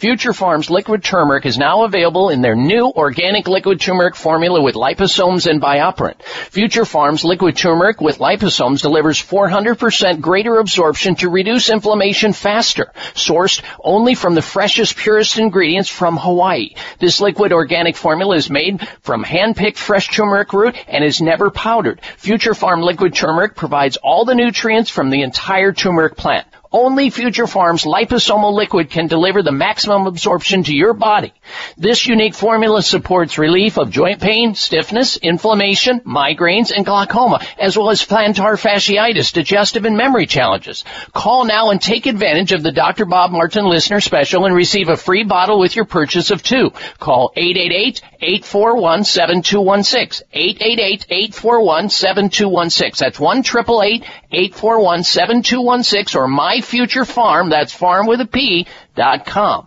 Future Farms liquid turmeric is now available in their new organic liquid turmeric formula with liposomes and BioPerine. Future Farms liquid turmeric with liposomes delivers 400% greater absorption to reduce inflammation faster. Sourced only from the freshest, purest ingredients from Hawaii. This liquid organic formula is made from hand-picked fresh turmeric root and is never powdered. Future Farm liquid turmeric provides all the nutrients from the entire turmeric plant. Only Future Farms liposomal liquid can deliver the maximum absorption to your body. This unique formula supports relief of joint pain, stiffness, inflammation, migraines, and glaucoma, as well as plantar fasciitis, digestive and memory challenges. Call now and take advantage of the Dr. Bob Martin listener special and receive a free bottle with your purchase of two. Call 888-841-7216. 888-841-7216. That's 1 841-7216 or My Future Farm, that's farm with a P, dot com.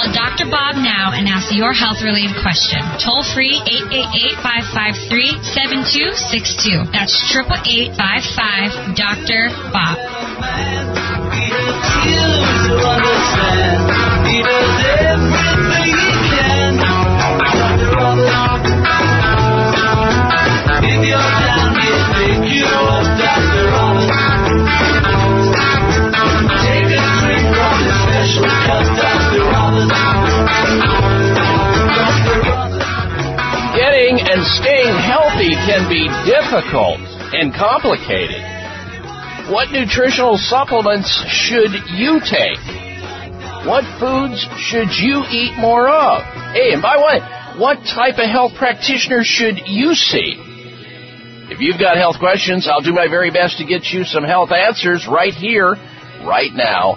Call Dr. Bob now and ask your health related question. Toll free 888-553-7262. That's 888-55 Dr. Bob. And staying healthy can be difficult and complicated. What nutritional supplements should you take? What foods should you eat more of? Hey, and by the way, what type of health practitioner should you see? If you've got health questions, I'll do my very best to get you some health answers right here, right now.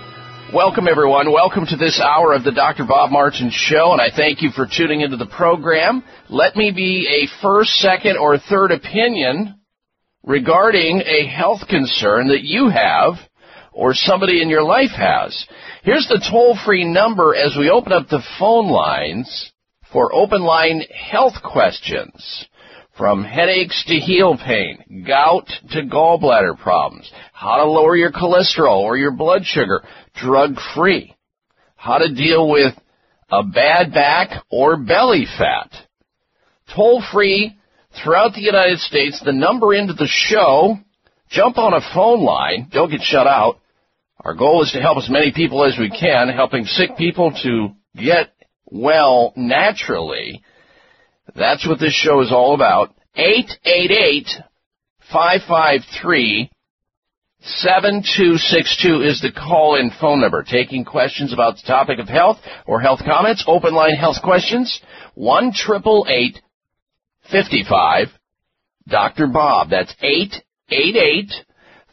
Welcome everyone. Welcome to this hour of the Dr. Bob Martin Show, and I thank you for tuning into the program. Let me be a first, second, or third opinion regarding a health concern that you have or somebody in your life has. Here's the toll-free number as we open up the phone lines for open line health questions. From headaches to heel pain, gout to gallbladder problems, how to lower your cholesterol or your blood sugar drug free, how to deal with a bad back or belly fat. Toll free throughout the United States, the number into the show, jump on a phone line, don't get shut out. Our goal is to help as many people as we can, helping sick people to get well naturally. That's what this show is all about. 888-553 7262 is the call-in phone number. Taking questions about the topic of health or health comments, open line health questions, 1 55 Dr. Bob. That's 888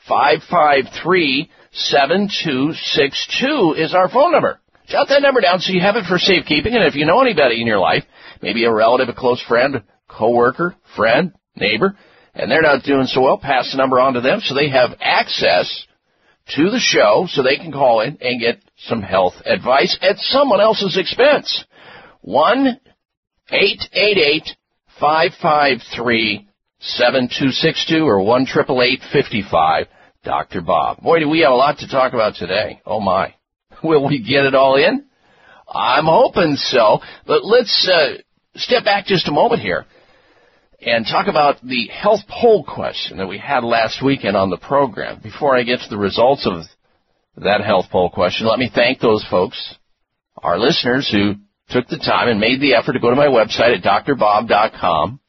553 7262 is our phone number. Jot that number down so you have it for safekeeping. And if you know anybody in your life, maybe a relative, a close friend, coworker, friend, neighbor, and they're not doing so well, pass the number on to them so they have access to the show so they can call in and get some health advice at someone else's expense. 1 888 553 7262 or 1 55 Dr. Bob. Boy, do we have a lot to talk about today. Oh my. Will we get it all in? I'm hoping so. But let's uh, step back just a moment here and talk about the health poll question that we had last weekend on the program. Before I get to the results of that health poll question, let me thank those folks, our listeners who took the time and made the effort to go to my website at drbob.com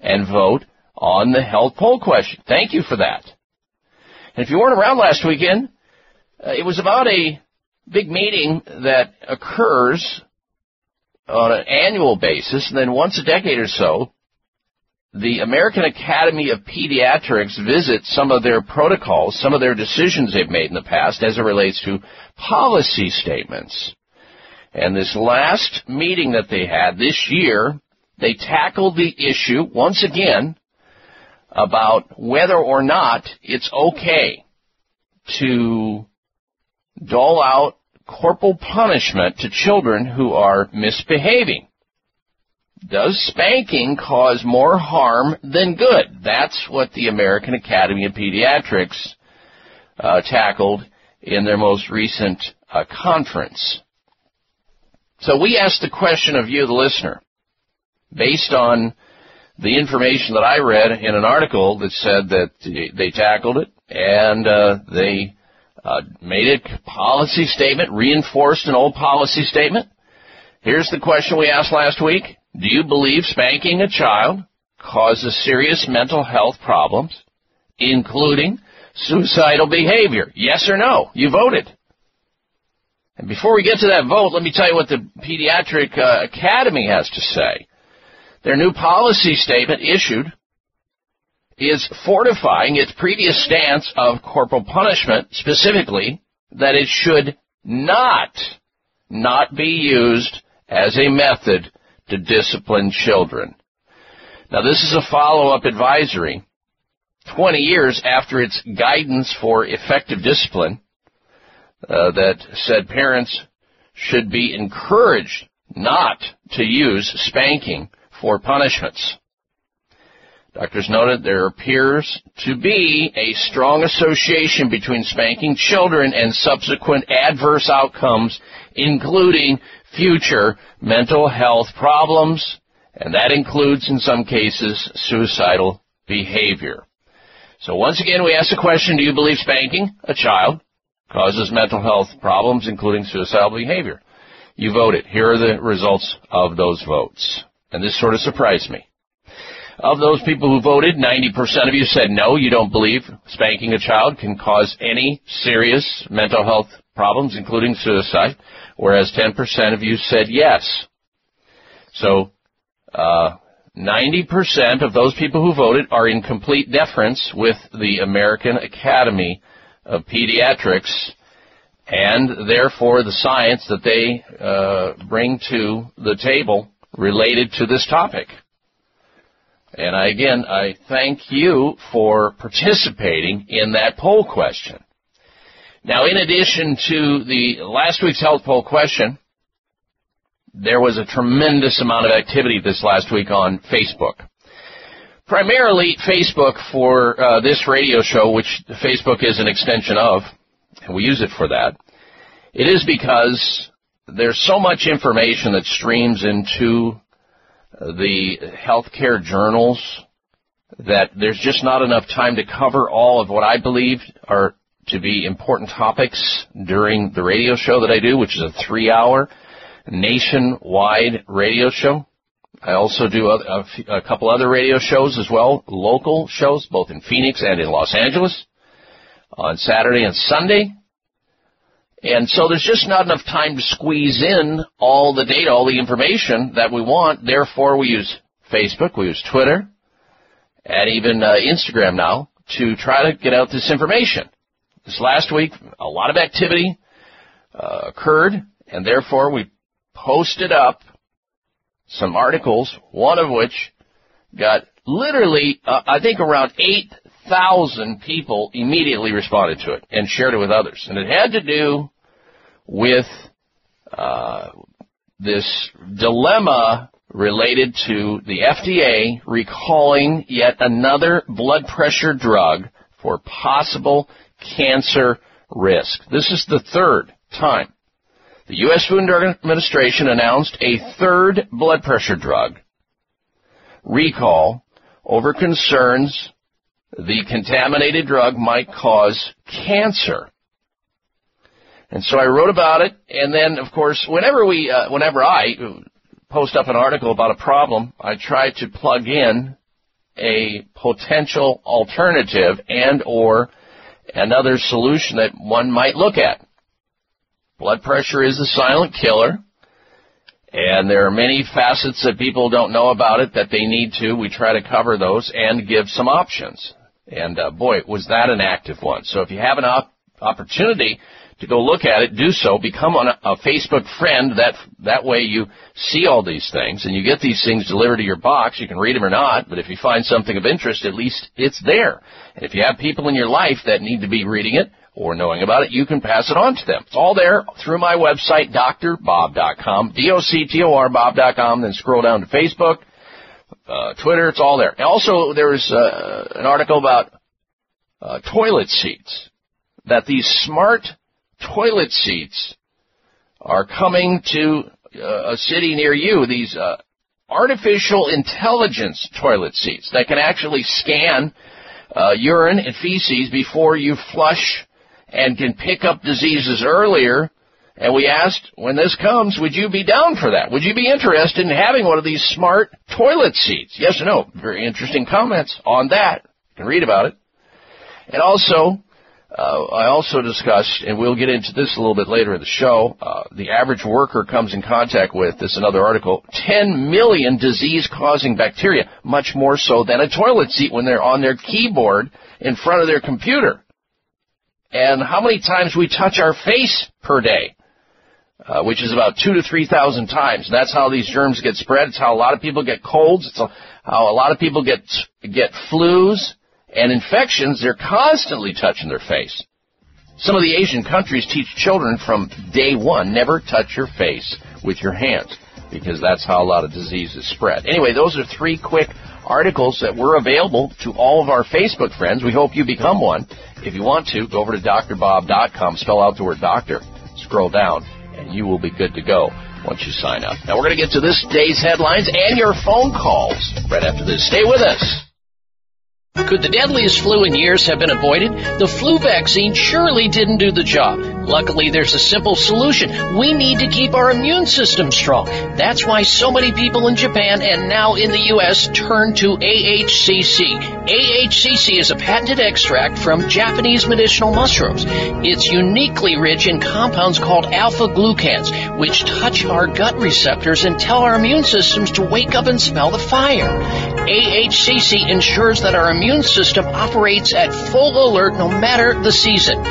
and vote on the health poll question. Thank you for that. And if you weren't around last weekend, uh, it was about a big meeting that occurs on an annual basis, and then once a decade or so, the American Academy of Pediatrics visits some of their protocols, some of their decisions they've made in the past as it relates to policy statements. And this last meeting that they had this year, they tackled the issue once again about whether or not it's okay to dole out corporal punishment to children who are misbehaving. Does spanking cause more harm than good? That's what the American Academy of Pediatrics uh, tackled in their most recent uh, conference. So we asked the question of you, the listener, based on the information that I read in an article that said that they tackled it and uh, they uh, made a policy statement, reinforced an old policy statement. Here's the question we asked last week. Do you believe spanking a child causes serious mental health problems, including suicidal behavior? Yes or no? You voted. And before we get to that vote, let me tell you what the Pediatric uh, Academy has to say. Their new policy statement issued is fortifying its previous stance of corporal punishment, specifically that it should not, not be used as a method to discipline children. Now this is a follow-up advisory 20 years after its guidance for effective discipline uh, that said parents should be encouraged not to use spanking for punishments. Doctors noted there appears to be a strong association between spanking children and subsequent adverse outcomes, including future mental health problems, and that includes, in some cases, suicidal behavior. So once again, we ask the question, do you believe spanking a child causes mental health problems, including suicidal behavior? You voted. Here are the results of those votes. And this sort of surprised me. Of those people who voted, 90% of you said no, you don't believe spanking a child can cause any serious mental health problems, including suicide, whereas 10% of you said yes. So, uh, 90% of those people who voted are in complete deference with the American Academy of Pediatrics and therefore the science that they uh, bring to the table related to this topic. And I, again, I thank you for participating in that poll question. Now, in addition to the last week's health poll question, there was a tremendous amount of activity this last week on Facebook. Primarily Facebook for uh, this radio show, which Facebook is an extension of, and we use it for that. It is because there's so much information that streams into the healthcare journals that there's just not enough time to cover all of what I believe are to be important topics during the radio show that I do, which is a three hour nationwide radio show. I also do a, couple other radio shows as well, local shows, both in Phoenix and in Los Angeles on Saturday and Sunday. And so there's just not enough time to squeeze in all the data, all the information that we want. Therefore, we use Facebook, we use Twitter, and even uh, Instagram now to try to get out this information. This last week, a lot of activity uh, occurred, and therefore we posted up some articles, one of which got literally, uh, I think around 8,000 people immediately responded to it and shared it with others. And it had to do with uh, this dilemma related to the FDA recalling yet another blood pressure drug for possible cancer risk. This is the third time. The U.S. Food and Drug Administration announced a third blood pressure drug recall over concerns the contaminated drug might cause cancer. And so I wrote about it, and then, of course, whenever we, uh, whenever I post up an article about a problem, I try to plug in a potential alternative and or another solution that one might look at. Blood pressure is a silent killer, and there are many facets that people don't know about it that they need to. We try to cover those and give some options. And uh, boy, was that an active one. So if you have an op- opportunity to go look at it, do so. Become a, a Facebook friend. That that way you see all these things and you get these things delivered to your box. You can read them or not, but if you find something of interest, at least it's there. And if you have people in your life that need to be reading it or knowing about it, you can pass it on to them. It's all there through my website, drbob.com, D-O-C-T-O-R Bob.com. Then scroll down to Facebook, uh, Twitter. It's all there. Also, there's uh, an article about uh, toilet seats that these smart toilet seats are coming to uh, a city near you. These uh, artificial intelligence toilet seats that can actually scan uh, urine and feces before you flush and can pick up diseases earlier. And we asked, when this comes, would you be down for that? Would you be interested in having one of these smart toilet seats? Yes or no? Very interesting comments on that. You can read about it. And also, uh, I also discussed, and we'll get into this a little bit later in the show, uh, the average worker comes in contact with, this is another article, 10 million disease-causing bacteria, much more so than a toilet seat when they're on their keyboard in front of their computer. And how many times we touch our face per day, uh, which is about two to three thousand times. And That's how these germs get spread. It's how a lot of people get colds. It's how a lot of people get get flus and infections, they're constantly touching their face. Some of the Asian countries teach children from day one never touch your face with your hands because that's how a lot of diseases spread. Anyway, those are three quick articles that were available to all of our Facebook friends. We hope you become one. If you want to, go over to drbob.com, spell out the word doctor, scroll down, and you will be good to go once you sign up. Now we're going to get to this day's headlines and your phone calls right after this. Stay with us. Could the deadliest flu in years have been avoided? The flu vaccine surely didn't do the job. Luckily, there's a simple solution. We need to keep our immune system strong. That's why so many people in Japan and now in the U.S. turn to AHCC. AHCC is a patented extract from Japanese medicinal mushrooms. It's uniquely rich in compounds called alpha glucans, which touch our gut receptors and tell our immune systems to wake up and smell the fire. AHCC ensures that our immune system operates at full alert no matter the season.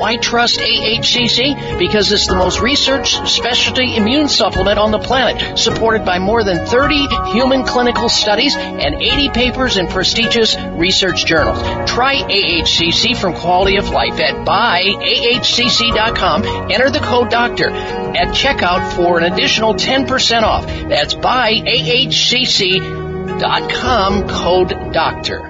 Why trust AHCC? Because it's the most researched specialty immune supplement on the planet, supported by more than 30 human clinical studies and 80 papers in prestigious research journals. Try AHCC from Quality of Life at buyahcc.com. Enter the code DOCTOR at checkout for an additional 10% off. That's buyahcc.com code DOCTOR.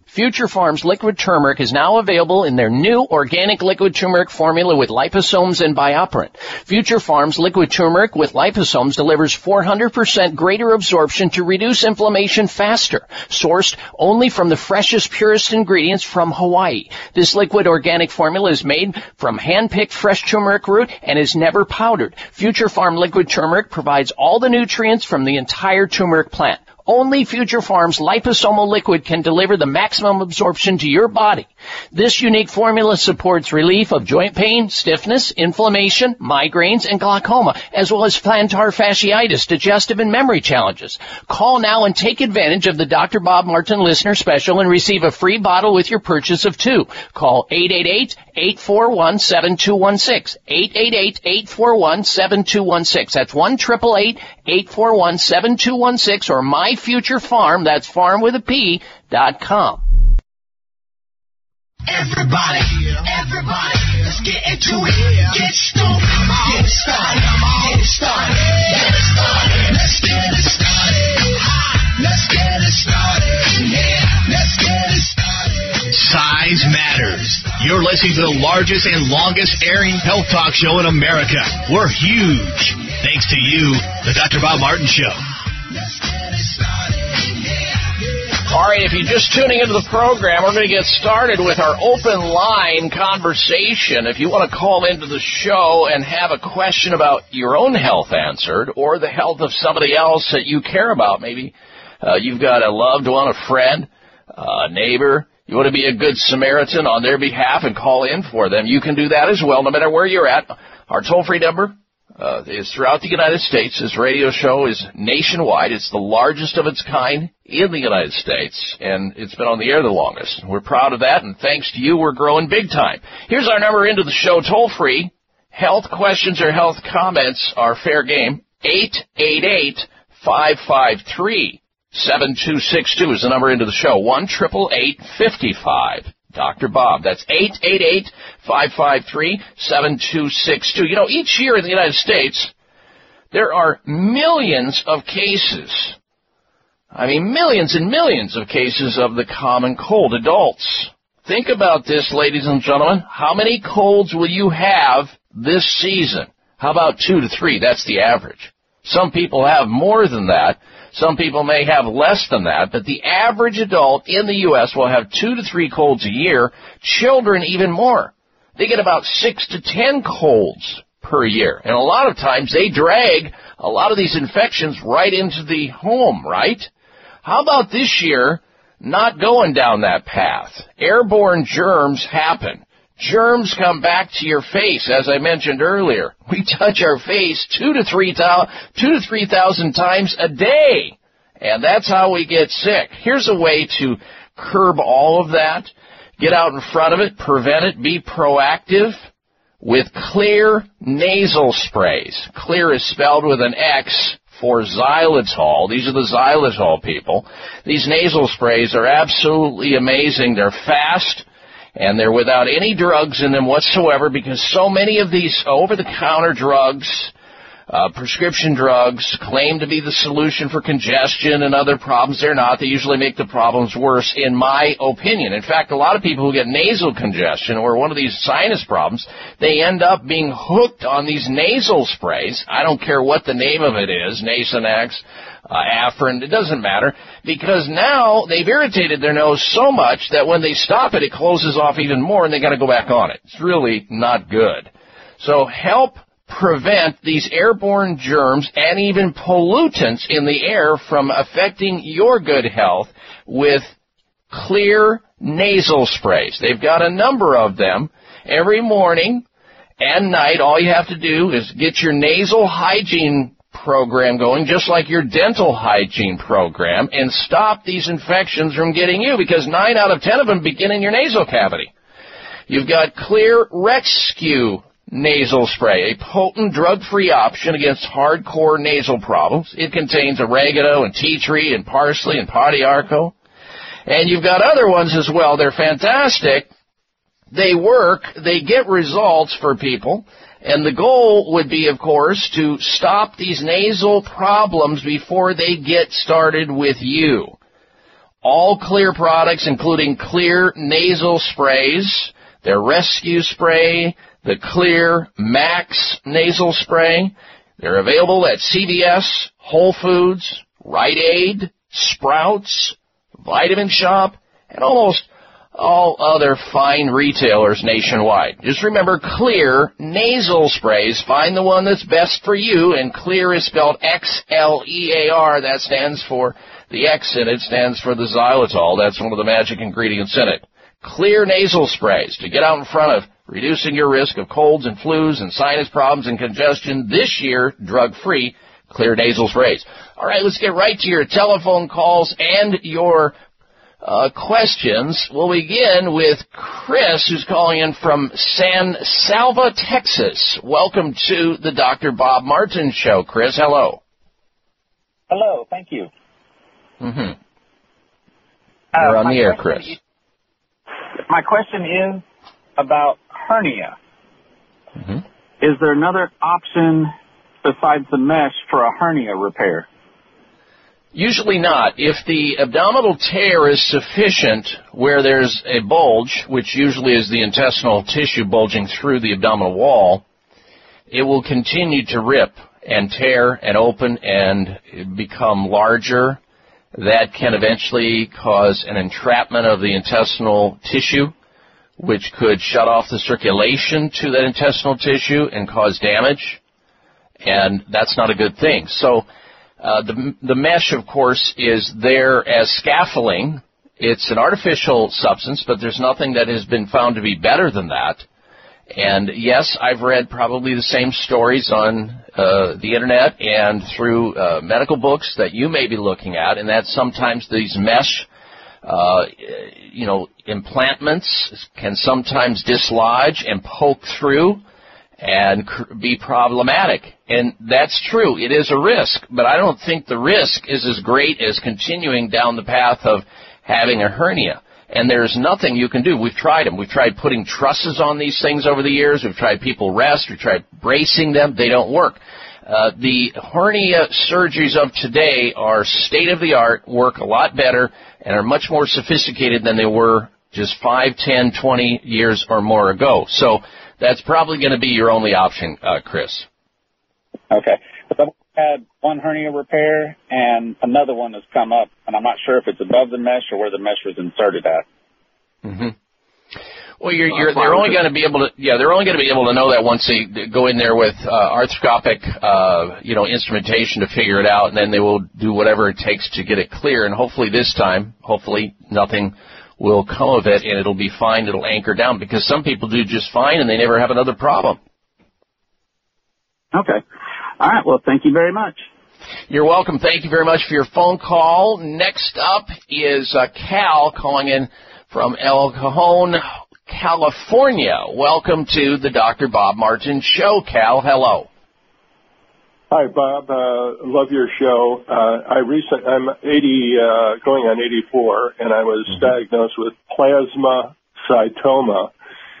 Future Farms liquid turmeric is now available in their new organic liquid turmeric formula with liposomes and BioPerine. Future Farms liquid turmeric with liposomes delivers 400% greater absorption to reduce inflammation faster. Sourced only from the freshest, purest ingredients from Hawaii. This liquid organic formula is made from hand-picked fresh turmeric root and is never powdered. Future Farm liquid turmeric provides all the nutrients from the entire turmeric plant. Only Future Farms liposomal liquid can deliver the maximum absorption to your body. This unique formula supports relief of joint pain, stiffness, inflammation, migraines, and glaucoma, as well as plantar fasciitis, digestive and memory challenges. Call now and take advantage of the Dr. Bob Martin listener special and receive a free bottle with your purchase of two. Call 888-841-7216. 888-841-7216. That's 1 841-7216 or My Future Farm, that's farm with a P, dot com. Everybody, everybody, let's get into it. Get stoked, get it started, get it started, get it started. Let's get it started. Let's get it started. Yeah, let's get it started. Size matters. You're listening to the largest and longest airing health talk show in America. We're huge. Thanks to you, the Dr. Bob Martin Show. All right, if you're just tuning into the program, we're going to get started with our open line conversation. If you want to call into the show and have a question about your own health answered or the health of somebody else that you care about, maybe uh, you've got a loved one, a friend, a neighbor, you want to be a good Samaritan on their behalf and call in for them, you can do that as well, no matter where you're at. Our toll free number uh, is throughout the United States. This radio show is nationwide. It's the largest of its kind in the United States, and it's been on the air the longest. We're proud of that, and thanks to you, we're growing big time. Here's our number into the show, toll free. Health questions or health comments are fair game. 888 553 7262 is the number into the show. 1 55 Dr. Bob. That's 888-553-7262. You know, each year in the United States, there are millions of cases. I mean, millions and millions of cases of the common cold. Adults. Think about this, ladies and gentlemen. How many colds will you have this season? How about two to three? That's the average. Some people have more than that. Some people may have less than that, but the average adult in the U.S. will have two to three colds a year. Children even more. They get about six to ten colds per year. And a lot of times they drag a lot of these infections right into the home, right? How about this year not going down that path? Airborne germs happen. Germs come back to your face, as I mentioned earlier. We touch our face two to three thousand, two to three thousand times a day, and that's how we get sick. Here's a way to curb all of that. Get out in front of it, prevent it, be proactive with Xlear nasal sprays. Xlear is spelled with an X for xylitol. These are the xylitol people. These nasal sprays are absolutely amazing. They're fast and they're without any drugs in them whatsoever because so many of these over-the-counter drugs, uh, prescription drugs, claim to be the solution for congestion and other problems. They're not. They usually make the problems worse, in my opinion. In fact, a lot of people who get nasal congestion or one of these sinus problems, they end up being hooked on these nasal sprays. I don't care what the name of it is, Nasonex, uh, Afrin, it doesn't matter, because now they've irritated their nose so much that when they stop it, it closes off even more and they gotta go back on it. It's really not good. So help prevent these airborne germs and even pollutants in the air from affecting your good health with Xlear nasal sprays. They've got a number of them every morning and night. All you have to do is get your nasal hygiene program going, just like your dental hygiene program, and stop these infections from getting you because nine out of ten of them begin in your nasal cavity. You've got Xlear Rescue nasal spray, a potent drug-free option against hardcore nasal problems. It contains oregano and tea tree and parsley and pau d'arco. And you've got other ones as well. They're fantastic. They work. They get results for people. And the goal would be, of course, to stop these nasal problems before they get started with you. All Xlear products, including Xlear nasal sprays, their rescue spray, the Xlear Max nasal spray. They're available at CVS, Whole Foods, Rite Aid, Sprouts, Vitamin Shoppe, and almost all other fine retailers nationwide. Just remember Xlear nasal sprays. Find the one that's best for you, and Xlear is spelled X-L-E-A-R. That stands for the X in it stands for the xylitol. That's one of the magic ingredients in it. Xlear nasal sprays to get out in front of reducing your risk of colds and flus and sinus problems and congestion this year, drug-free, Xlear nasal sprays. All right, let's get right to your telephone calls and your uh, questions. We'll begin with Chris, who's calling in from San Saba, Texas. Welcome to the Dr. Bob Martin Show. Chris, hello. Hello, thank you. Mm-hmm. Uh, You're on the air, Chris. My question is about hernia. Mm-hmm. Is there another option besides the mesh for a hernia repair? Usually not. If the abdominal tear is sufficient where there's a bulge, which usually is the intestinal tissue bulging through the abdominal wall, it will continue to rip and tear and open and become larger. That can eventually cause an entrapment of the intestinal tissue, which could shut off the circulation to that intestinal tissue and cause damage. And that's not a good thing. So, uh, the, the mesh, of course, is there as scaffolding. It's an artificial substance, but there's nothing that has been found to be better than that. And yes, I've read probably the same stories on uh, the internet and through uh, medical books that you may be looking at, and that sometimes these mesh, uh, you know, implantments can sometimes dislodge and poke through and be problematic. And that's true. It is a risk, but I don't think the risk is as great as continuing down the path of having a hernia. And there's nothing you can do. We've tried them. We've tried putting trusses on these things over the years. We've tried people rest. We've tried bracing them. They don't work. Uh, the hernia surgeries of today are state of the art, work a lot better, and are much more sophisticated than they were just 5, 10, 20 years or more ago. So that's probably going to be your only option, uh, Chris. Okay. But had one hernia repair and another one has come up, and I'm not sure if it's above the mesh or where the mesh was inserted at. hmm Well, you're, you're, they're only going to be able to, yeah, they're only going to be able to know that once they go in there with uh, arthroscopic, uh, you know, instrumentation to figure it out, and then they will do whatever it takes to get it clear. And hopefully this time, hopefully nothing will come of it, and it'll be fine. It'll anchor down because some people do just fine, and they never have another problem. Okay. All right. Well, thank you very much. You're welcome. Thank you very much for your phone call. Next up is uh, Cal calling in from El Cajon, California. Welcome to the Dr. Bob Martin Show, Cal. Hello. Hi, Bob. Uh, love your show. Uh, I recent, I'm 80, uh, going on 84, and I was diagnosed with plasmacytoma.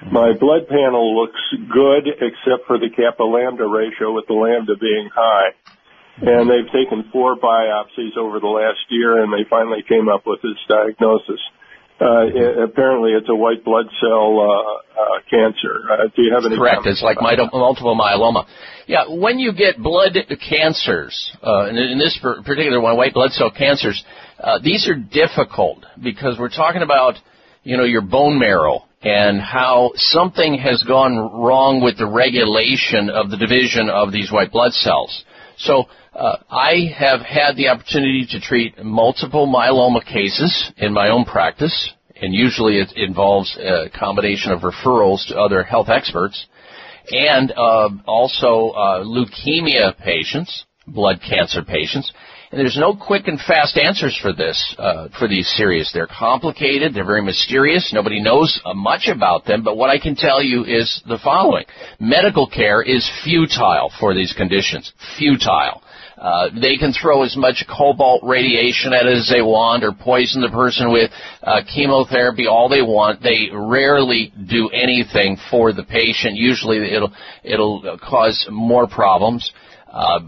My blood panel looks good, except for the kappa lambda ratio, with the lambda being high. And they've taken four biopsies over the last year, and they finally came up with this diagnosis. Uh, i apparently, it's a white blood cell uh, uh, cancer. Uh, do you have any? Correct. It's like multiple myeloma. Yeah, when you get blood cancers, uh, and in this particular one, white blood cell cancers, uh, these are difficult because we're talking about, you know, your bone marrow and how something has gone wrong with the regulation of the division of these white blood cells. So uh, I have had the opportunity to treat multiple myeloma cases in my own practice, and usually it involves a combination of referrals to other health experts, and uh, also uh, leukemia patients, blood cancer patients, And there's no quick and fast answers for this, uh, for these series. They're complicated. They're very mysterious. Nobody knows uh, much about them. But what I can tell you is the following: medical care is futile for these conditions. Futile. Uh, they can throw as much cobalt radiation at it as they want or poison the person with uh, chemotherapy all they want. They rarely do anything for the patient. Usually it'll, it'll cause more problems. Uh,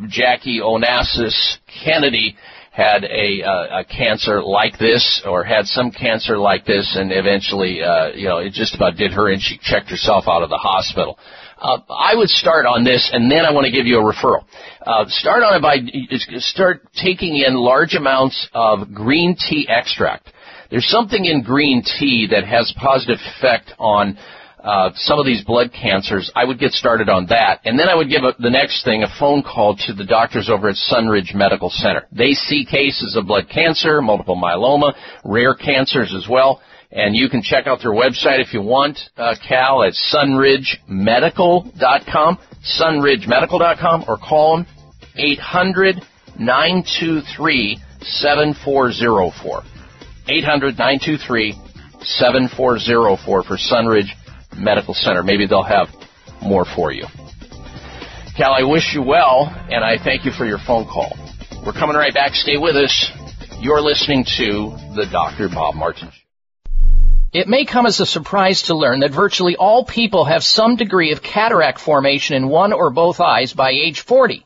Jackie Onassis Kennedy had a, uh, a cancer like this or had some cancer like this and eventually, uh, you know, it just about did her and she checked herself out of the hospital. Uh, I would start on this, and then I want to give you a referral. Uh, start on it by start taking in large amounts of green tea extract. There's something in green tea that has positive effect on uh, some of these blood cancers. I would get started on that, and then I would give a, the next thing a phone call to the doctors over at Sunridge Medical Center. They see cases of blood cancer, multiple myeloma, rare cancers as well. And you can check out their website if you want, uh, Cal, at sunridgemedical.com, sunridgemedical.com, or call them 800-923-7404. 800-923-7404 for Sunridge Medical Center. Maybe they'll have more for you. Cal, I wish you well, and I thank you for your phone call. We're coming right back. Stay with us. You're listening to the Dr. Bob Martin. It may come as a surprise to learn that virtually all people have some degree of cataract formation in one or both eyes by age 40.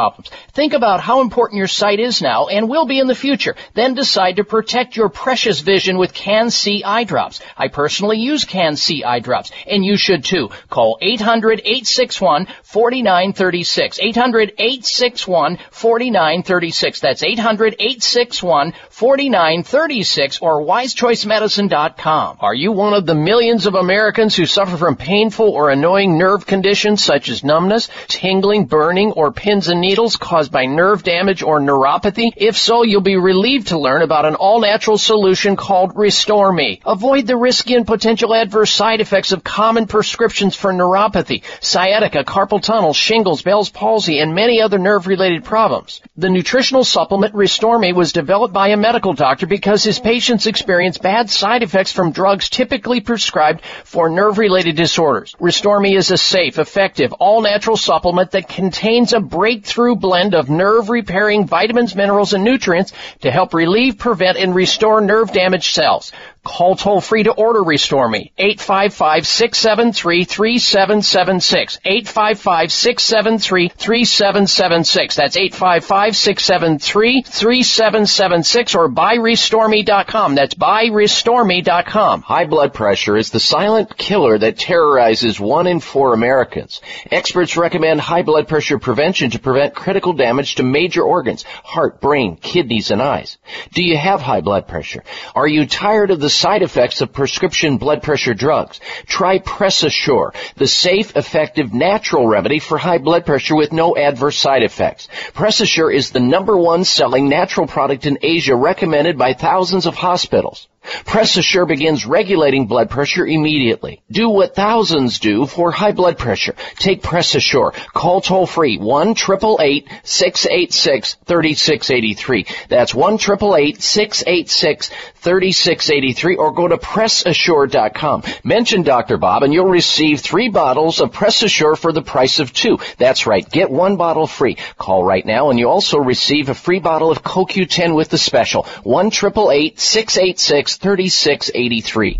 Think about how important your sight is now and will be in the future. Then decide to protect your precious vision with Can-C eye drops. I personally use Can-C eye drops, and you should too. Call 800-861-4936. 800-861-4936. That's 800-861-4936 or wisechoicemedicine.com. Are you one of the millions of Americans who suffer from painful or annoying nerve conditions such as numbness, tingling, burning, or pins and needles caused by nerve damage or neuropathy? If so, you'll be relieved to learn about an all-natural solution called Restore Me. Avoid the risky and potential adverse side effects of common prescriptions for neuropathy, sciatica, carpal tunnel, shingles, Bell's palsy, and many other nerve-related problems. The nutritional supplement Restore Me was developed by a medical doctor because his patients experience bad side effects from drugs typically prescribed for nerve-related disorders. Restore Me is a safe, effective, all-natural supplement that contains a breakthrough blend of nerve-repairing vitamins, minerals, and nutrients to help relieve prevent, and restore nerve damaged cells. Call toll free to order Restore Me. 855-673-3776. 855-673-3776. That's 855-673-3776 or buyrestoreme.com. That's buyrestoreme.com. High blood pressure is the silent killer that terrorizes one in four Americans. Experts recommend high blood pressure prevention to prevent critical damage to major organs, heart, brain, kidneys, and eyes. Do you have high blood pressure? Are you tired of the side effects of prescription blood pressure drugs. Try PressAssure, the safe, effective, natural remedy for high blood pressure with no adverse side effects. PressAssure is the number one selling natural product in Asia recommended by thousands of hospitals. PressAssure begins regulating blood pressure immediately. Do what thousands do for high blood pressure. Take PressAssure. Call toll free 1 686 3683. That's 1 686 3683 or go to PressAssure.com. Mention Dr. Bob and you'll receive three bottles of PressAssure for the price of two. That's right. Get one bottle free. Call right now and you also receive a free bottle of CoQ10 with the special. 1 686 3683.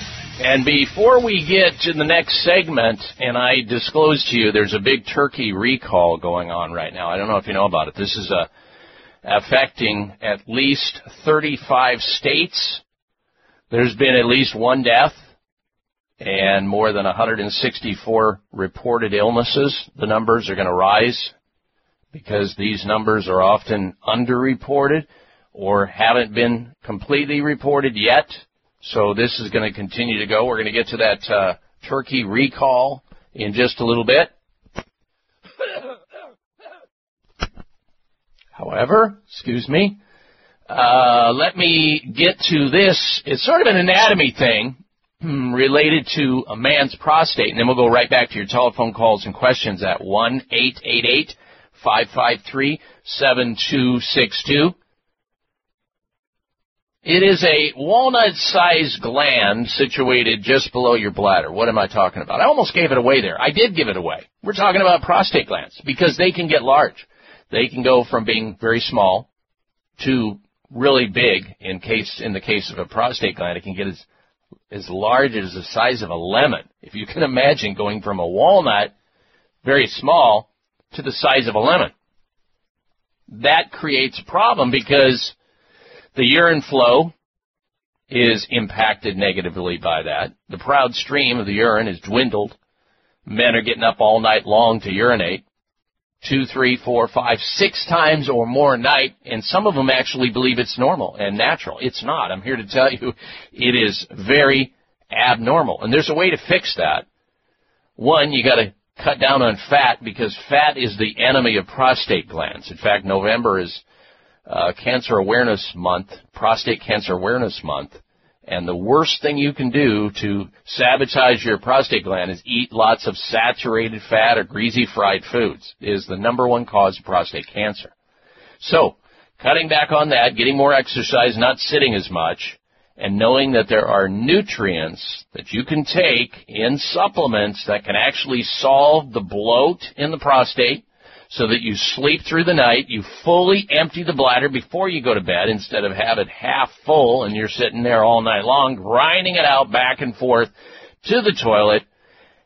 And before we get to the next segment, and I disclose to you there's a big turkey recall going on right now. I don't know if you know about it. This is uh, affecting at least 35 states. There's been at least one death and more than 164 reported illnesses. The numbers are going to rise because these numbers are often underreported or haven't been completely reported yet. So this is going to continue to go. We're going to get to that uh, turkey recall in just a little bit. However, excuse me, uh, let me get to this. It's sort of an anatomy thing hmm, related to a man's prostate, and then we'll go right back to your telephone calls and questions at 1 888 553 7262. It is a walnut-sized gland situated just below your bladder. What am I talking about? I almost gave it away there. I did give it away. We're talking about prostate glands because they can get large. They can go from being very small to really big. In case, in the case of a prostate gland, it can get as as large as the size of a lemon. If you can imagine going from a walnut, very small, to the size of a lemon. That creates a problem because the urine flow is impacted negatively by that. The proud stream of the urine is dwindled. Men are getting up all night long to urinate. Two, three, four, five, six times or more a night, and some of them actually believe it's normal and natural. It's not. I'm here to tell you it is very abnormal. And there's a way to fix that. One, you gotta cut down on fat because fat is the enemy of prostate glands. In fact, November is uh, Cancer Awareness Month, Prostate Cancer Awareness Month, and the worst thing you can do to sabotage your prostate gland is eat lots of saturated fat or greasy fried foods is the number one cause of prostate cancer. So, cutting back on that, getting more exercise, not sitting as much, and knowing that there are nutrients that you can take in supplements that can actually solve the bloat in the prostate, so that you sleep through the night, you fully empty the bladder before you go to bed instead of have it half full and you're sitting there all night long grinding it out back and forth to the toilet.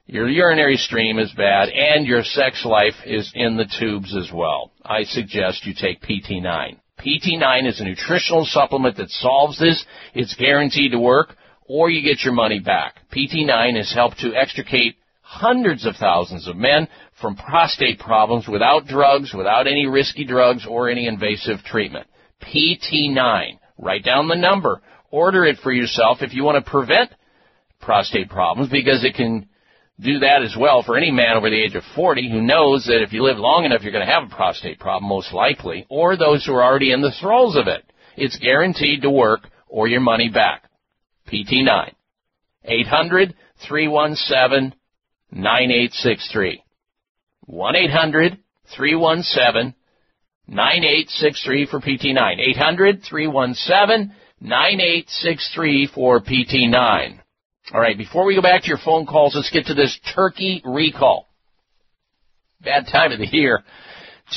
Your urinary stream is bad and your sex life is in the tubes as well. I suggest you take PT9. PT9 is a nutritional supplement that solves this. It's guaranteed to work or you get your money back. PT9 has helped to extricate hundreds of thousands of men from prostate problems without drugs, without any risky drugs or any invasive treatment. PT9. Write down the number. Order it for yourself if you want to prevent prostate problems because it can do that as well for any man over the age of 40 who knows that if you live long enough you're going to have a prostate problem most likely or those who are already in the throes of it. It's guaranteed to work or your money back. PT9. 800 317 9863. 1 800 317 9863 for PT9. 800 317 9863 for PT9. All right, before we go back to your phone calls, let's get to this turkey recall. Bad time of the year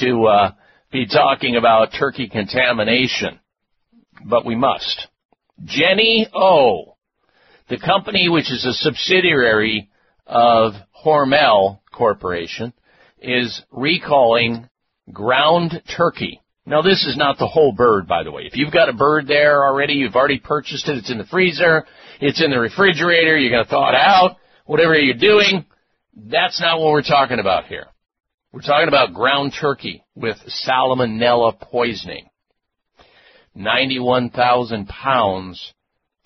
to uh, be talking about turkey contamination, but we must. Jennie O, the company which is a subsidiary of Hormel Corporation, is recalling ground turkey. Now this is not the whole bird, by the way. If you've got a bird there already, you've already purchased it, it's in the freezer, it's in the refrigerator, you're gonna thaw it out, whatever you're doing, that's not what we're talking about here. We're talking about ground turkey with salmonella poisoning. 91,000 pounds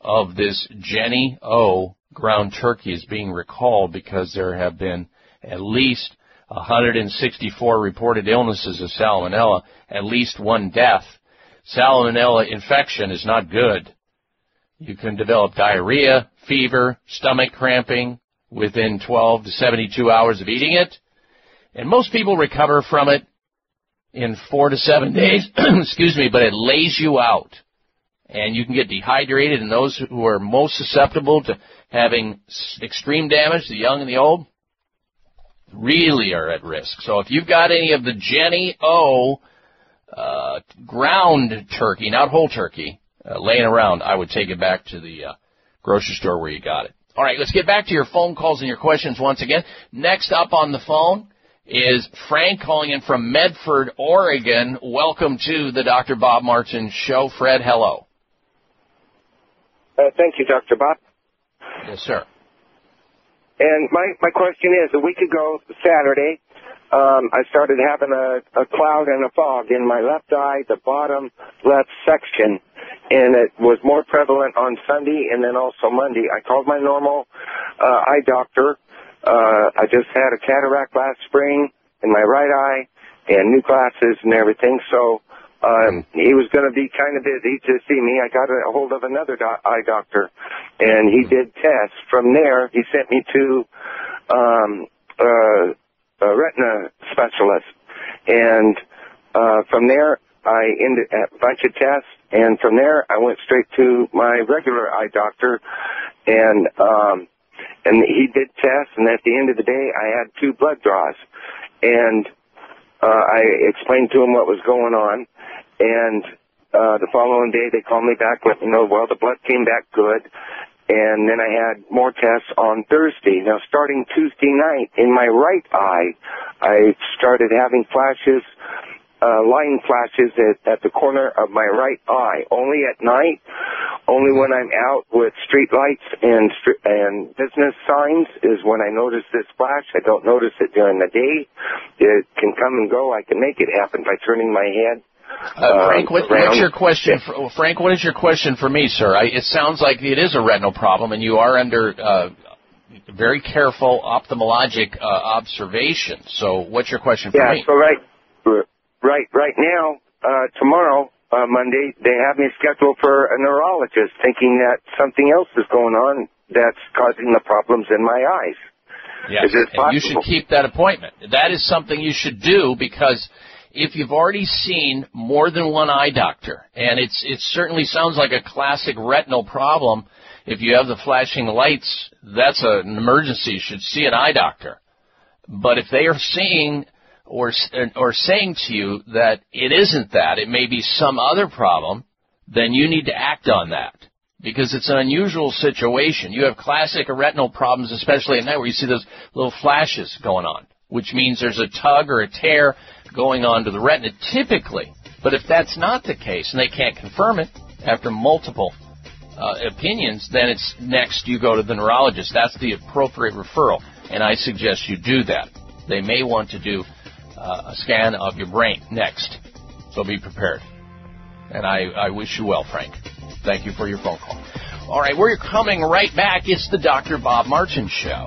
of this Jennie O ground turkey is being recalled because there have been at least 164 reported illnesses of salmonella, at least one death. Salmonella infection is not good. You can develop diarrhea, fever, stomach cramping, within 12 to 72 hours of eating it. And most people recover from it in four to seven days, excuse me, but it lays you out. And you can get dehydrated, and those who are most susceptible to having extreme damage, the young and the old, really are at risk. So if you've got any of the Jennie O uh, ground turkey, not whole turkey, uh, laying around, I would take it back to the uh, grocery store where you got it. All right, let's get back to your phone calls and your questions once again. Next up on the phone is Frank calling in from Medford, Oregon. Welcome to the Dr. Bob Martin Show. Fred, hello. Uh, thank you, Dr. Bob. Yes, sir. And my, my question is, a week ago, Saturday, um, I started having a, a cloud and a fog in my left eye, the bottom left section, and it was more prevalent on Sunday and then also Monday. I called my normal uh, eye doctor. Uh, I just had a cataract last spring in my right eye and new glasses and everything, so um, he was going to be kind of busy to see me. I got a hold of another do- eye doctor, and he did tests. From there, he sent me to um, uh, a retina specialist, and uh, from there, I ended a bunch of tests, and from there, I went straight to my regular eye doctor, and um, and he did tests, and at the end of the day, I had two blood draws, and uh, I explained to him what was going on, and uh, the following day they called me back, let me know, well, the blood came back good. And then I had more tests on Thursday. Now, starting Tuesday night, in my right eye, I started having flashes, uh, line flashes at, at the corner of my right eye. Only at night, only when I'm out with street lights and and business signs is when I notice this flash. I don't notice it during the day. It can come and go. I can make it happen by turning my head uh, Frank, what, what's your question? For, Frank, what is your question for me, sir? I, it sounds like it is a retinal problem, and you are under uh, very careful ophthalmologic uh, observation. So, what's your question for yeah, me? so right, right, right now, uh, tomorrow, uh, Monday, they have me scheduled for a neurologist, thinking that something else is going on that's causing the problems in my eyes. Yes, and you should keep that appointment. That is something you should do because if you've already seen more than one eye doctor, and it's it certainly sounds like a classic retinal problem. If you have the flashing lights, that's a, an emergency. You should see an eye doctor. But if they are seeing or or saying to you that it isn't that, it may be some other problem, then you need to act on that because it's an unusual situation. You have classic retinal problems, especially at night, where you see those little flashes going on, which means there's a tug or a tear going on to the retina typically. But if that's not the case and they can't confirm it after multiple uh, opinions, then it's next you go to the neurologist. That's the appropriate referral, and I suggest you do that. They may want to do uh, a scan of your brain next, so be prepared. And I, I wish you well, Frank. Thank you for your phone call. All right, we're coming right back. It's the Dr. Bob Martin Show.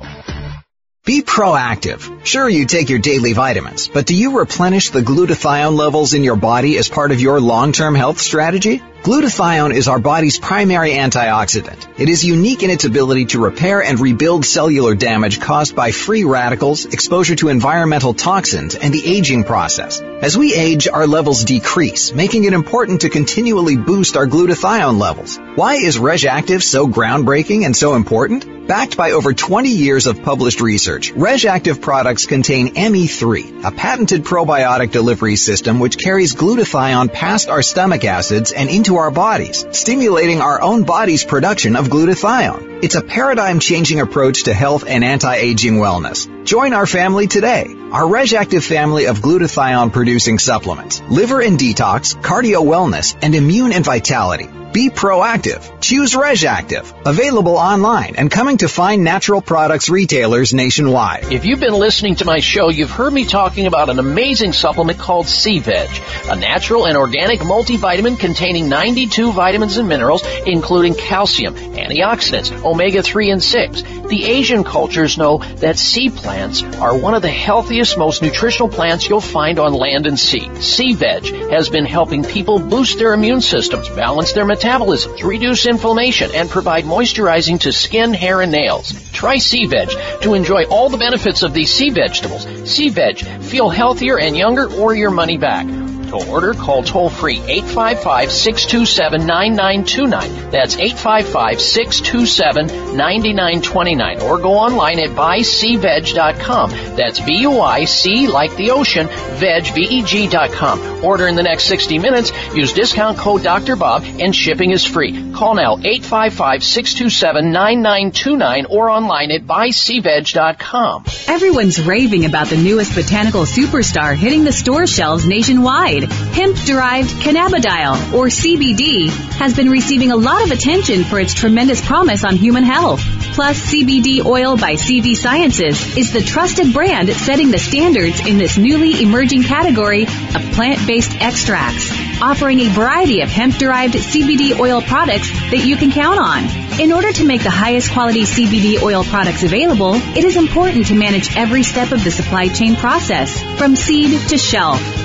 Be proactive. Sure, you take your daily vitamins, but do you replenish the glutathione levels in your body as part of your long-term health strategy? Glutathione is our body's primary antioxidant. It is unique in its ability to repair and rebuild cellular damage caused by free radicals, exposure to environmental toxins, and the aging process. As we age, our levels decrease, making it important to continually boost our glutathione levels. Why is RegActiv so groundbreaking and so important? Backed by over 20 years of published research, RegActiv products contain ME3, a patented probiotic delivery system which carries glutathione past our stomach acids and into our bodies, stimulating our own body's production of glutathione. It's a paradigm-changing approach to health and anti-aging wellness. Join our family today. Our RegActiv family of glutathione-producing supplements, liver and detox, cardio wellness, and immune and vitality. Be proactive. Choose RegActiv. Available online and coming to fine natural products retailers nationwide. If you've been listening to my show, you've heard me talking about an amazing supplement called Sea Veg, a natural and organic multivitamin containing 92 vitamins and minerals, including calcium, antioxidants, omega-3 and 6. The Asian cultures know that sea plants are one of the healthiest, most nutritional plants you'll find on land and sea. Sea Veg has been helping people boost their immune systems, balance their metabolism, metabolisms, reduce inflammation, and provide moisturizing to skin, hair, and nails. Try Sea Veg to enjoy all the benefits of these sea vegetables. Sea Veg, feel healthier and younger or your money back. To order, call toll free 855-627-9929. That's 855-627-9929. Or go online at buyseaveg.com. That's B-U-I-C like the ocean, veg, V-E-G dot com. Order in the next 60 minutes. Use discount code Dr. Bob and shipping is free. Call now 855-627-9929 or online at buyseaveg.com. Everyone's raving about the newest botanical superstar hitting the store shelves nationwide. Hemp-derived cannabidiol, or CBD, has been receiving a lot of attention for its tremendous promise on human health. Plus, CBD oil by CV Sciences is the trusted brand setting the standards in this newly emerging category of plant-based extracts, offering a variety of hemp-derived CBD oil products that you can count on. In order to make the highest quality CBD oil products available, it is important to manage every step of the supply chain process, from seed to shelf.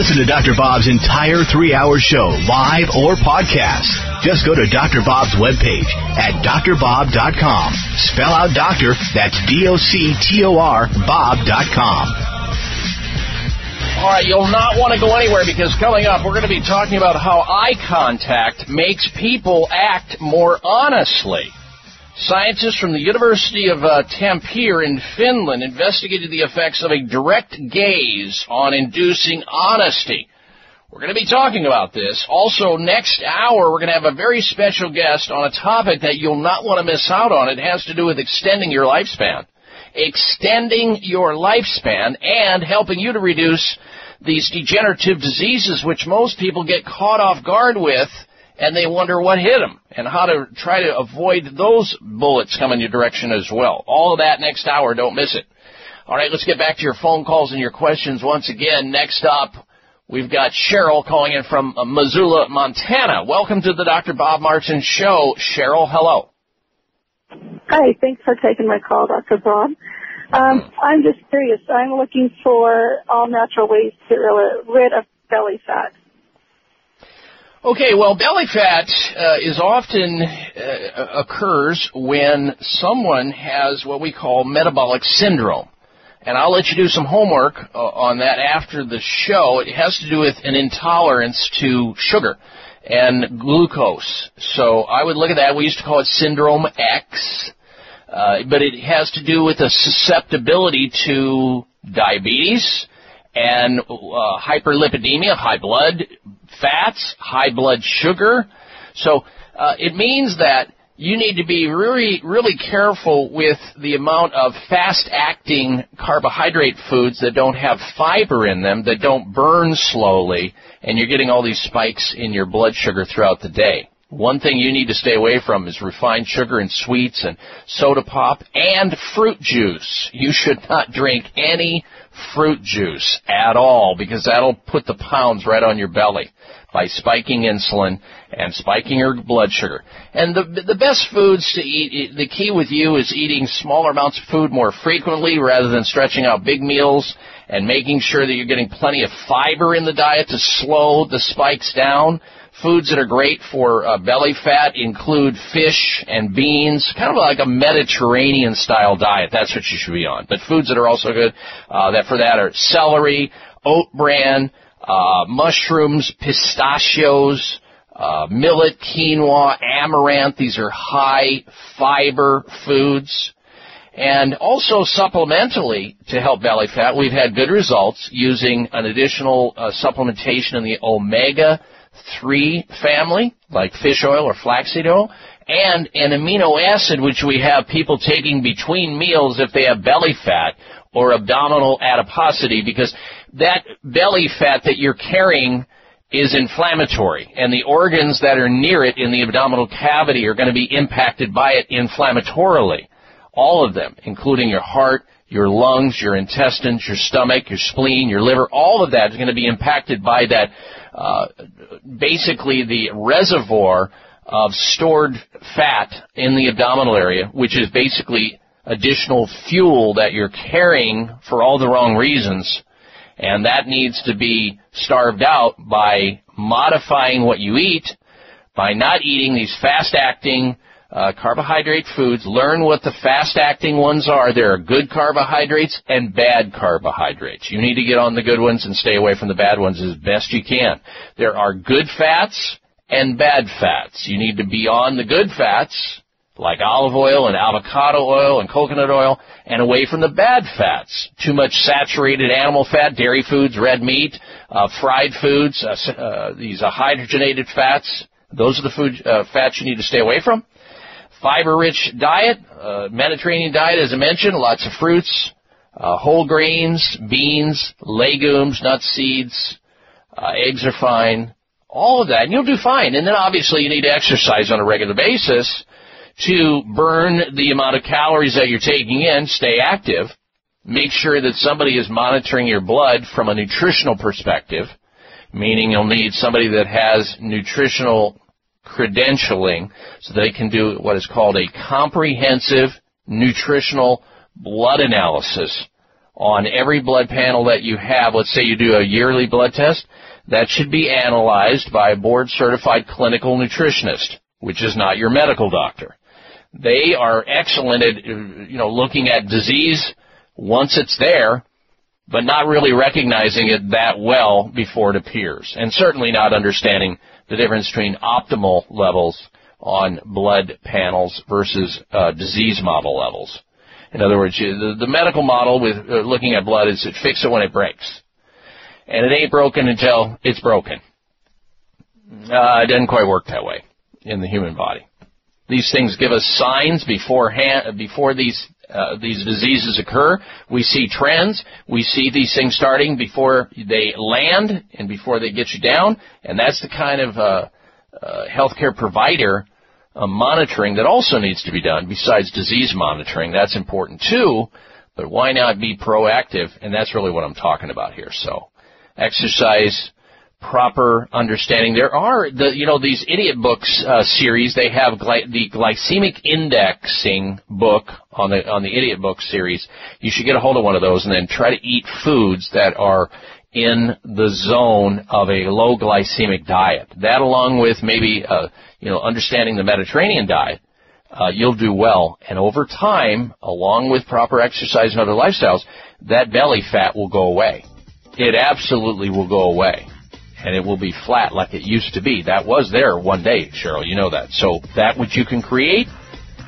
Listen to Dr. Bob's entire three hour show, live or podcast. Just go to Dr. Bob's webpage at drbob.com. Spell out doctor, that's D O C T O R, Bob.com. All right, you'll not want to go anywhere because coming up, we're going to be talking about how eye contact makes people act more honestly. Scientists from the University of uh, Tampere in Finland investigated the effects of a direct gaze on inducing honesty. We're going to be talking about this. Also, next hour, we're going to have a very special guest on a topic that you'll not want to miss out on. It has to do with extending your lifespan. Extending your lifespan and helping you to reduce these degenerative diseases which most people get caught off guard with and they wonder what hit them and how to try to avoid those bullets coming your direction as well. All of that next hour. Don't miss it. All right, let's get back to your phone calls and your questions once again. Next up, we've got Cheryl calling in from Missoula, Montana. Welcome to the Dr. Bob Martin Show. Cheryl, hello. Hi, thanks for taking my call, Dr. Bob. Um, I'm just curious. I'm looking for all natural ways to get rid of belly fat. Okay, well, belly fat uh, is often uh, occurs when someone has what we call metabolic syndrome. And I'll let you do some homework uh, on that after the show. It has to do with an intolerance to sugar and glucose. So I would look at that. We used to call it syndrome X. Uh, but it has to do with a susceptibility to diabetes and uh, hyperlipidemia, high blood fats, high blood sugar. So uh, it means that you need to be really, really careful with the amount of fast-acting carbohydrate foods that don't have fiber in them, that don't burn slowly, and you're getting all these spikes in your blood sugar throughout the day. One thing you need to stay away from is refined sugar and sweets and soda pop and fruit juice. You should not drink any fruit juice at all because that'll put the pounds right on your belly by spiking insulin and spiking your blood sugar. And the the best foods to eat, the key with you is eating smaller amounts of food more frequently rather than stretching out big meals and making sure that you're getting plenty of fiber in the diet to slow the spikes down. Foods that are great for uh, belly fat include fish and beans, kind of like a Mediterranean style diet. That's what you should be on. But foods that are also good uh, that for that are celery, oat bran, uh, mushrooms, pistachios, uh, millet, quinoa, amaranth. These are high fiber foods. And also supplementally to help belly fat, we've had good results using an additional uh, supplementation in the omega 3 family, like fish oil or flaxseed oil, and an amino acid which we have people taking between meals if they have belly fat or abdominal adiposity because that belly fat that you're carrying is inflammatory and the organs that are near it in the abdominal cavity are going to be impacted by it inflammatorily. All of them, including your heart, your lungs, your intestines, your stomach, your spleen, your liver, all of that is going to be impacted by that, uh, basically the reservoir of stored fat in the abdominal area, which is basically additional fuel that you're carrying for all the wrong reasons. And that needs to be starved out by modifying what you eat, by not eating these fast acting, uh, carbohydrate foods. Learn what the fast acting ones are. There are good carbohydrates and bad carbohydrates. You need to get on the good ones and stay away from the bad ones as best you can. There are good fats and bad fats. You need to be on the good fats, like olive oil and avocado oil and coconut oil, and away from the bad fats. Too much saturated animal fat, dairy foods, red meat, uh, fried foods, uh, uh, these are hydrogenated fats. Those are the food uh, fats you need to stay away from. Fiber-rich diet, uh, Mediterranean diet, as I mentioned, lots of fruits, uh, whole grains, beans, legumes, nuts, seeds. eggs are fine all of that, and you'll do fine. And then obviously you need to exercise on a regular basis to burn the amount of calories that you're taking in, stay active. Make sure that somebody is monitoring your blood from a nutritional perspective, meaning you'll need somebody that has nutritional credentialing so they can do what is called a comprehensive nutritional blood analysis on every blood panel that you have. Let's say you do a yearly blood test that should be analyzed by a board certified clinical nutritionist, which is not your medical doctor. They are excellent at, you know, looking at disease once it's there, but not really recognizing it that well before it appears, and certainly not understanding the difference between optimal levels on blood panels versus uh, disease model levels. In other words, the, the medical model with uh, looking at blood is it fix it when it breaks and it ain't broken until it's broken. Uh, it doesn't quite work that way in the human body. These things give us signs beforehand, before these uh, these diseases occur. We see trends. We see these things starting before they land and before they get you down. And that's the kind of uh, uh, healthcare provider uh, monitoring that also needs to be done besides disease monitoring. That's important too. But why not be proactive? And that's really what I'm talking about here. So exercise, proper understanding. There are the you know these idiot books uh, series. They have gly- the glycemic indexing book on the on the idiot book series. You should get a hold of one of those and then try to eat foods that are in the zone of a low glycemic diet. That along with maybe uh, you know understanding the Mediterranean diet. Uh, you'll do well, and over time, along with proper exercise and other lifestyles, that belly fat will go away it absolutely will go away. And it will be flat like it used to be. That was there one day, Cheryl. You know that. So that which you can create,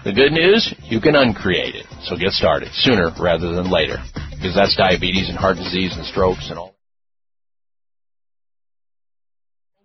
the good news, you can uncreate it. So get started sooner rather than later. Because that's diabetes and heart disease and strokes and all.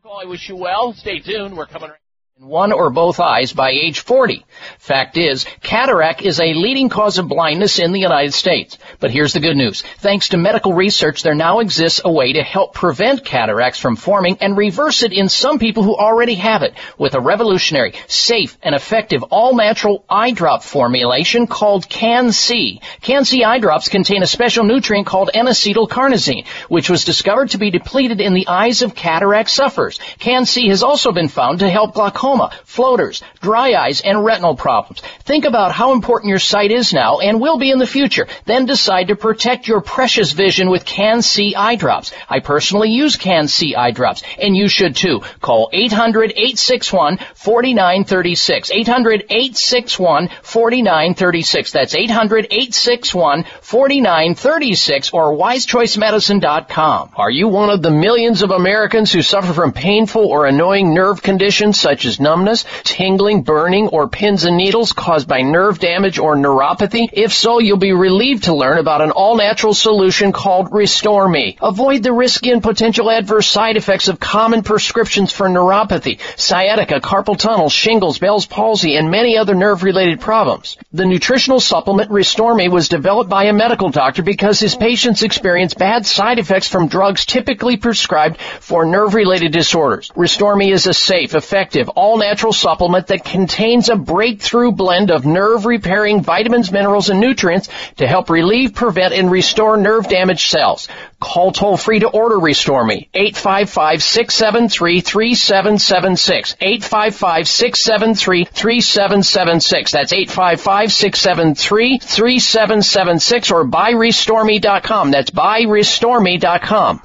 I wish you well. Stay tuned. We're coming in one or both eyes by age 40. Fact is, cataract is a leading cause of blindness in the United States. But here's the good news. Thanks to medical research, there now exists a way to help prevent cataracts from forming and reverse it in some people who already have it with a revolutionary, safe, and effective all-natural eye drop formulation called Can-C. Can-C eye drops contain a special nutrient called N-acetylcarnosine, which was discovered to be depleted in the eyes of cataract sufferers. Can-C has also been found to help glaucoma glaucoma, floaters, dry eyes, and retinal problems. Think about how important your sight is now and will be in the future. Then decide to protect your precious vision with Can-C eye drops. I personally use Can-C eye drops, and you should too. Call 800-861-4936. 800-861-4936. That's 800-861-4936 or wisechoicemedicine.com. Are you one of the millions of Americans who suffer from painful or annoying nerve conditions such as numbness, tingling, burning, or pins and needles caused by nerve damage or neuropathy? If so, you'll be relieved to learn about an all-natural solution called Restore Me. Avoid the risky and potential adverse side effects of common prescriptions for neuropathy, sciatica, carpal tunnel, shingles, Bell's palsy, and many other nerve-related problems. The nutritional supplement Restore Me was developed by a medical doctor because his patients experience bad side effects from drugs typically prescribed for nerve-related disorders. Restore Me is a safe, effective, all-natural supplement that contains a breakthrough blend of nerve-repairing vitamins, minerals, and nutrients to help relieve, prevent, and restore nerve damaged cells. Call toll free to order Restore Me. 855-673-3776. 855-673-3776. That's 855-673-3776 or buyrestoreme.com. That's buyrestoreme.com.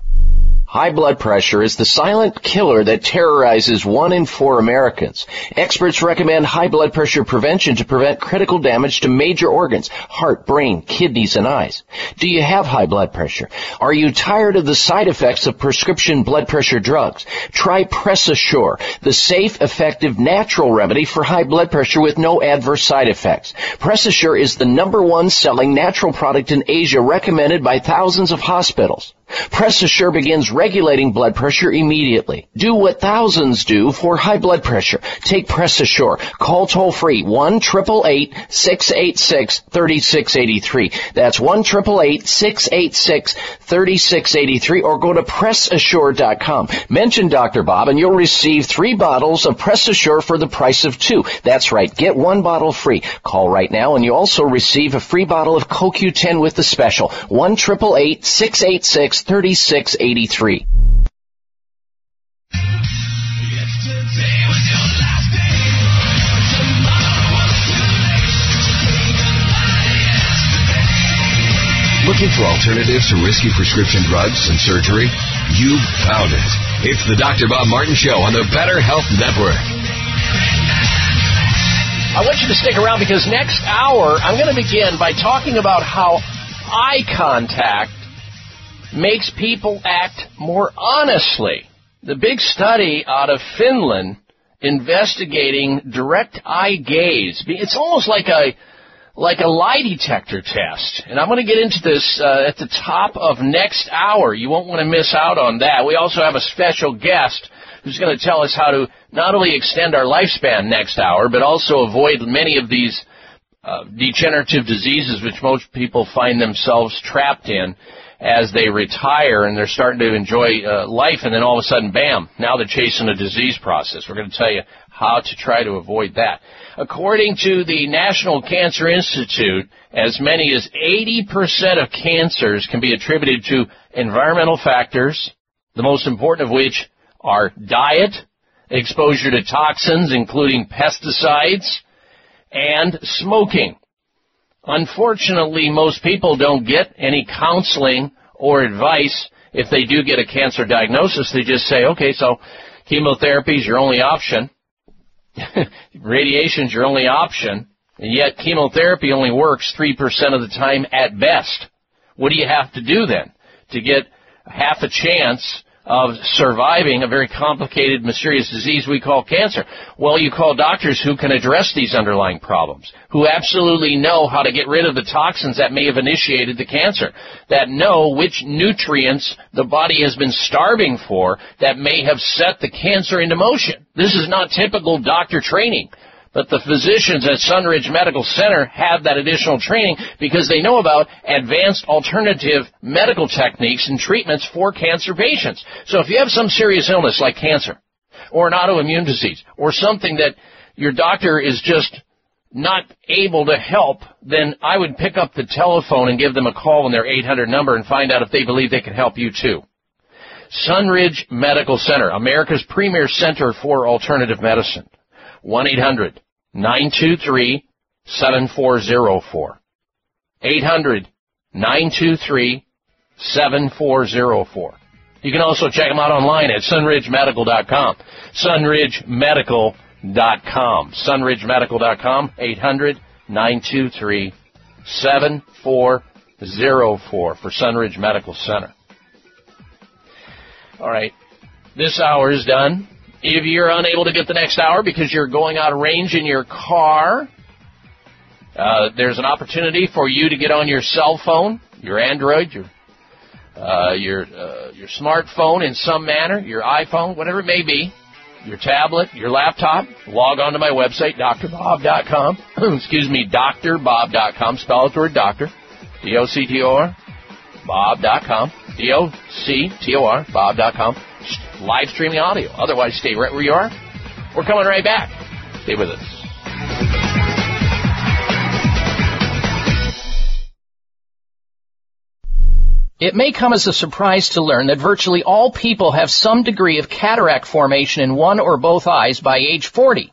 High blood pressure is the silent killer that terrorizes one in four Americans. Experts recommend high blood pressure prevention to prevent critical damage to major organs, heart, brain, kidneys, and eyes. Do you have high blood pressure? Are you tired of the side effects of prescription blood pressure drugs? Try Press Assure, the safe, effective, natural remedy for high blood pressure with no adverse side effects. Press Assure is the number one selling natural product in Asia recommended by thousands of hospitals. Press Assure begins regulating blood pressure immediately. Do what thousands do for high blood pressure. Take Press Assure. Call toll free 1 686 3683. That's 1 686 3683 or go to PressAssure.com. Mention Dr. Bob and you'll receive three bottles of Press Assure for the price of two. That's right. Get one bottle free. Call right now and you also receive a free bottle of CoQ10 with the special. 1 686 3683. Looking for alternatives to risky prescription drugs and surgery? You found it. It's the Dr. Bob Martin Show on the Better Health Network. I want you to stick around because next hour I'm going to begin by talking about how eye contact makes people act more honestly. The big study out of Finland investigating direct eye gaze. It's almost like a like a lie detector test. And I'm going to get into this uh, at the top of next hour. You won't want to miss out on that. We also have a special guest who's going to tell us how to not only extend our lifespan next hour, but also avoid many of these uh, degenerative diseases which most people find themselves trapped in as they retire and they're starting to enjoy uh, life and then all of a sudden, bam, now they're chasing a disease process. We're going to tell you how to try to avoid that. According to the National Cancer Institute, as many as 80% of cancers can be attributed to environmental factors, the most important of which are diet, exposure to toxins including pesticides, and smoking. Unfortunately, most people don't get any counseling or advice. If they do get a cancer diagnosis, they just say, okay, so chemotherapy is your only option. Radiation is your only option. And yet chemotherapy only works 3% of the time at best. What do you have to do then to get half a chance of surviving a very complicated, mysterious disease we call cancer? Well, you call doctors who can address these underlying problems, who absolutely know how to get rid of the toxins that may have initiated the cancer, that know which nutrients the body has been starving for that may have set the cancer into motion. This is not typical doctor training. But the physicians at Sunridge Medical Center have that additional training because they know about advanced alternative medical techniques and treatments for cancer patients. So if you have some serious illness like cancer or an autoimmune disease or something that your doctor is just not able to help, then I would pick up the telephone and give them a call on their 800 number and find out if they believe they can help you too. Sunridge Medical Center, America's premier center for alternative medicine. 1-800 923 7404. 800 923 7404. You can also check them out online at sunridgemedical.com. Sunridgemedical.com. Sunridgemedical.com. 800 923 7404 for Sunridge Medical Center. All right. This hour is done. If you're unable to get the next hour because you're going out of range in your car, uh, there's an opportunity for you to get on your cell phone, your Android, your uh, your uh, your smartphone in some manner, your iPhone, whatever it may be, your tablet, your laptop. Log on to my website, drbob.com. Excuse me, drbob.com. Spell the word doctor, D-O-C-T-O-R, bob.com, D-O-C-T-O-R, bob.com. Live streaming audio. Otherwise, stay right where you are. We're coming right back. Stay with us. It may come as a surprise to learn that virtually all people have some degree of cataract formation in one or both eyes by age 40.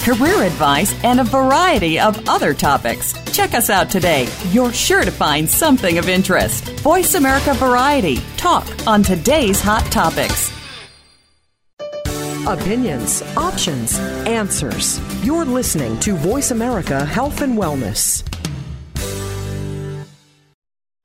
career advice, and a variety of other topics. Check us out today. You're sure to find something of interest. Voice America Variety. Talk on today's hot topics. Opinions, options, answers. You're listening to Voice America Health and Wellness.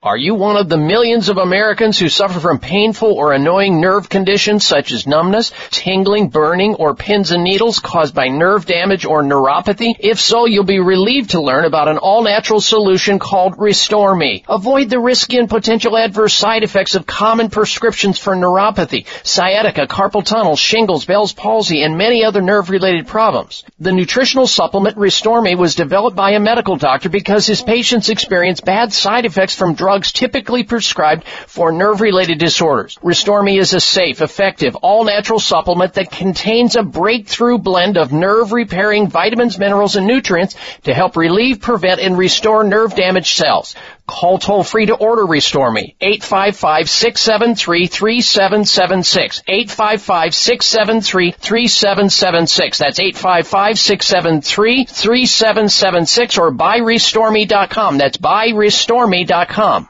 Are you one of the millions of Americans who suffer from painful or annoying nerve conditions such as numbness, tingling, burning, or pins and needles caused by nerve damage or neuropathy? If so, you'll be relieved to learn about an all-natural solution called Restore Me. Avoid the risky and potential adverse side effects of common prescriptions for neuropathy, sciatica, carpal tunnel, shingles, Bell's palsy, and many other nerve-related problems. The nutritional supplement Restore Me was developed by a medical doctor because his patients experience bad side effects from drugs drugs typically prescribed for nerve-related disorders. Restore Me is a safe, effective, all-natural supplement that contains a breakthrough blend of nerve-repairing vitamins, minerals, and nutrients to help relieve, prevent, and restore nerve damaged cells. Call toll free to order Restore Me. 855-673-3776. 855-673-3776. That's 855-673-3776 or buyrestoreme.com. That's buyrestoreme.com.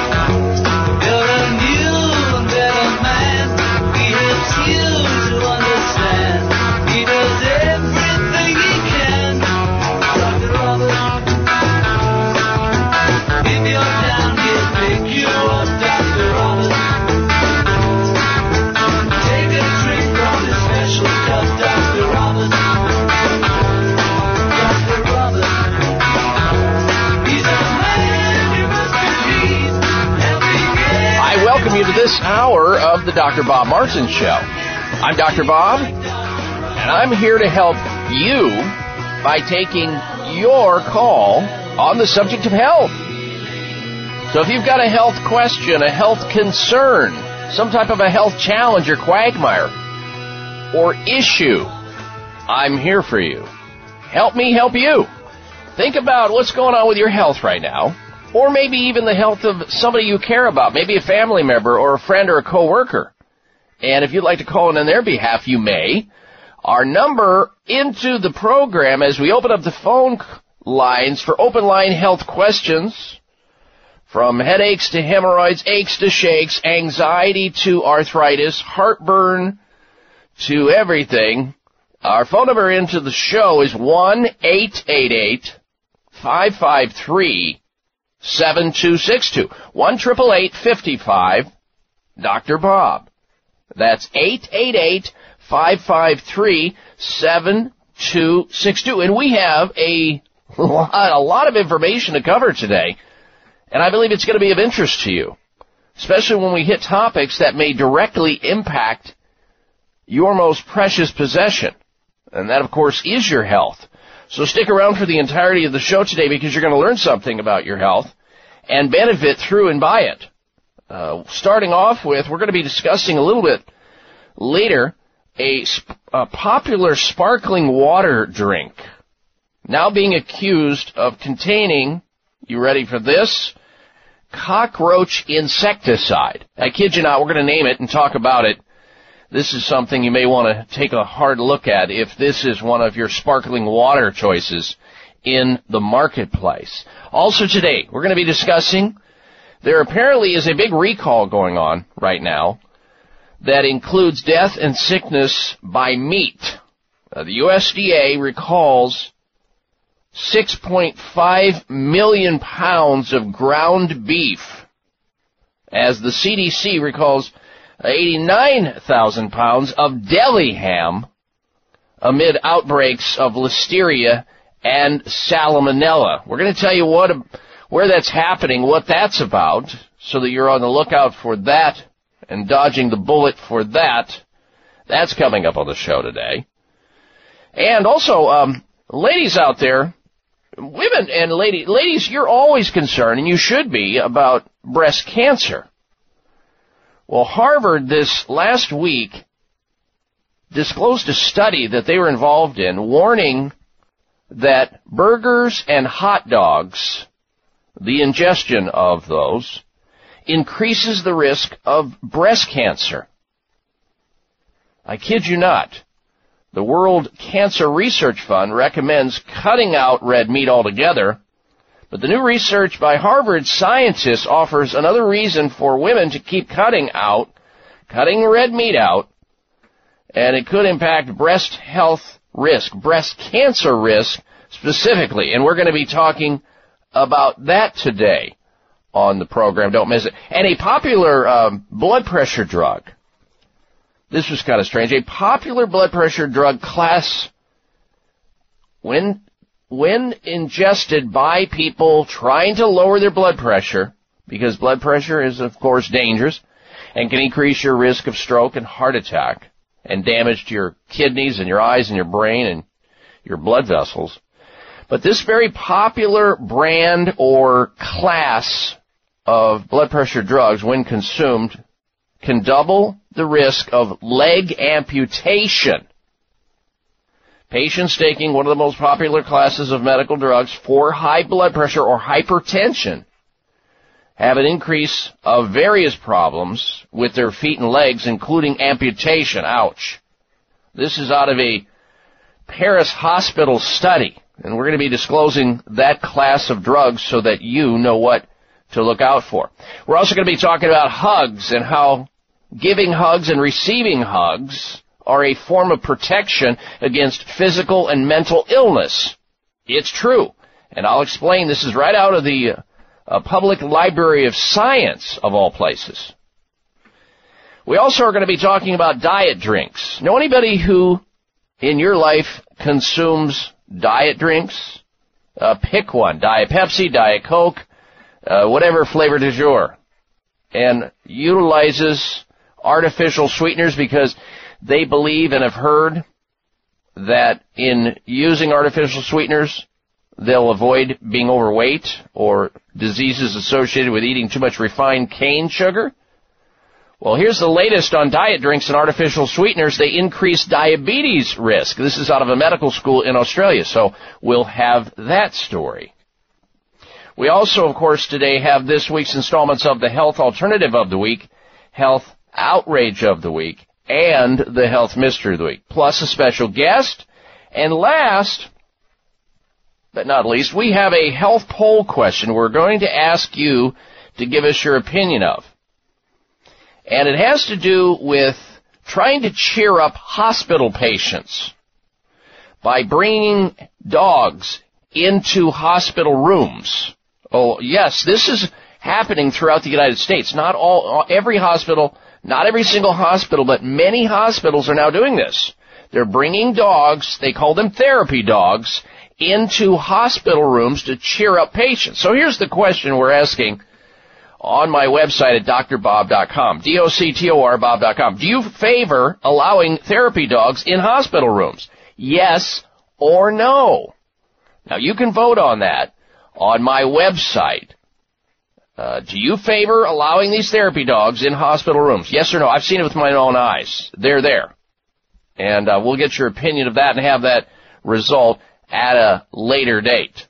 This hour of the Dr. Bob Martin Show. I'm Dr. Bob, and I'm here to help you by taking your call on the subject of health. So if you've got a health question, a health concern, some type of a health challenge or quagmire, or issue, I'm here for you. Help me help you. Think about what's going on with your health right now or maybe even the health of somebody you care about, maybe a family member or a friend or a coworker. And if you'd like to call in on their behalf, you may. Our number into the program as we open up the phone lines for open line health questions from headaches to hemorrhoids, aches to shakes, anxiety to arthritis, heartburn to everything. Our phone number into the show is 1 553 7262. 1 55 Dr. Bob. That's 888 553 7262. And we have a lot, a lot of information to cover today. And I believe it's going to be of interest to you. Especially when we hit topics that may directly impact your most precious possession. And that, of course, is your health. So stick around for the entirety of the show today because you're going to learn something about your health and benefit through and by it. Uh, starting off with, we're going to be discussing a little bit later a, sp- a popular sparkling water drink now being accused of containing, you ready for this? Cockroach insecticide. I kid you not, we're going to name it and talk about it this is something you may want to take a hard look at if this is one of your sparkling water choices in the marketplace. Also today, we're going to be discussing there apparently is a big recall going on right now that includes death and sickness by meat. Uh, the USDA recalls 6.5 million pounds of ground beef as the CDC recalls 89,000 pounds of deli ham amid outbreaks of listeria and salmonella. We're going to tell you what, where that's happening, what that's about, so that you're on the lookout for that and dodging the bullet for that. That's coming up on the show today. And also, um, ladies out there, women and lady, ladies, you're always concerned, and you should be, about breast cancer. Well, Harvard this last week disclosed a study that they were involved in warning that burgers and hot dogs, the ingestion of those, increases the risk of breast cancer. I kid you not. The World Cancer Research Fund recommends cutting out red meat altogether but the new research by Harvard scientists offers another reason for women to keep cutting out, cutting red meat out, and it could impact breast health risk, breast cancer risk specifically. And we're going to be talking about that today on the program. Don't miss it. And a popular um, blood pressure drug. This was kind of strange. A popular blood pressure drug class when when ingested by people trying to lower their blood pressure, because blood pressure is of course dangerous and can increase your risk of stroke and heart attack and damage to your kidneys and your eyes and your brain and your blood vessels. But this very popular brand or class of blood pressure drugs, when consumed, can double the risk of leg amputation Patients taking one of the most popular classes of medical drugs for high blood pressure or hypertension have an increase of various problems with their feet and legs, including amputation. Ouch. This is out of a Paris hospital study, and we're going to be disclosing that class of drugs so that you know what to look out for. We're also going to be talking about hugs and how giving hugs and receiving hugs are a form of protection against physical and mental illness. It's true. And I'll explain this is right out of the uh, Public Library of Science of all places. We also are going to be talking about diet drinks. Know anybody who in your life consumes diet drinks? Uh, pick one. Diet Pepsi, Diet Coke, uh, whatever flavor du jour. and utilizes artificial sweeteners because they believe and have heard that in using artificial sweeteners, they'll avoid being overweight or diseases associated with eating too much refined cane sugar. Well, here's the latest on diet drinks and artificial sweeteners. They increase diabetes risk. This is out of a medical school in Australia, so we'll have that story. We also, of course, today have this week's installments of the Health Alternative of the Week, Health Outrage of the Week, and the Health Mystery of the Week, plus a special guest. And last, but not least, we have a health poll question we're going to ask you to give us your opinion of. And it has to do with trying to cheer up hospital patients by bringing dogs into hospital rooms. Oh, yes, this is happening throughout the United States. Not all, every hospital, not every single hospital, but many hospitals are now doing this. They're bringing dogs, they call them therapy dogs, into hospital rooms to cheer up patients. So here's the question we're asking on my website at drbob.com. D-O-C-T-O-R bob.com. Do you favor allowing therapy dogs in hospital rooms? Yes or no? Now you can vote on that on my website. Uh, do you favor allowing these therapy dogs in hospital rooms? Yes or no? I've seen it with my own eyes. They're there. And uh, we'll get your opinion of that and have that result at a later date.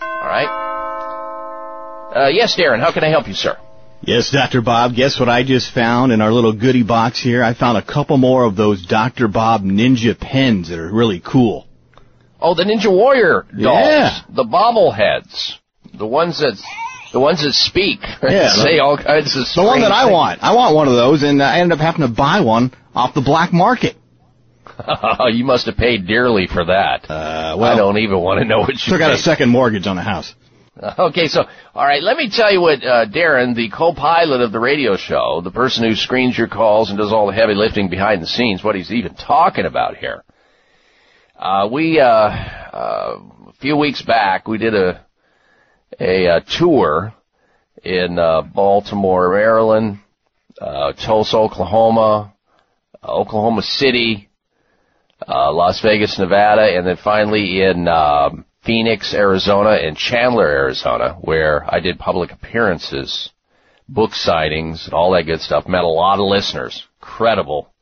All right. Uh, yes, Darren. How can I help you, sir? Yes, Dr. Bob. Guess what I just found in our little goodie box here? I found a couple more of those Dr. Bob Ninja pens that are really cool. Oh, the Ninja Warrior dolls. Yeah. The bobbleheads. The ones that, the ones that speak. Yeah, say the- all kinds of The one that I things. want. I want one of those, and I ended up having to buy one off the black market. you must have paid dearly for that. Uh, I don't even want to know what you Took out a second mortgage on the house. Okay, so all right, let me tell you what uh, Darren, the co-pilot of the radio show, the person who screens your calls and does all the heavy lifting behind the scenes, what he's even talking about here. Uh, we uh, uh, a few weeks back we did a a, uh tour in uh, Baltimore, Maryland, uh, Tulsa, Oklahoma, uh, Oklahoma City, uh, Las Vegas, Nevada, and then finally in um, Phoenix, Arizona, and Chandler, Arizona, where I did public appearances, book signings, and all that good stuff. Met a lot of listeners. Incredible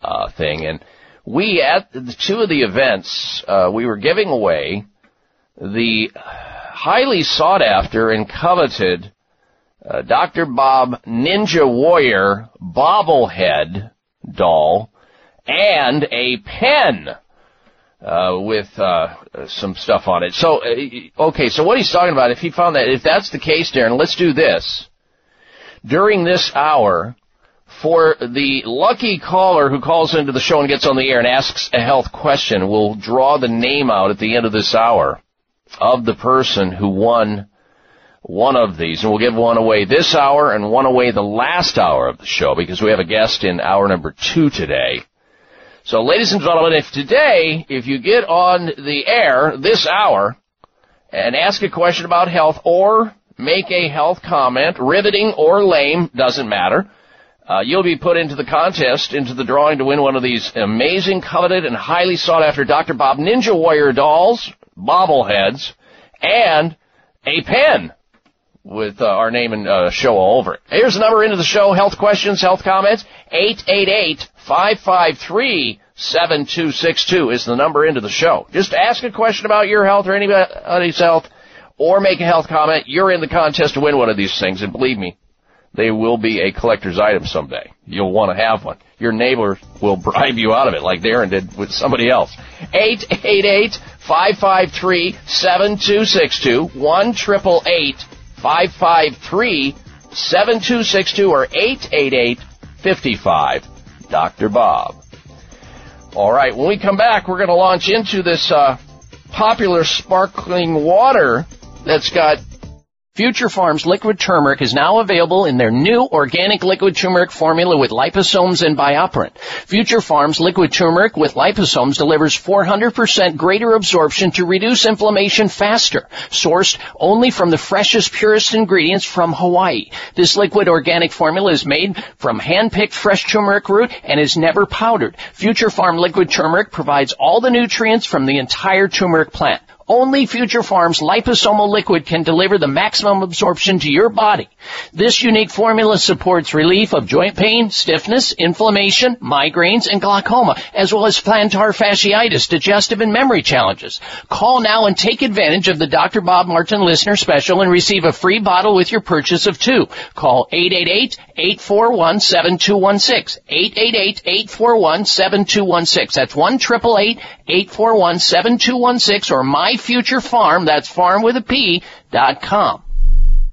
uh, thing. And we at the two of the events, uh, we were giving away the highly sought after and coveted uh, Dr. Bob Ninja Warrior bobblehead doll and a pen uh, with uh, some stuff on it. So, uh, okay, so what he's talking about, if he found that, if that's the case, Darren, let's do this. During this hour, for the lucky caller who calls into the show and gets on the air and asks a health question, we'll draw the name out at the end of this hour of the person who won one of these, and we'll give one away this hour and one away the last hour of the show because we have a guest in hour number two today. So, ladies and gentlemen, if today, if you get on the air this hour and ask a question about health or make a health comment, riveting or lame, doesn't matter, uh, you'll be put into the contest, into the drawing to win one of these amazing, coveted, and highly sought after Dr. Bob Ninja Warrior dolls, bobbleheads, and a pen with uh, our name and uh, show all over it. Here's the number into the show. Health questions, health comments. 888-553-7262 is the number into the show. Just ask a question about your health or anybody's health or make a health comment. You're in the contest to win one of these things. And believe me, they will be a collector's item someday. You'll want to have one. Your neighbor will bribe you out of it like Darren did with somebody else. 888-553-7262. 1 553 7262 or 888 55 Dr. Bob. All right, when we come back, we're going to launch into this uh, popular sparkling water that's got Future Farms liquid turmeric is now available in their new organic liquid turmeric formula with liposomes and BioPerine. Future Farms liquid turmeric with liposomes delivers 400% greater absorption to reduce inflammation faster. Sourced only from the freshest, purest ingredients from Hawaii. This liquid organic formula is made from hand-picked fresh turmeric root and is never powdered. Future Farm liquid turmeric provides all the nutrients from the entire turmeric plant. Only Future Farms liposomal liquid can deliver the maximum absorption to your body. This unique formula supports relief of joint pain, stiffness, inflammation, migraines, and glaucoma, as well as plantar fasciitis, digestive and memory challenges. Call now and take advantage of the Dr. Bob Martin listener special and receive a free bottle with your purchase of two. Call 888-841-7216. 888-841-7216. That's 1 841-7216 or myfuturefarm, that's farm with a P, dot com.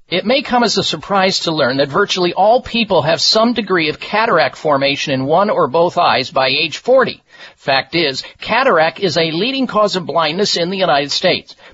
It may come as a surprise to learn that virtually all people have some degree of cataract formation in one or both eyes by age 40. Fact is, cataract is a leading cause of blindness in the United States.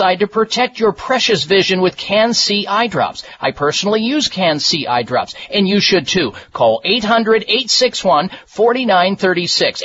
to protect your precious vision with CAN-C eye drops. I personally use CAN-C eye drops, and you should too. Call 800-861-4936.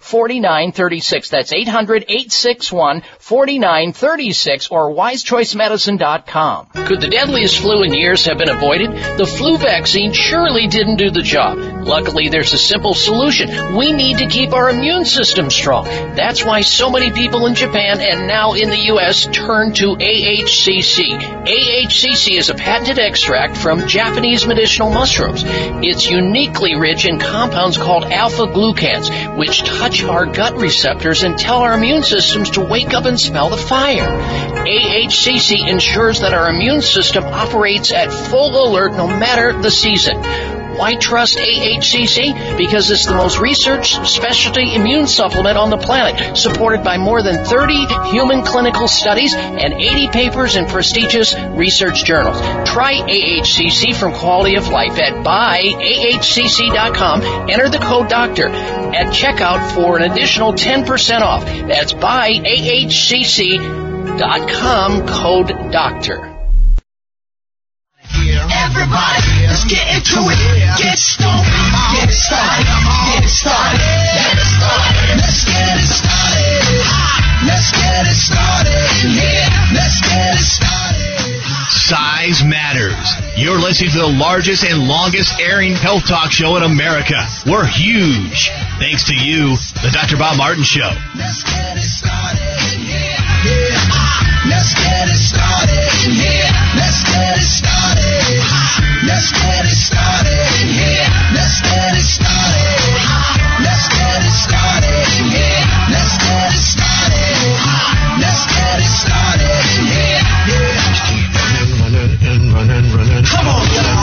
800-861-4936. That's 800-861-4936 or wisechoicemedicine.com. Could the deadliest flu in years have been avoided? The flu vaccine surely didn't do the job. Luckily, there's a simple solution. We need to keep our immune system strong. That's why so many people in Japan and now in the U.S. turn to AHCC. AHCC is a patented extract from Japanese medicinal mushrooms. It's uniquely rich in compounds called alpha glucans, which touch our gut receptors and tell our immune systems to wake up and smell the fire. AHCC ensures that our immune system operates at full alert no matter the season. Why trust AHCC? Because it's the most researched specialty immune supplement on the planet, supported by more than 30 human clinical studies and 80 papers in prestigious research journals. Try AHCC from Quality of Life at buyahcc.com. Enter the code DOCTOR at checkout for an additional 10% off. That's buyahcc.com code DOCTOR. Everybody, let's get into it. Get stoned, get it started, get it started, get it started. Let's get it started. Let's get it started. Yeah, let's get it started. Size matters. You're listening to the largest and longest airing health talk show in America. We're huge. Thanks to you, the Dr. Bob Martin Show. Let's get it started. Let's get it started. Yeah, let's get it started. Let's get it started. Yeah, let's get it started. Let's get it started. Yeah, let's get it started. Let's get it started. Yeah, yeah. Running, running, running, running. Come on, y'all.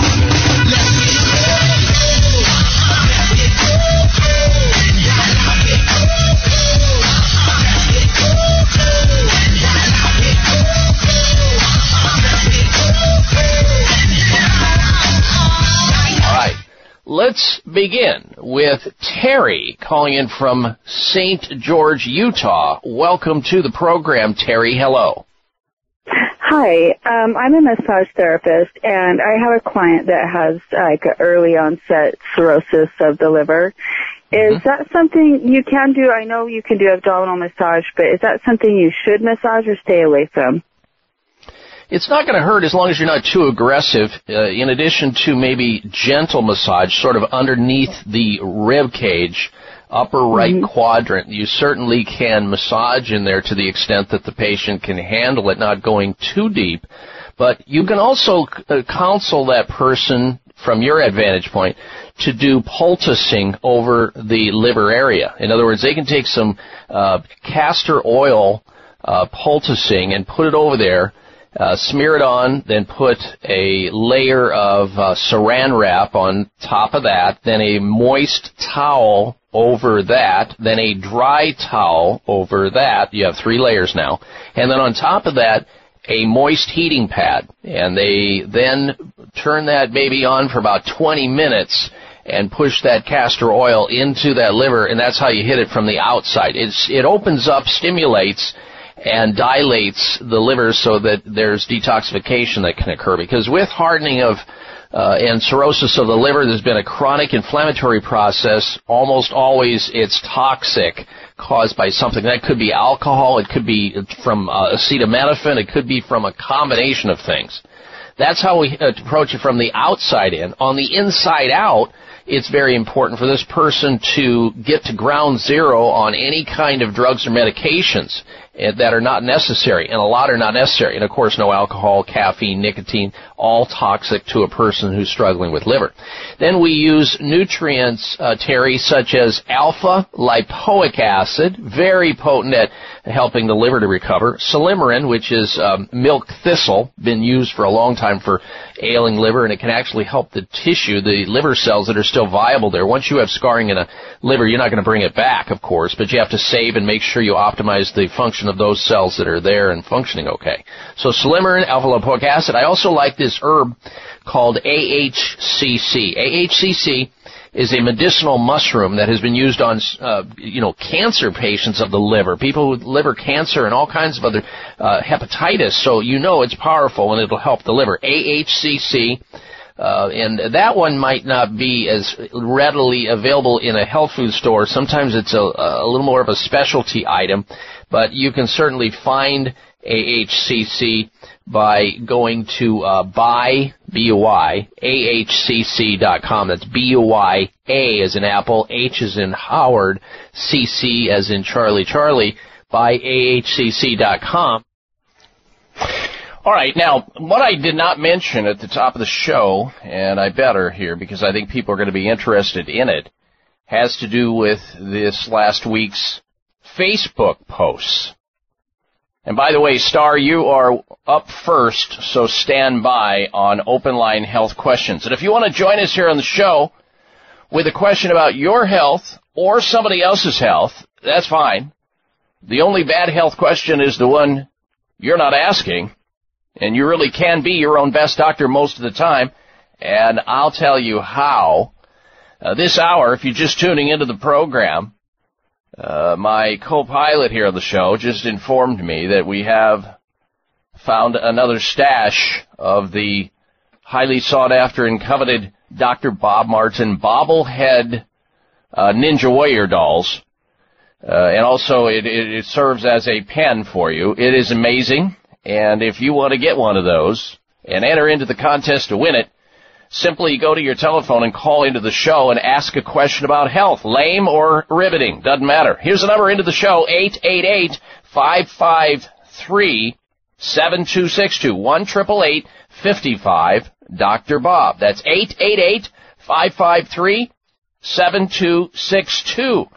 Let's begin with Terry calling in from St. George, Utah. Welcome to the program, Terry. Hello. Hi, um, I'm a massage therapist, and I have a client that has like early onset cirrhosis of the liver. Is that something you can do? I know you can do abdominal massage, but is that something you should massage or stay away from? It's not going to hurt as long as you're not too aggressive. Uh, in addition to maybe gentle massage, sort of underneath the rib cage, upper right quadrant, you certainly can massage in there to the extent that the patient can handle it, not going too deep. But you can also uh, counsel that person from your advantage point to do poulticing over the liver area. In other words, they can take some uh, castor oil uh, poulticing and put it over there Uh, smear it on, then put a layer of uh, saran wrap on top of that, then a moist towel over that, then a dry towel over that. You have three layers now. And then on top of that, a moist heating pad. And they then turn that baby on for about 20 minutes and push that castor oil into that liver, and that's how you hit it from the outside. It's, it opens up, stimulates, and dilates the liver so that there's detoxification that can occur. Because with hardening of uh, and cirrhosis of the liver, there's been a chronic inflammatory process. Almost always it's toxic, caused by something. That could be alcohol, it could be from uh, acetaminophen, it could be from a combination of things. That's how we approach it from the outside in. On the inside out, it's very important for this person to get to ground zero on any kind of drugs or medications that are not necessary, and a lot are not necessary. And of course, no alcohol, caffeine, nicotine, all toxic to a person who's struggling with liver. Then we use nutrients, uh, Terry, such as alpha lipoic acid, very potent at helping the liver to recover. Silymarin, which is um, milk thistle, been used for a long time for ailing liver, and it can actually help the tissue, the liver cells that are still viable there. Once you have scarring in a liver, you're not going to bring it back, of course, but you have to save and make sure you optimize the function of those cells that are there and functioning okay. So silymarin, alpha lipoic acid. I also like this herb called AHCC. AHCC is a medicinal mushroom that has been used on, uh, you know, cancer patients of the liver, people with liver cancer and all kinds of other uh, hepatitis. So you know it's powerful and it'll help the liver. AHCC. Uh, and that one might not be as readily available in a health food store. Sometimes it's a, a little more of a specialty item, but you can certainly find AHCC by going to uh, buy B-U-Y, A-H-C-C dot com. That's B-U-Y, A as in Apple, H as in Howard, C-C as in Charlie Charlie, by A-H-C-C dot com. All right, now, what I did not mention at the top of the show, and I better here because I think people are going to be interested in it, has to do with this last week's Facebook posts. And by the way, Star, you are up first, so stand by on open line health questions. And if you want to join us here on the show with a question about your health or somebody else's health, that's fine. The only bad health question is the one you're not asking, and you really can be your own best doctor most of the time. And I'll tell you how. Uh, this hour, if you're just tuning into the program, uh, my co-pilot here on the show just informed me that we have found another stash of the highly sought after and coveted Dr. Bob Martin bobblehead uh, Ninja Warrior dolls. Uh, and also it, it, it serves as a pen for you. It is amazing. And if you want to get one of those and enter into the contest to win it, Simply go to your telephone and call into the show and ask a question about health, lame or riveting, doesn't matter. Here's the number into the show, 888-553-7262, 1 55 Dr. Bob. That's 888-553-7262.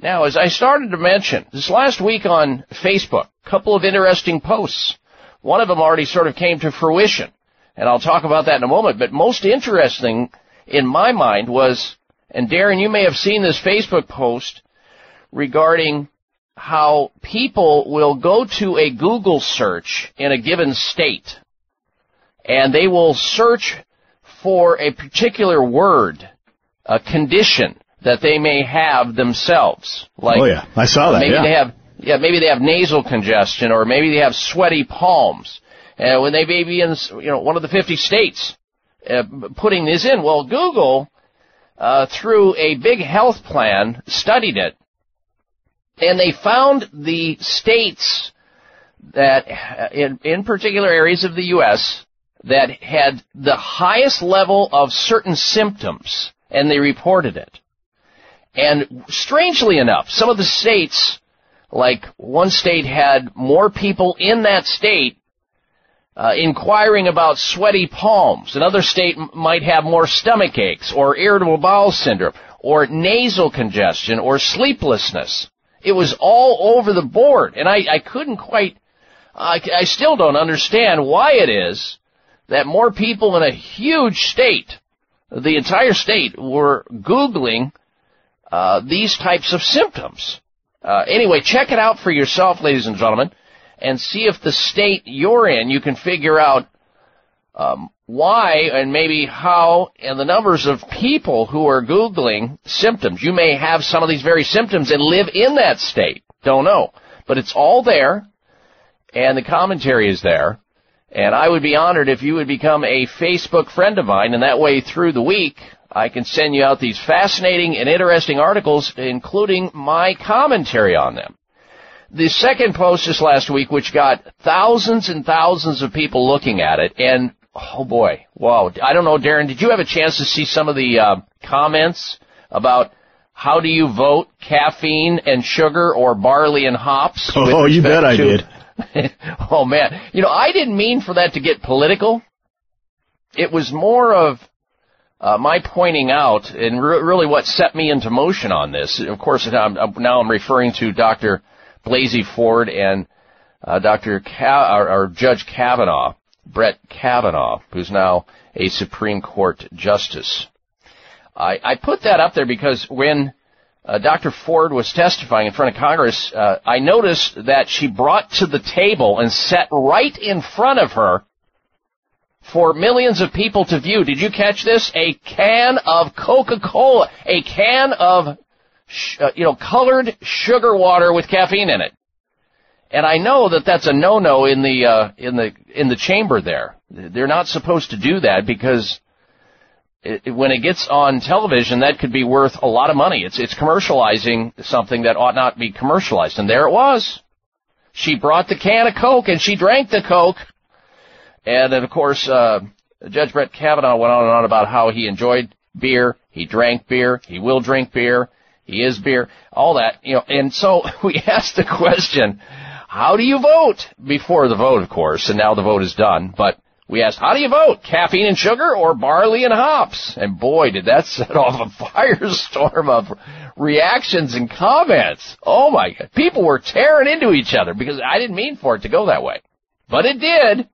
Now, as I started to mention, this last week on Facebook, a couple of interesting posts. One of them already sort of came to fruition and I'll talk about that in a moment. But most interesting in my mind was, and Darren, you may have seen this Facebook post regarding how people will go to a Google search in a given state and they will search for a particular word, a condition that they may have themselves. Like, oh yeah, I saw that. Maybe yeah. they have, yeah, maybe they have nasal congestion or maybe they have sweaty palms uh, when they may be in you know one of the 50 states uh, putting this in. Well, Google uh, through a big health plan studied it, and they found the states that uh, in in particular areas of the U.S. that had the highest level of certain symptoms, and they reported it. And strangely enough, some of the states, like one state had more people in that state uh, inquiring about sweaty palms. Another state m- might have more stomach aches or irritable bowel syndrome or nasal congestion or sleeplessness. It was all over the board, and I, I couldn't quite I, I still don't understand why it is that more people in a huge state, the entire state, were Googling uh, these types of symptoms. Uh, anyway, check it out for yourself, ladies and gentlemen, and see if the state you're in, you can figure out um, why and maybe how and the numbers of people who are Googling symptoms. You may have some of these very symptoms and live in that state. Don't know. But it's all there, and the commentary is there. And I would be honored if you would become a Facebook friend of mine, and that way through the week, I can send you out these fascinating and interesting articles, including my commentary on them. The second post this last week, which got thousands and thousands of people looking at it, and oh boy, wow! I don't know, Darren, did you have a chance to see some of the uh, comments about how do you vote caffeine and sugar or barley and hops? Oh, you bet I did. oh man, you know I didn't mean for that to get political. It was more of uh, my pointing out, and re- really what set me into motion on this. Of course, I'm, now I'm referring to Dr. Blasey Ford and uh, Dr. Ka- or, or Judge Kavanaugh, Brett Kavanaugh, who's now a Supreme Court justice. I, I put that up there because when uh, Dr. Ford was testifying in front of Congress, uh, I noticed that she brought to the table and set right in front of her for millions of people to view. Did you catch this? A can of Coca-Cola, a can of, sh- uh, you know, colored sugar water with caffeine in it. And I know that that's a no-no in the uh, in the in the chamber there. They're not supposed to do that because it, when it gets on television, that could be worth a lot of money. It's it's commercializing something that ought not be commercialized, and there it was. She brought the can of Coke and she drank the Coke, and then of course uh, Judge Brett Kavanaugh went on and on about how he enjoyed beer, he drank beer, he will drink beer, he is beer, all that, you know. And so we asked the question how do you vote? Before the vote, of course, and now the vote is done. But we asked, how do you vote? Caffeine and sugar or barley and hops? And boy, did that set off a firestorm of reactions and comments. Oh my God. People were tearing into each other because I didn't mean for it to go that way. But it did.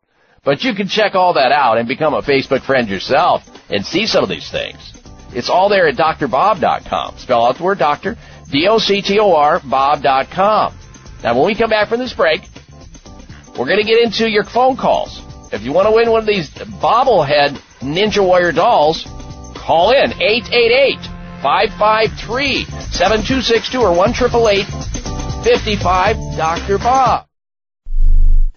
But you can check all that out and become a Facebook friend yourself and see some of these things. It's all there at drbob.com. Spell out the word doctor, D-O-C-T-O-R, bob.com. Now, when we come back from this break, we're going to get into your phone calls. If you want to win one of these bobblehead Ninja Warrior dolls, call in 888 553 7262 or 1 55 Dr. Bob.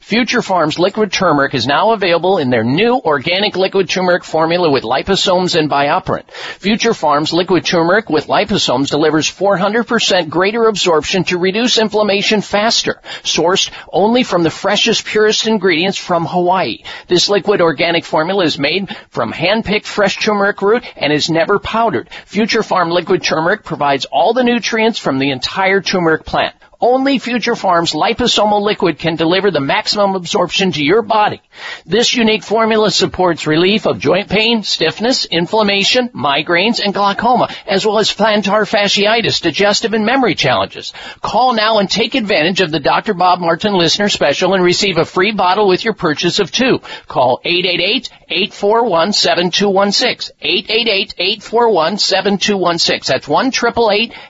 Future Farms liquid turmeric is now available in their new organic liquid turmeric formula with liposomes and BioPerine. Future Farms liquid turmeric with liposomes delivers 400% greater absorption to reduce inflammation faster. Sourced only from the freshest, purest ingredients from Hawaii. This liquid organic formula is made from hand-picked fresh turmeric root and is never powdered. Future Farm liquid turmeric provides all the nutrients from the entire turmeric plant. Only Future Farms liposomal liquid can deliver the maximum absorption to your body. This unique formula supports relief of joint pain, stiffness, inflammation, migraines, and glaucoma, as well as plantar fasciitis, digestive and memory challenges. Call now and take advantage of the Dr. Bob Martin listener special and receive a free bottle with your purchase of two. Call 888-841-7216. 888-841-7216. That's 1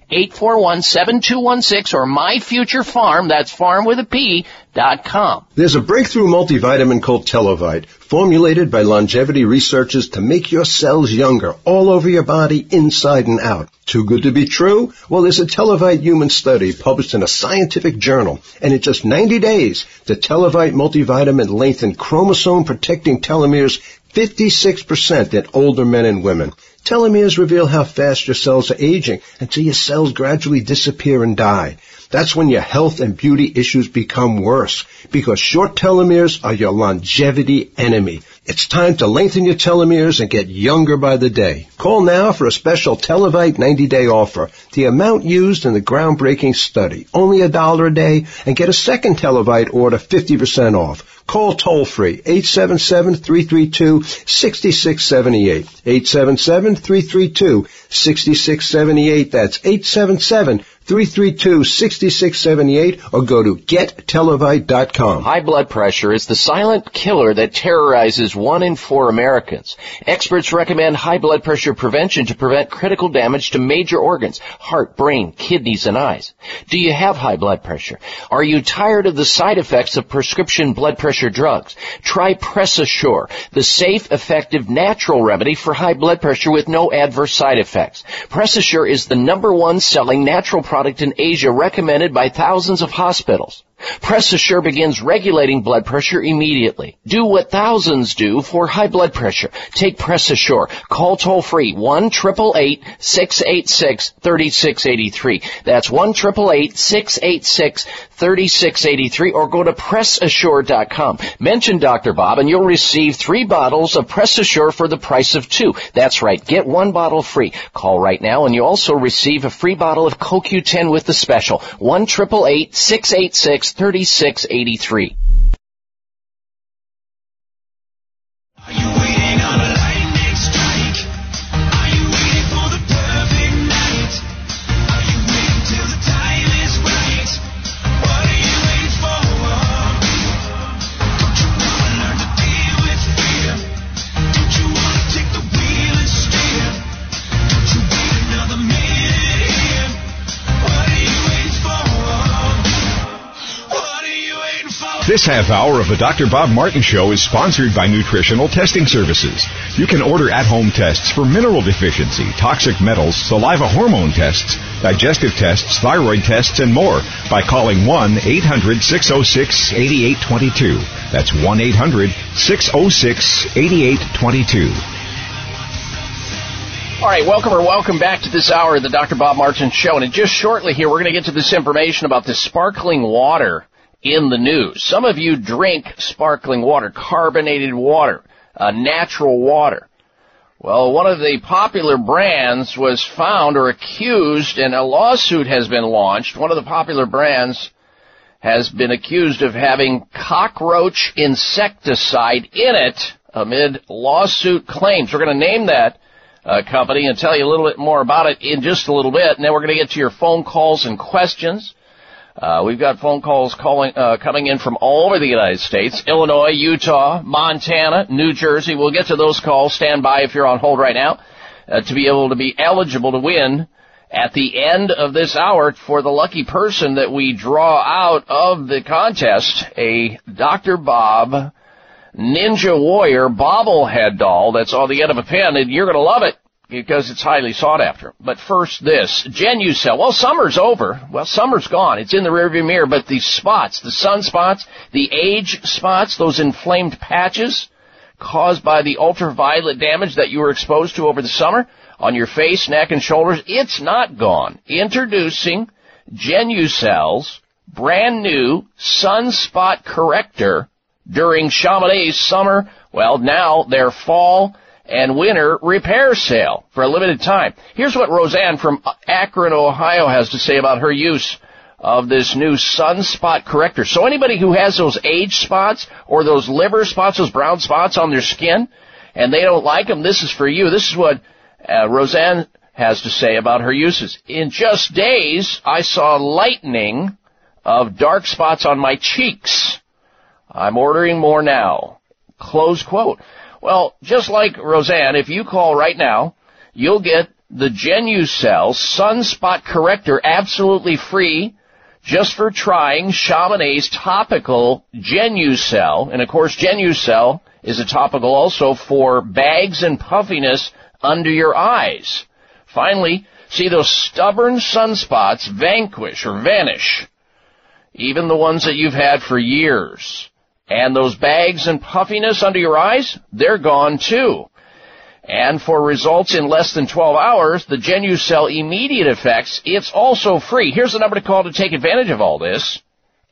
841-7216 or my Future Farm, that's farm with a P, dot com. There's a breakthrough multivitamin called Telovite, formulated by longevity researchers to make your cells younger all over your body, inside and out. Too good to be true? Well, there's a Telovite human study published in a scientific journal, and in just 90 days, the Telovite multivitamin lengthened chromosome protecting telomeres 56% in older men and women. Telomeres reveal how fast your cells are aging until your cells gradually disappear and die. That's when your health and beauty issues become worse because short telomeres are your longevity enemy. It's time to lengthen your telomeres and get younger by the day. Call now for a special Telovite 90 day offer. The amount used in the groundbreaking study, only a dollar a day, and get a second Telovite order 50% off. Call toll free 877-332-6678. 877-332-6678. That's 877 332-6678 or go to gettelovite.com. High blood pressure is the silent killer that terrorizes one in four Americans. Experts recommend high blood pressure prevention to prevent critical damage to major organs, heart, brain, kidneys, and eyes. Do you have high blood pressure? Are you tired of the side effects of prescription blood pressure drugs? Try Press Assure, the safe, effective, natural remedy for high blood pressure with no adverse side effects. Press Assure is the number one selling natural product in Asia recommended by thousands of hospitals. Press Assure begins regulating blood pressure immediately. Do what thousands do for high blood pressure. Take Press Assure. Call toll free 1 686 3683. That's 1 686 3683 or go to PressAssure.com. Mention Dr. Bob and you'll receive three bottles of Press Assure for the price of two. That's right. Get one bottle free. Call right now and you also receive a free bottle of CoQ10 with the special. 1 686 3683. This half hour of the Dr. Bob Martin Show is sponsored by Nutritional Testing Services. You can order at-home tests for mineral deficiency, toxic metals, saliva hormone tests, digestive tests, thyroid tests, and more by calling 1-800-606-8822. That's 1-800-606-8822. All right, welcome or welcome back to this hour of the Dr. Bob Martin Show. And just shortly here, we're going to get to this information about this sparkling water in the news. Some of you drink sparkling water, carbonated water, uh, natural water. Well, one of the popular brands was found or accused, and a lawsuit has been launched. One of the popular brands has been accused of having cockroach insecticide in it amid lawsuit claims. We're going to name that uh, company and tell you a little bit more about it in just a little bit, and then we're going to get to your phone calls and questions. Uh, we've got phone calls calling, uh, coming in from all over the United States, Illinois, Utah, Montana, New Jersey. We'll get to those calls. Stand by if you're on hold right now uh, to be able to be eligible to win at the end of this hour for the lucky person that we draw out of the contest, a Dr. Bob Ninja Warrior bobblehead doll that's on the end of a pen, and you're going to love it because it's highly sought after. But first this, Genucel. Well, summer's over. Well, summer's gone. It's in the rearview mirror, but these spots, the sunspots, the age spots, those inflamed patches caused by the ultraviolet damage that you were exposed to over the summer on your face, neck, and shoulders, it's not gone. Introducing Genucel's brand new sunspot corrector during Chamonix summer, well, now their fall and winter repair sale for a limited time. Here's what Roseanne from Akron, Ohio has to say about her use of this new sunspot corrector. So anybody who has those age spots or those liver spots, those brown spots on their skin, and they don't like them, this is for you. This is what uh, Roseanne has to say about her uses. In just days, I saw lightening of dark spots on my cheeks. I'm ordering more now. Close quote. Well, just like Roseanne, if you call right now, you'll get the Genucel Sunspot Corrector absolutely free just for trying Chamonix's topical Genucel. And of course, Genucel is a topical also for bags and puffiness under your eyes. Finally, see those stubborn sunspots vanquish or vanish. Even the ones that you've had for years. And those bags and puffiness under your eyes, they're gone too. And for results in less than 12 hours, the Genucel immediate effects, it's also free. Here's the number to call to take advantage of all this.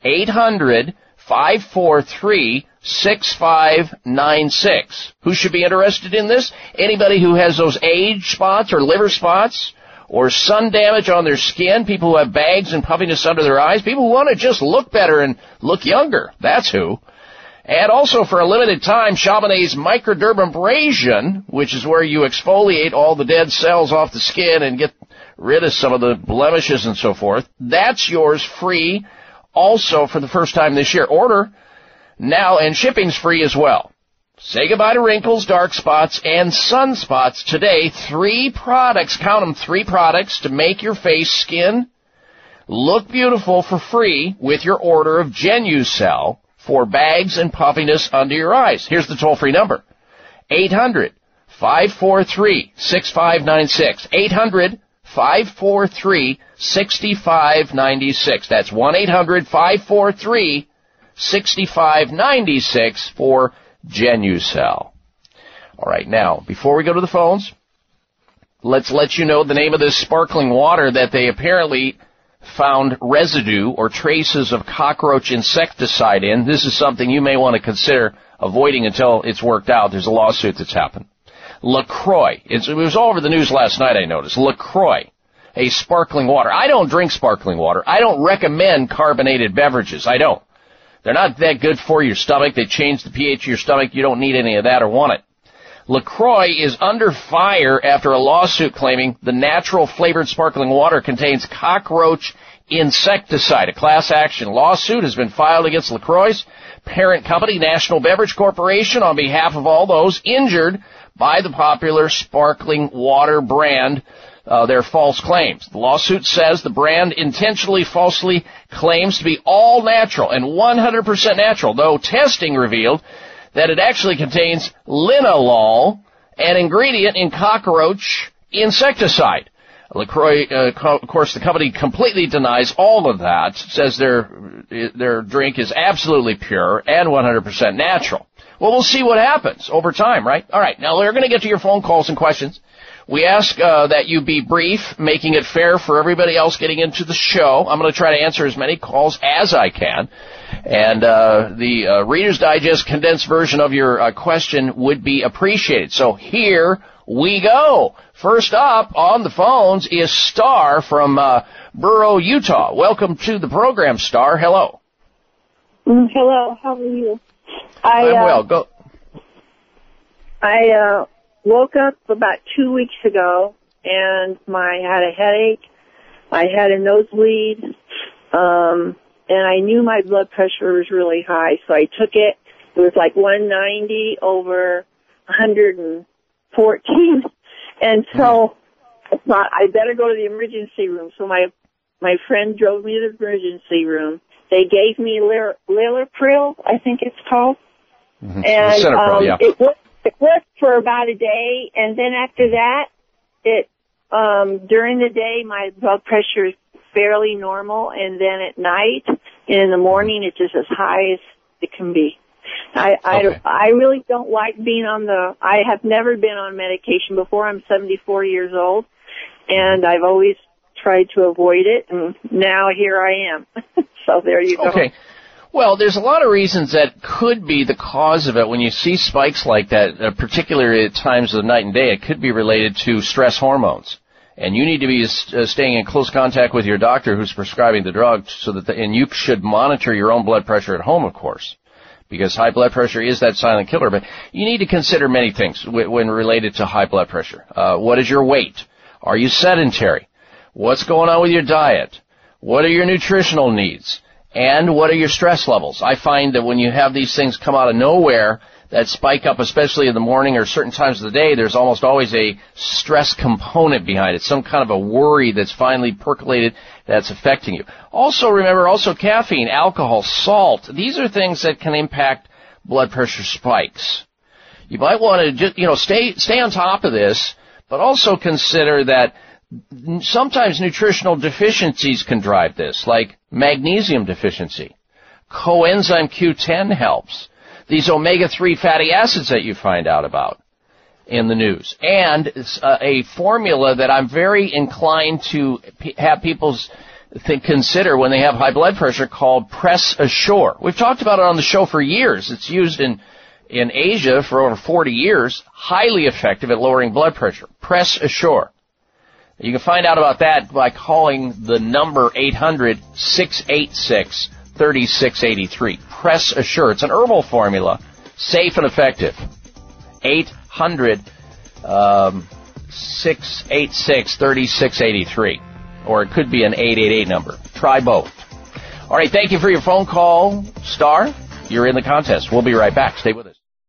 800 543 6596. Who should be interested in this? Anybody who has those age spots or liver spots or sun damage on their skin, people who have bags and puffiness under their eyes, people who want to just look better and look younger. That's who. And also for a limited time, Chamonix's microdermabrasion, which is where you exfoliate all the dead cells off the skin and get rid of some of the blemishes and so forth. That's yours free also for the first time this year. Order now and shipping's free as well. Say goodbye to wrinkles, dark spots, and sunspots today. Three products, count them, three products to make your face, skin look beautiful for free with your order of Genucel for bags and puffiness under your eyes. Here's the toll free number. 800 543 6596. 800 543 6596. That's 1 800 543 6596 for Genucel. All right, now, before we go to the phones, let's let you know the name of this sparkling water that they apparently found residue or traces of cockroach insecticide in. This is something you may want to consider avoiding until it's worked out. There's a lawsuit that's happened. LaCroix. It was all over the news last night, I noticed. LaCroix. A sparkling water. I don't drink sparkling water. I don't recommend carbonated beverages. I don't. They're not that good for your stomach. They change the pH of your stomach. You don't need any of that or want it. LaCroix is under fire after a lawsuit claiming the natural flavored sparkling water contains cockroach insecticide. A class action lawsuit has been filed against LaCroix's parent company, National Beverage Corporation, on behalf of all those injured by the popular sparkling water brand uh, their false claims. The lawsuit says the brand intentionally falsely claims to be all natural and 100% natural, though testing revealed that it actually contains linalool, an ingredient in cockroach insecticide. LaCroix, uh, co- of course, the company completely denies all of that, says their, their drink is absolutely pure and 100% natural. Well, we'll see what happens over time, right? Alright, now we're gonna get to your phone calls and questions. We ask uh, that you be brief, making it fair for everybody else getting into the show. I'm going to try to answer as many calls as I can. And uh, the uh, Reader's Digest condensed version of your uh, question would be appreciated. So here we go. First up on the phones is Star from uh, Burrow, Utah. Welcome to the program, Star. Hello. Mm, hello, how are you? I, I'm uh, well. Go. I uh, woke up about two weeks ago and my I had a headache. I had a nosebleed, um, and I knew my blood pressure was really high, so I took it. It was like 190 over 114, and so I thought I better go to the emergency room. So my my friend drove me to the emergency room. They gave me Lir- Lilipril, I think it's called, Mm-hmm. and um, yeah. it worked. It worked for about a day, and then after that, it um, during the day my blood pressure is fairly normal, and then at night and in the morning it's just as high as it can be. I I, Okay. I really don't like being on the. I have never been on medication before. I'm 74 years old, and I've always tried to avoid it, and now here I am. so there you go. Okay. Well, there's a lot of reasons that could be the cause of it. When you see spikes like that, uh, particularly at times of the night and day, it could be related to stress hormones. And you need to be uh, staying in close contact with your doctor who's prescribing the drug so that, the, and you should monitor your own blood pressure at home, of course. Because high blood pressure is that silent killer, but you need to consider many things when related to high blood pressure. Uh, what is your weight? Are you sedentary? What's going on with your diet? What are your nutritional needs? And what are your stress levels? I find that when you have these things come out of nowhere that spike up, especially in the morning or certain times of the day, there's almost always a stress component behind it, some kind of a worry that's finally percolated that's affecting you. Also remember, also caffeine, alcohol, salt, these are things that can impact blood pressure spikes. You might want to just, you know, stay, stay on top of this, but also consider that sometimes nutritional deficiencies can drive this, like magnesium deficiency. Coenzyme Q10 helps. These omega-3 fatty acids that you find out about in the news. And a formula that I'm very inclined to have people consider when they have high blood pressure called Press Assure. We've talked about it on the show for years. It's used in in Asia for over 40 years, highly effective at lowering blood pressure. Press Assure. You can find out about that by calling the number 800-686 3683. Press Assure. It's an herbal formula, safe and effective. 800 um, 686 3683. Or it could be an 888 number. Try both. All right, thank you for your phone call, Star. You're in the contest. We'll be right back. Stay with us.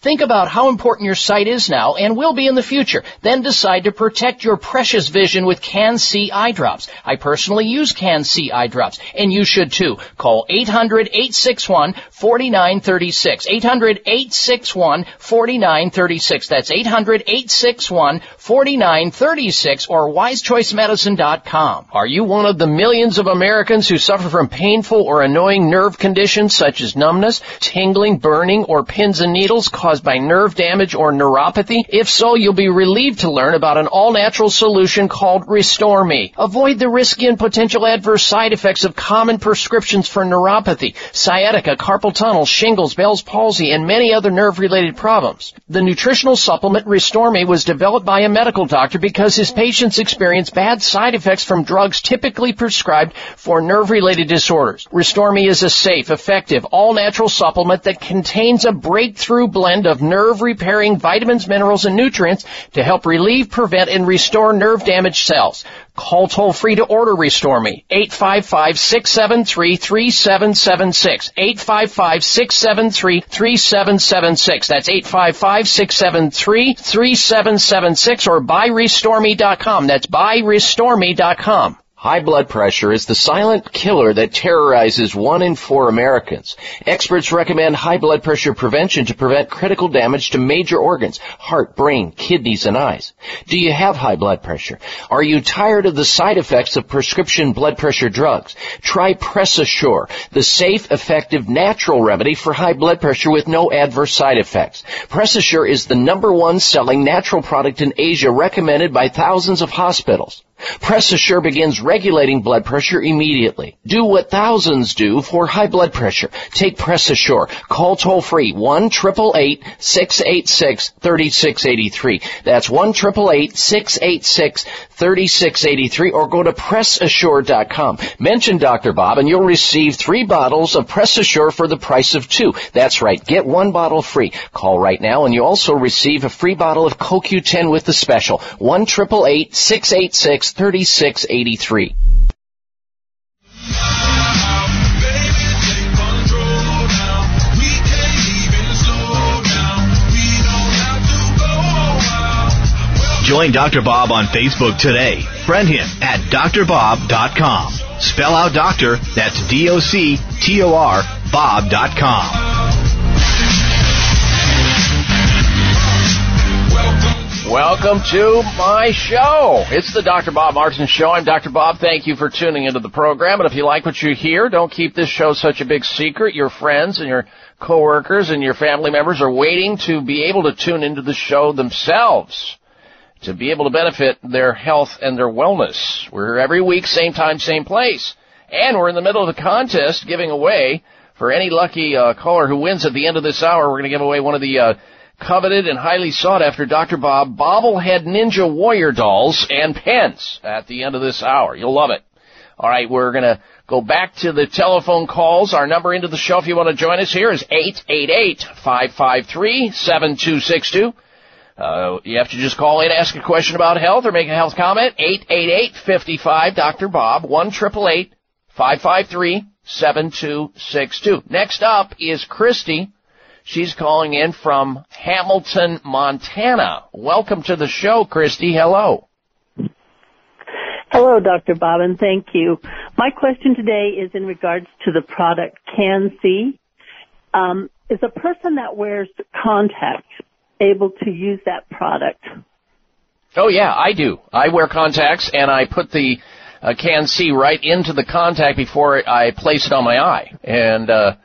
Think about how important your sight is now and will be in the future. Then decide to protect your precious vision with Can-C eye drops. I personally use Can-C eye drops, and you should too. Call 800-861-4936. 800-861-4936. That's 800-861-4936 or wisechoicemedicine.com. Are you one of the millions of Americans who suffer from painful or annoying nerve conditions such as numbness, tingling, burning, or pins and needles caused by nerve damage or neuropathy? If so, you'll be relieved to learn about an all-natural solution called Restore Me. Avoid the risky and potential adverse side effects of common prescriptions for neuropathy, sciatica, carpal tunnel, shingles, Bell's palsy, and many other nerve-related problems. The nutritional supplement Restore Me was developed by a medical doctor because his patients experience bad side effects from drugs typically prescribed for nerve-related disorders. Restore Me is a safe, effective, all-natural supplement that contains a breakthrough blend of nerve repairing vitamins, minerals, and nutrients to help relieve, prevent, and restore nerve damaged cells. Call toll free to order Restore Me. 855-673-3776. 855-673-3776. That's 855-673-3776 or buyrestoreme.com. That's buyrestoreme.com. High blood pressure is the silent killer that terrorizes one in four Americans. Experts recommend high blood pressure prevention to prevent critical damage to major organs, heart, brain, kidneys, and eyes. Do you have high blood pressure? Are you tired of the side effects of prescription blood pressure drugs? Try Press Assure, the safe, effective, natural remedy for high blood pressure with no adverse side effects. Press Assure is the number one selling natural product in Asia recommended by thousands of hospitals. Press Assure begins regulating blood pressure immediately. Do what thousands do for high blood pressure. Take Press Assure. Call toll free 1 686 3683. That's 1 686 3683 or go to PressAssure.com. Mention Dr. Bob and you'll receive three bottles of Press Assure for the price of two. That's right. Get one bottle free. Call right now and you also receive a free bottle of CoQ10 with the special. 1 686 3683. Join Dr. Bob on Facebook today. Friend him at drbob.com. Spell out doctor, that's D-O-C-T-O-R, bob.com. Welcome to my show. It's the Dr. Bob Martin Show. I'm Dr. Bob. Thank you for tuning into the program. And if you like what you hear, don't keep this show such a big secret. Your friends and your coworkers and your family members are waiting to be able to tune into the show themselves to be able to benefit their health and their wellness. We're every week, same time, same place. And we're in the middle of the contest giving away for any lucky uh, caller who wins at the end of this hour, we're going to give away one of the uh, coveted and highly sought after Dr. Bob bobblehead ninja warrior dolls and pens at the end of this hour. You'll love it. All right, we're going to go back to the telephone calls. Our number into the show if you want to join us here is 888-553-7262. Uh, you have to just call in, ask a question about health or make a health comment. 888-55 Dr. Bob, 1 553 7262. Next up is Christy. She's calling in from Hamilton, Montana. Welcome to the show, Christy. Hello. Hello, Dr. Bob, and thank you. My question today is in regards to the product Can-C. Um, is a person that wears contacts able to use that product? Oh yeah, I do. I wear contacts and I put the uh, right into the contact before I place it on my eye. And uh,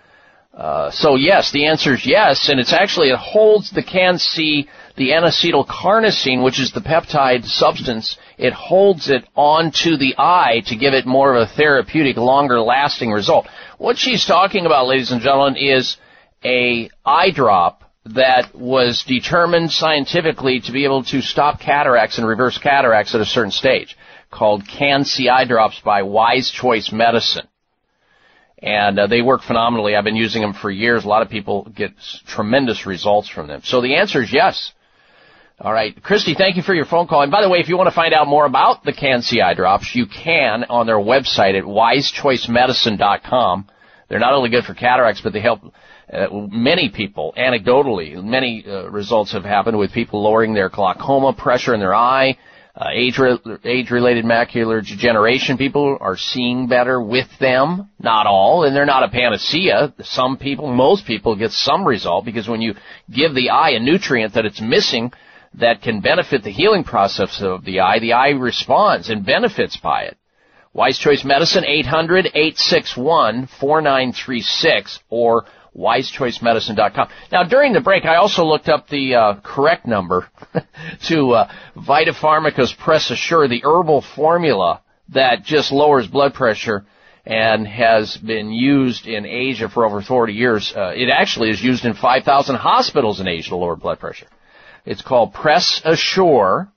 uh, so yes, the answer is yes, and it's actually it holds the Can-C, the N-acetylcarnosine, which is the peptide substance. It holds it onto the eye to give it more of a therapeutic, longer-lasting result. What she's talking about, ladies and gentlemen, is a eye drop that was determined scientifically to be able to stop cataracts and reverse cataracts at a certain stage, called Can-C eye drops by Wise Choice Medicine. And uh, they work phenomenally. I've been using them for years. A lot of people get tremendous results from them. So the answer is yes. All right, Christy, thank you for your phone call. And by the way, if you want to find out more about the Can-C eye drops, you can on their website at wisechoicemedicine.com. They're not only good for cataracts, but they help uh, many people, anecdotally, many uh, results have happened with people lowering their glaucoma pressure in their eye, uh, age age-related macular degeneration. People are seeing better with them. Not all, and they're not a panacea. Some people, most people, get some result because when you give the eye a nutrient that it's missing, that can benefit the healing process of the eye, the eye responds and benefits by it. Wise Choice Medicine, 800-861-4936 or wisechoicemedicine.com. Now, during the break, I also looked up the uh, correct number to uh, Vitapharmaca's Press Assure, the herbal formula that just lowers blood pressure and has been used in Asia for over 40 years. Uh, it actually is used in 5,000 hospitals in Asia to lower blood pressure. It's called Press Assure,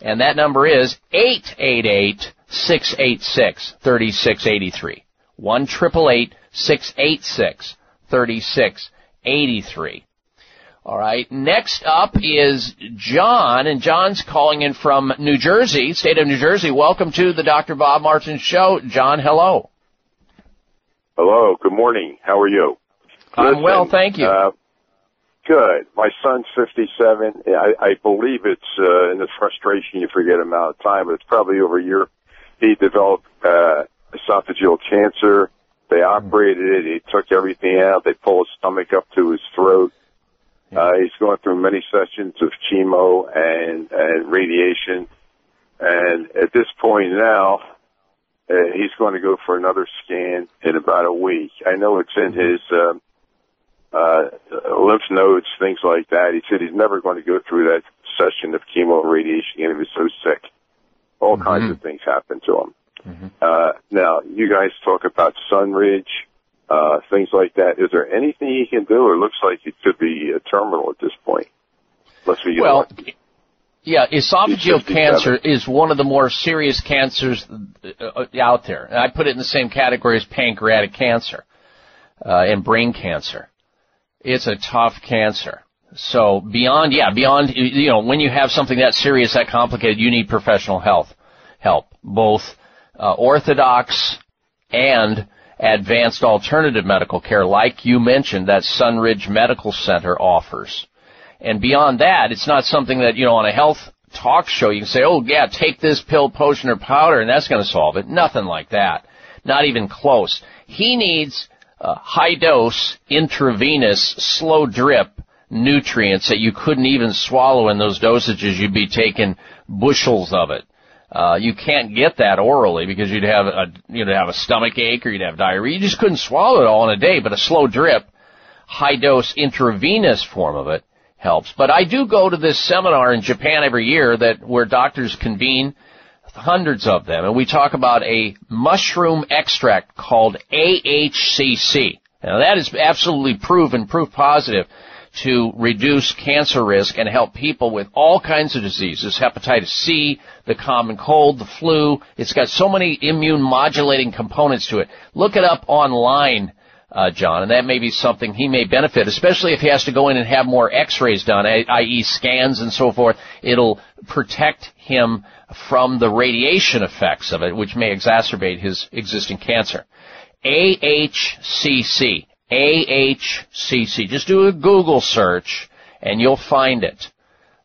and that number is 888 686 3683. 1 686 3683. All right. Next up is John, and John's calling in from New Jersey, state of New Jersey. Welcome to the Dr. Bob Martin Show. John, hello. Hello. Good morning. How are you? I'm Listen, well, thank you. Uh, good. My son's 57. I, I believe it's uh, in the frustration you forget amount of time, but it's probably over a year. He developed uh, esophageal cancer they operated it. He took everything out. They pulled his stomach up to his throat. Uh, he's going through many sessions of chemo and, and radiation. And at this point now, uh, he's going to go for another scan in about a week. I know it's in his, um, uh, lymph nodes, things like that. He said he's never going to go through that session of chemo and radiation again. He was so sick. All mm-hmm. kinds of things happened to him. Mm-hmm. Uh, now, you guys talk about Sunridge, uh, things like that. Is there anything you can do, or looks like it could be a terminal at this point? Let's well. Yeah, esophageal cancer is one of the more serious cancers uh, out there. And I put it in the same category as pancreatic cancer uh, and brain cancer. It's a tough cancer. So beyond, yeah, beyond, you know, when you have something that serious, that complicated, you need professional health help, both uh, orthodox and advanced alternative medical care, like you mentioned, that Sunridge Medical Center offers. And beyond that, it's not something that, you know, on a health talk show you can say, oh yeah, take this pill, potion, or powder, and that's going to solve it. Nothing like that. Not even close. He needs uh, high dose, intravenous, slow drip nutrients that you couldn't even swallow in those dosages. You'd be taking bushels of it. Uh, you can't get that orally because you'd have a, you'd have a stomach ache or you'd have diarrhea. You just couldn't swallow it all in a day, but a slow drip, high dose intravenous form of it helps. But I do go to this seminar in Japan every year that where doctors convene, hundreds of them, and we talk about a mushroom extract called AHCC. Now that is absolutely proven, proof positive to reduce cancer risk and help people with all kinds of diseases, hepatitis C, the common cold, the flu. It's got so many immune modulating components to it. Look it up online. Uh, John, and that may be something he may benefit, especially if he has to go in and have more x-rays done, i.e. scans and so forth. It'll protect him from the radiation effects of it, which may exacerbate his existing cancer. AHCC. AHCC. Just do a Google search and you'll find it.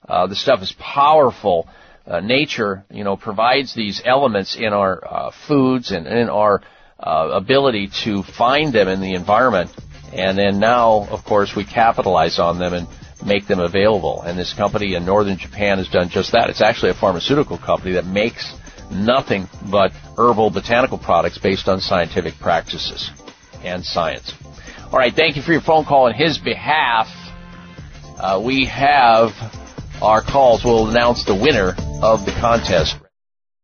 Uh, the stuff is powerful. Uh, nature, you know, provides these elements in our uh, foods and in our uh, ability to find them in the environment. And then now, of course, we capitalize on them and make them available. And this company in northern Japan has done just that. It's actually a pharmaceutical company that makes nothing but herbal botanical products based on scientific practices and science. All right, thank you for your phone call on his behalf. Uh, we have our calls. We'll announce the winner of the contest.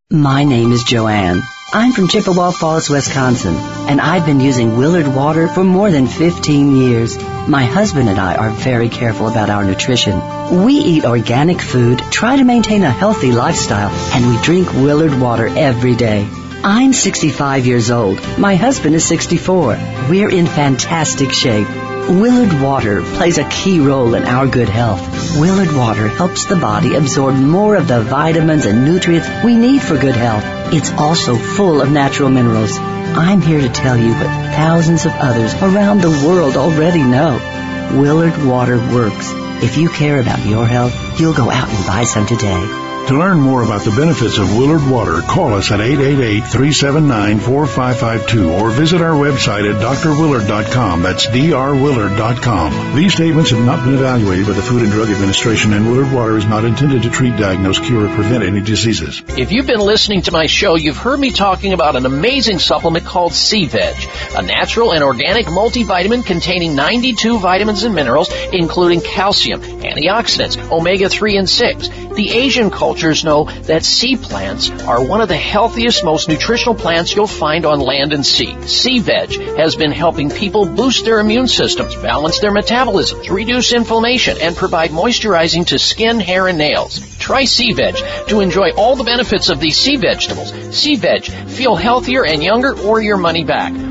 My name is Joanne. I'm from Chippewa Falls, Wisconsin, and I've been using Willard water for more than 15 years. My husband and I are very careful about our nutrition. We eat organic food, try to maintain a healthy lifestyle, and we drink Willard water every day. I'm 65 years old. My husband is 64. We're in fantastic shape. Willard Water plays a key role in our good health. Willard Water helps the body absorb more of the vitamins and nutrients we need for good health. It's also full of natural minerals. I'm here to tell you what thousands of others around the world already know. Willard Water works. If you care about your health, you'll go out and buy some today. To learn more about the benefits of Willard Water, call us at 888-379-4552 or visit our website at drwillard.com. That's drwillard.com. These statements have not been evaluated by the Food and Drug Administration and Willard Water is not intended to treat, diagnose, cure, or prevent any diseases. If you've been listening to my show, you've heard me talking about an amazing supplement called Sea Veg, a natural and organic multivitamin containing 92 vitamins and minerals, including calcium, antioxidants, omega-3 and 6. The Asian cultures know that sea plants are one of the healthiest, most nutritional plants you'll find on land and sea. Sea Veg has been helping people boost their immune systems, balance their metabolisms, reduce inflammation, and provide moisturizing to skin, hair, and nails. Try Sea Veg to enjoy all the benefits of these sea vegetables. Sea Veg, feel healthier and younger or your money back.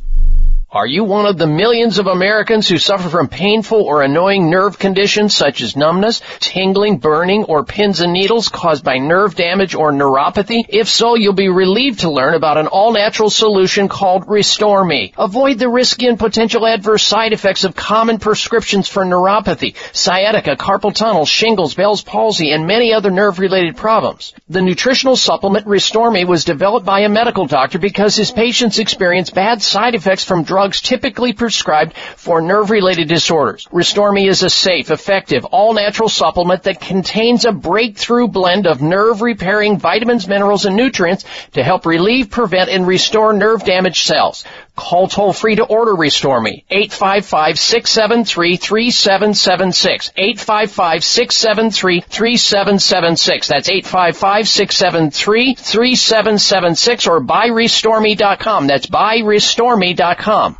Are you one of the millions of Americans who suffer from painful or annoying nerve conditions such as numbness, tingling, burning, or pins and needles caused by nerve damage or neuropathy? If so, you'll be relieved to learn about an all-natural solution called Restore Me. Avoid the risky and potential adverse side effects of common prescriptions for neuropathy, sciatica, carpal tunnel, shingles, Bell's palsy, and many other nerve-related problems. The nutritional supplement Restore Me was developed by a medical doctor because his patients experience bad side effects from drugs typically prescribed for nerve-related disorders. Restore Me is a safe, effective, all-natural supplement that contains a breakthrough blend of nerve-repairing vitamins, minerals, and nutrients to help relieve, prevent, and restore nerve damaged cells. Call toll free to order Restore Me. 855-673-3776. 855-673-3776. That's 855-673-3776 or buyrestoreme.com. That's buyrestoreme.com.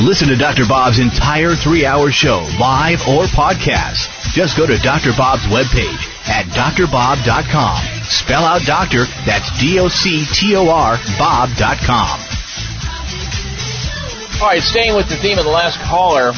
Listen to Dr. Bob's entire three-hour show, live or podcast. Just go to Dr. Bob's webpage at drbob.com. Spell out doctor, that's D-O-C-T-O-R, bob.com. All right, staying with the theme of the last caller,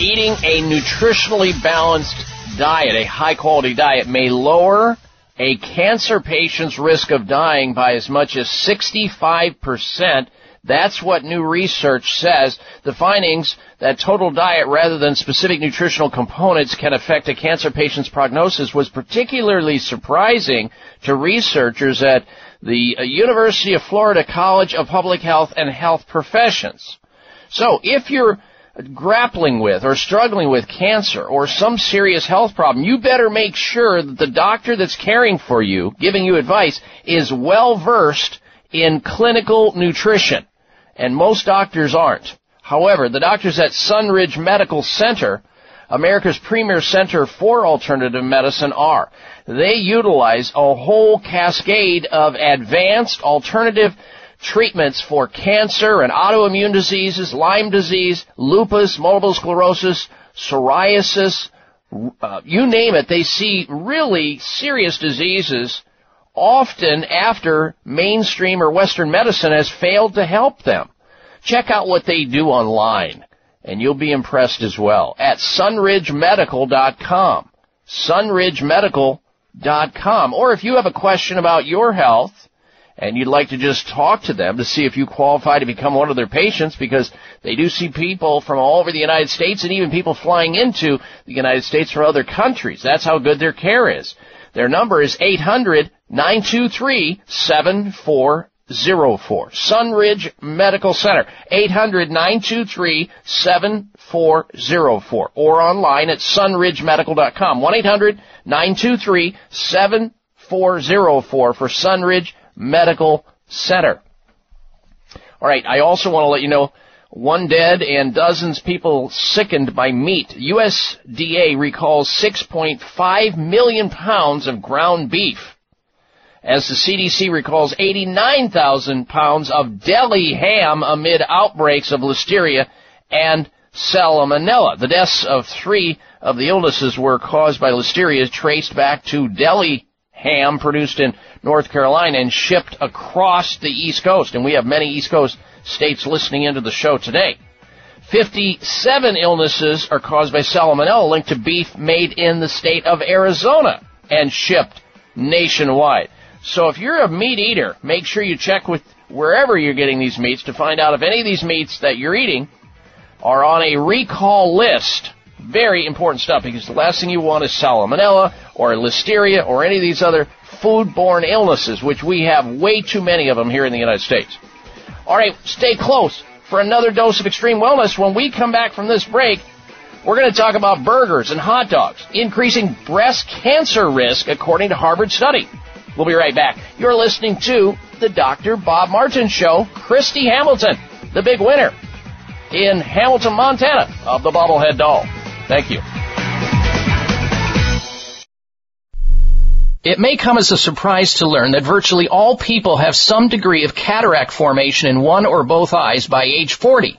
eating a nutritionally balanced diet, a high quality diet, may lower a cancer patient's risk of dying by as much as 65%. That's what new research says. The findings that total diet rather than specific nutritional components can affect a cancer patient's prognosis was particularly surprising to researchers at the uh, University of Florida College of Public Health and Health Professions. So if you're grappling with or struggling with cancer or some serious health problem, you better make sure that the doctor that's caring for you, giving you advice, is well versed in clinical nutrition. And most doctors aren't. However, the doctors at Sunridge Medical Center, America's premier center for alternative medicine, are. They utilize a whole cascade of advanced alternative treatments for cancer and autoimmune diseases, Lyme disease, lupus, multiple sclerosis, psoriasis, uh, you name it, they see really serious diseases often after mainstream or Western medicine has failed to help them. Check out what they do online, and you'll be impressed as well at sunridgemedical.com. sunridgemedical.com. Or if you have a question about your health, and you'd like to just talk to them to see if you qualify to become one of their patients because they do see people from all over the United States and even people flying into the United States from other countries. That's how good their care is. Their number is 800 923 7404. Sunridge Medical Center. 800 923 7404. Or online at sunridgemedical.com. 1 800 923 7404 for Sunridge Medical Center. All right, I also want to let you know one dead and dozens people sickened by meat. USDA recalls 6.5 million pounds of ground beef. As the CDC recalls 89,000 pounds of deli ham amid outbreaks of listeria and salmonella. The deaths of three of the illnesses were caused by listeria traced back to deli ham produced in North Carolina and shipped across the East Coast. And we have many East Coast states listening into the show today. 57 illnesses are caused by salmonella linked to beef made in the state of Arizona and shipped nationwide. So if you're a meat eater, make sure you check with wherever you're getting these meats to find out if any of these meats that you're eating are on a recall list. Very important stuff because the last thing you want is salmonella or listeria or any of these other foodborne illnesses, which we have way too many of them here in the United States. All right, stay close for another dose of extreme wellness. When we come back from this break, we're going to talk about burgers and hot dogs, increasing breast cancer risk according to Harvard study. We'll be right back. You're listening to the Dr. Bob Martin Show. Christy Hamilton, the big winner in Hamilton, Montana of the bobblehead doll. Thank you. It may come as a surprise to learn that virtually all people have some degree of cataract formation in one or both eyes by age 40.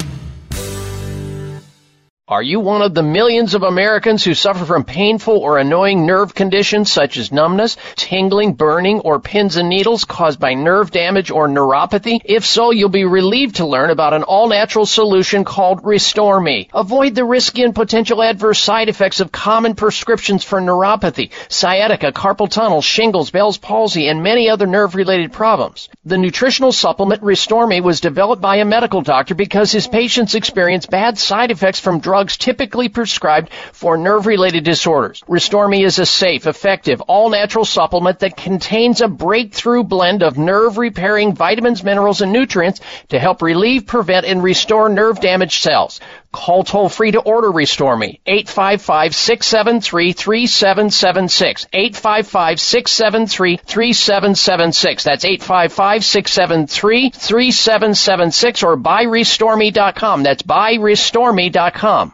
Are you one of the millions of Americans who suffer from painful or annoying nerve conditions such as numbness, tingling, burning, or pins and needles caused by nerve damage or neuropathy? If so, you'll be relieved to learn about an all-natural solution called Restore Me. Avoid the risky and potential adverse side effects of common prescriptions for neuropathy, sciatica, carpal tunnel, shingles, Bell's palsy, and many other nerve-related problems. The nutritional supplement Restore Me was developed by a medical doctor because his patients experience bad side effects from drugs typically prescribed for nerve-related disorders. Restore Me is a safe, effective, all-natural supplement that contains a breakthrough blend of nerve-repairing vitamins, minerals, and nutrients to help relieve, prevent, and restore nerve damaged cells. Call toll free to order Restore Me. 855-673-3776. 855-673-3776. That's 855-673-3776 or buyrestoreme.com. That's buyrestoreme.com.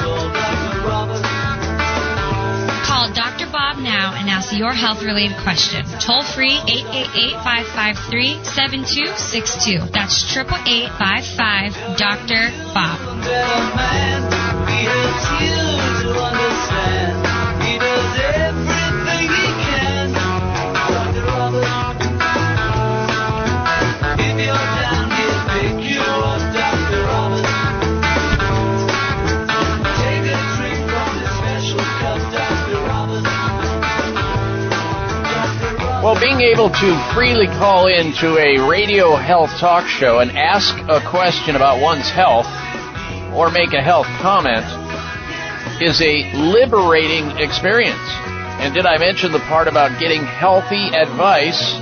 Call Dr. Bob now and ask your health related question. Toll free 888-553-7262. That's 888-55 Dr. Bob. Well, being able to freely call in to a radio health talk show and ask a question about one's health or make a health comment is a liberating experience. And did I mention the part about getting healthy advice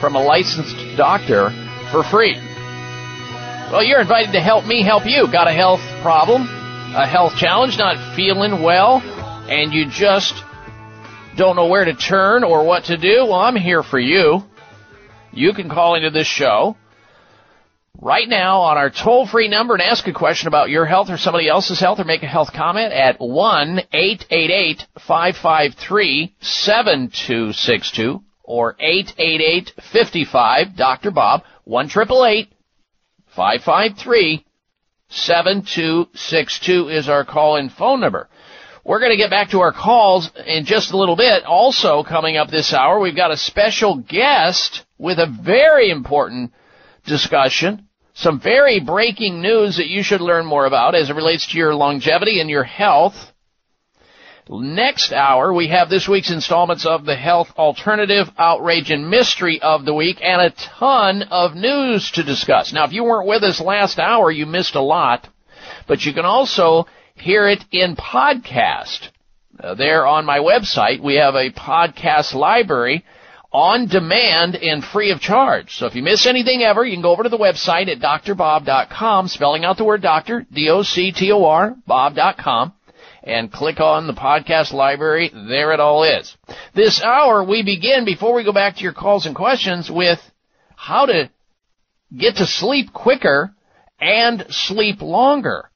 from a licensed doctor for free? Well, you're invited to help me help you. Got a health problem, a health challenge, not feeling well, and you just don't know where to turn or what to do? Well, I'm here for you. You can call into this show right now on our toll free number and ask a question about your health or somebody else's health or make a health comment at 1 888 553 7262 or 888 55 Dr. Bob 1 553 7262 is our call in phone number. We're going to get back to our calls in just a little bit. Also coming up this hour, we've got a special guest with a very important discussion. Some very breaking news that you should learn more about as it relates to your longevity and your health. Next hour, we have this week's installments of the Health Alternative Outrage and Mystery of the Week and a ton of news to discuss. Now, if you weren't with us last hour, you missed a lot, but you can also hear it in podcast. Uh, there on my website, we have a podcast library on demand and free of charge. So if you miss anything ever, you can go over to the website at drbob.com, spelling out the word doctor, D-O-C-T-O-R, bob.com, and click on the podcast library. There it all is. This hour, we begin, before we go back to your calls and questions, with how to get to sleep quicker and sleep longer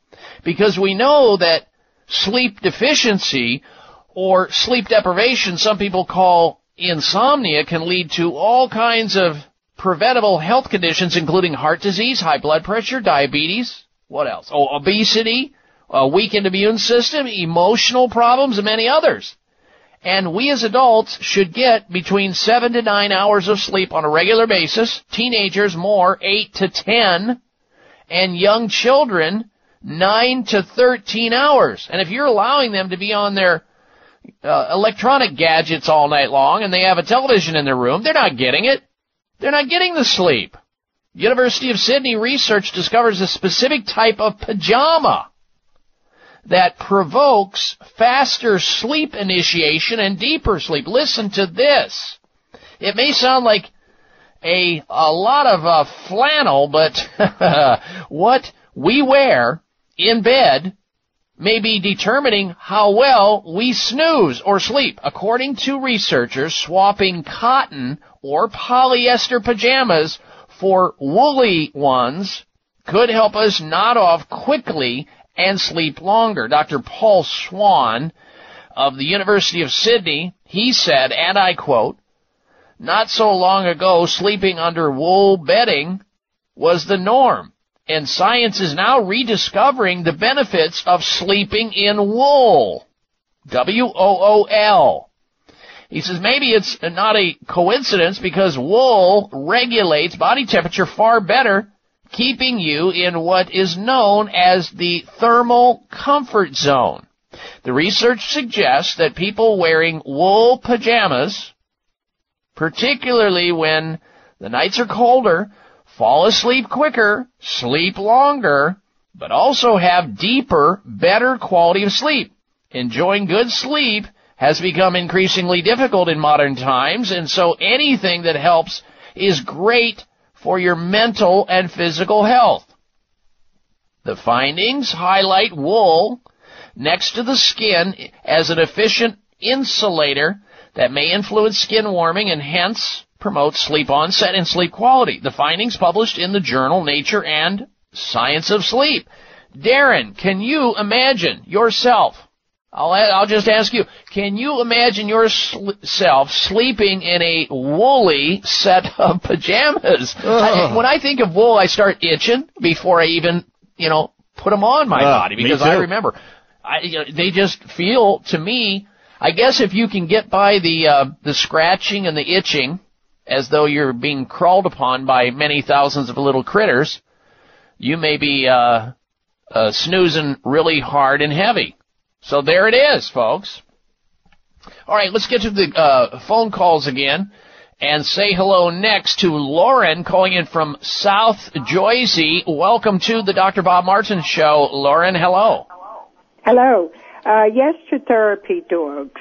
because we know that sleep deficiency or sleep deprivation, some people call insomnia, can lead to all kinds of preventable health conditions, including heart disease, high blood pressure, diabetes, what else? Oh, obesity, a weakened immune system, emotional problems, and many others. And we as adults should get between seven to nine hours of sleep on a regular basis. Teenagers more, eight to ten. And young children, 9 to 13 hours. And if you're allowing them to be on their uh, electronic gadgets all night long and they have a television in their room, they're not getting it. They're not getting the sleep. University of Sydney research discovers a specific type of pajama that provokes faster sleep initiation and deeper sleep. Listen to this. It may sound like a, a lot of uh, flannel, but what we wear in bed may be determining how well we snooze or sleep. According to researchers, swapping cotton or polyester pajamas for woolly ones could help us nod off quickly and sleep longer. Dr. Paul Swan of the University of Sydney, he said, and I quote, not so long ago, sleeping under wool bedding was the norm. And science is now rediscovering the benefits of sleeping in wool. W-O-O-L. He says maybe it's not a coincidence because wool regulates body temperature far better, keeping you in what is known as the thermal comfort zone. The research suggests that people wearing wool pajamas, particularly when the nights are colder, fall asleep quicker, sleep longer, but also have deeper, better quality of sleep. Enjoying good sleep has become increasingly difficult in modern times, and so anything that helps is great for your mental and physical health. The findings highlight wool next to the skin as an efficient insulator that may influence skin warming and hence promote sleep onset and sleep quality. The findings published in the journal Nature and Science of Sleep. Darren, can you imagine yourself? I'll, I'll just ask you, can you imagine yourself sleeping in a woolly set of pajamas? I, when I think of wool, I start itching before I even, you know, put them on my Uh, body because. I remember, I, you know, they just feel to me. I guess if you can get by the uh, the scratching and the itching, as though you're being crawled upon by many thousands of little critters, you may be uh, uh, snoozing really hard and heavy. So there it is, folks. All right, let's get to the uh, phone calls again and say hello next to Lauren calling in from South Jersey. Welcome to the Dr. Bob Martin Show. Lauren, hello. Hello. Uh, yes to therapy dogs.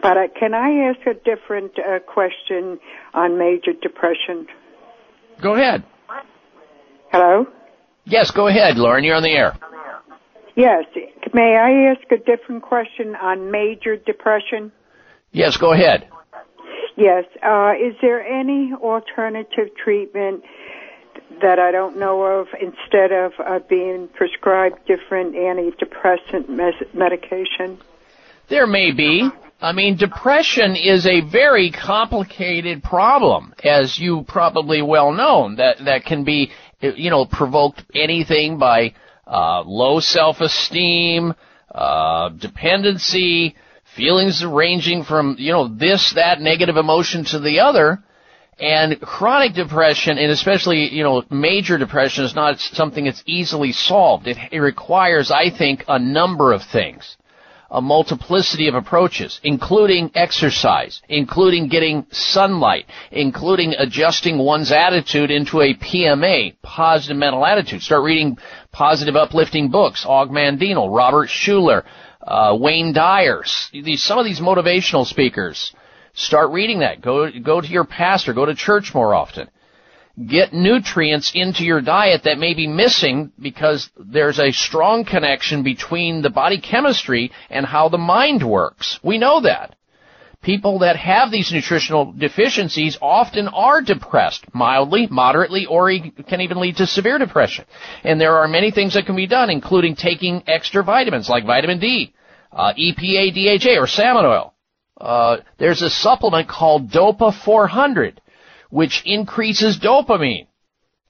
But uh, can I ask a different uh, question on major depression? Go ahead. Hello? Yes, go ahead, Lauren. You're on the air. Yes. May I ask a different question on major depression? Yes, go ahead. Yes. Uh, is there any alternative treatment that I don't know of instead of uh, being prescribed different antidepressant mes- medication? There may be. I mean, depression is a very complicated problem, as you probably well know. That that can be, you know, provoked anything by uh, low self-esteem, uh, dependency, feelings ranging from you know this that negative emotion to the other. And chronic depression, and especially, you know, major depression is not something that's easily solved. It, it requires, I think, a number of things a multiplicity of approaches, including exercise, including getting sunlight, including adjusting one's attitude into a PMA, positive mental attitude. Start reading positive uplifting books, Og Mandino, Robert Schuller, uh, Wayne Dyer, these, some of these motivational speakers. Start reading that. Go, go to your pastor, go to church more often get nutrients into your diet that may be missing because there's a strong connection between the body chemistry and how the mind works. We know that. People that have these nutritional deficiencies often are depressed, mildly, moderately, or can even lead to severe depression. And there are many things that can be done, including taking extra vitamins like vitamin D, uh, EPA, DHA, or salmon oil. Uh, there's a supplement called Dopa 400 which increases dopamine.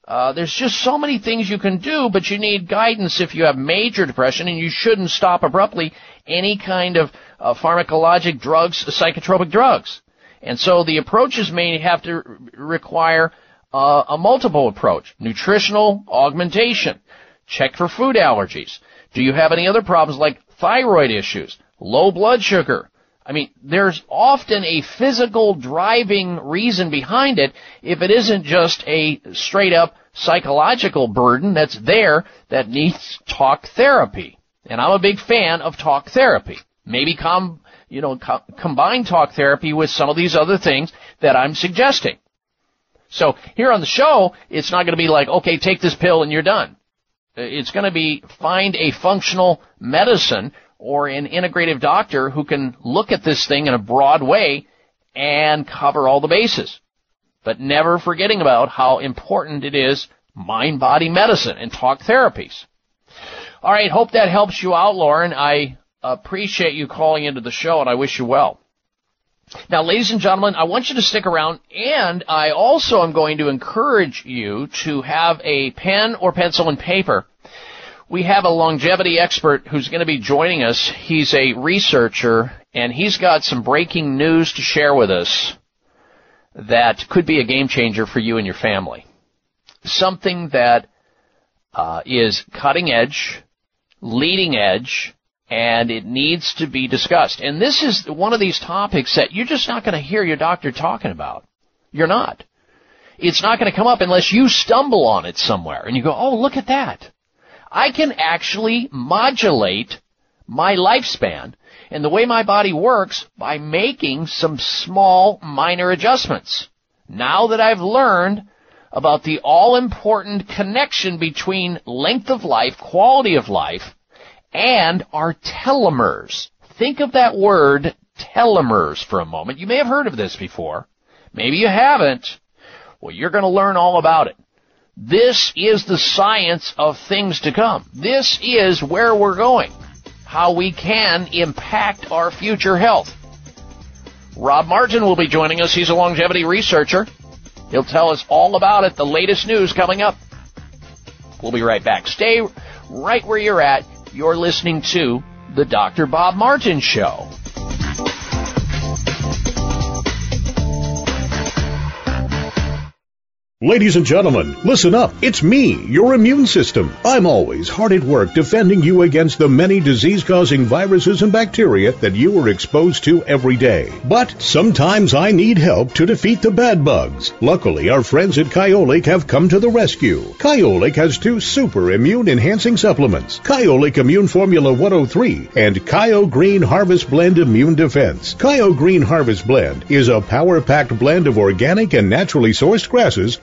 Uh, there's just so many things you can do, but you need guidance if you have major depression, and you shouldn't stop abruptly any kind of uh, pharmacologic drugs, psychotropic drugs. And so the approaches may have to r- require uh, a multiple approach. Nutritional augmentation. Check for food allergies. Do you have any other problems like thyroid issues, low blood sugar, I mean, there's often a physical driving reason behind it if it isn't just a straight up psychological burden that's there that needs talk therapy. And I'm a big fan of talk therapy. Maybe com, you know, co- combine talk therapy with some of these other things that I'm suggesting. So here on the show, it's not going to be like, okay, take this pill and you're done. It's going to be find a functional medicine or an integrative doctor who can look at this thing in a broad way and cover all the bases. But never forgetting about how important it is mind-body medicine and talk therapies. All right, hope that helps you out, Lauren. I appreciate you calling into the show and I wish you well. Now, ladies and gentlemen, I want you to stick around and I also am going to encourage you to have a pen or pencil and paper we have a longevity expert who's going to be joining us. He's a researcher and he's got some breaking news to share with us that could be a game changer for you and your family. Something that uh, is cutting edge, leading edge, and it needs to be discussed. And this is one of these topics that you're just not going to hear your doctor talking about. You're not. It's not going to come up unless you stumble on it somewhere and you go, oh, look at that. I can actually modulate my lifespan and the way my body works by making some small minor adjustments. Now that I've learned about the all important connection between length of life, quality of life, and our telomeres. Think of that word telomeres for a moment. You may have heard of this before. Maybe you haven't. Well, you're going to learn all about it. This is the science of things to come. This is where we're going. How we can impact our future health. Rob Martin will be joining us. He's a longevity researcher. He'll tell us all about it, the latest news coming up. We'll be right back. Stay right where you're at. You're listening to The Dr. Bob Martin Show. Ladies and gentlemen, listen up. It's me, your immune system. I'm always hard at work defending you against the many disease causing viruses and bacteria that you are exposed to every day. But sometimes I need help to defeat the bad bugs. Luckily, our friends at Kyolic have come to the rescue. Kyolic has two super immune enhancing supplements Kyolic Immune Formula 103 and Kyo Green Harvest Blend Immune Defense. Kyo Green Harvest Blend is a power packed blend of organic and naturally sourced grasses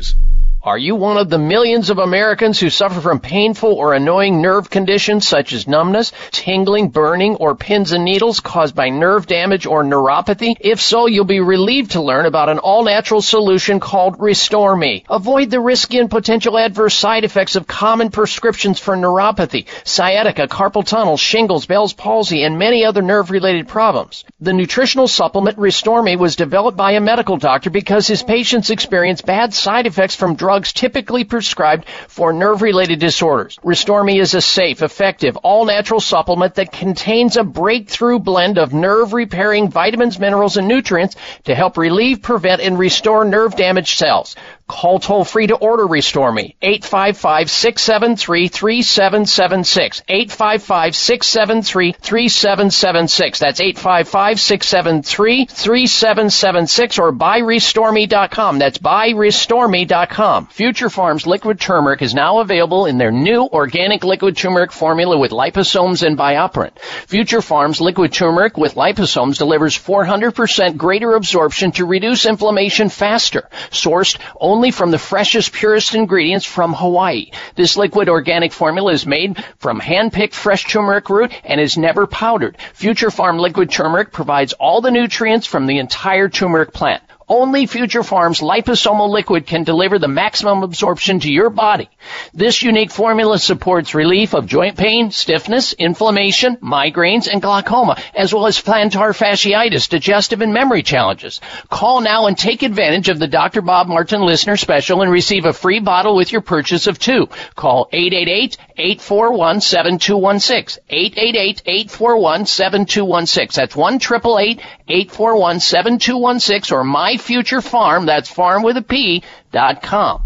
News. Are you one of the millions of Americans who suffer from painful or annoying nerve conditions such as numbness, tingling, burning, or pins and needles caused by nerve damage or neuropathy? If so, you'll be relieved to learn about an all-natural solution called Restore Me. Avoid the risky and potential adverse side effects of common prescriptions for neuropathy, sciatica, carpal tunnel, shingles, Bell's palsy, and many other nerve-related problems. The nutritional supplement Restore Me was developed by a medical doctor because his patients experience bad side effects from drugs drugs typically prescribed for nerve-related disorders. Restore Me is a safe, effective, all-natural supplement that contains a breakthrough blend of nerve-repairing vitamins, minerals, and nutrients to help relieve, prevent, and restore nerve damaged cells. Call toll free to order Restore Me. 855-673-3776. 855-673-3776. That's 855-673-3776 or buyrestoreme.com. That's buyrestoreme.com. Future Farms liquid turmeric is now available in their new organic liquid turmeric formula with liposomes and BioPerine. Future Farms liquid turmeric with liposomes delivers 400% greater absorption to reduce inflammation faster. Sourced only from the freshest, purest ingredients from Hawaii. This liquid organic formula is made from hand-picked fresh turmeric root and is never powdered. Future Farm liquid turmeric provides all the nutrients from the entire turmeric plant. Only Future Farms liposomal liquid can deliver the maximum absorption to your body. This unique formula supports relief of joint pain, stiffness, inflammation, migraines, and glaucoma, as well as plantar fasciitis, digestive and memory challenges. Call now and take advantage of the Dr. Bob Martin listener special and receive a free bottle with your purchase of two. Call 888-841-7216. 888-841-7216. That's 1 841-7216 or my Future Farm, that's farm with a P, dot com.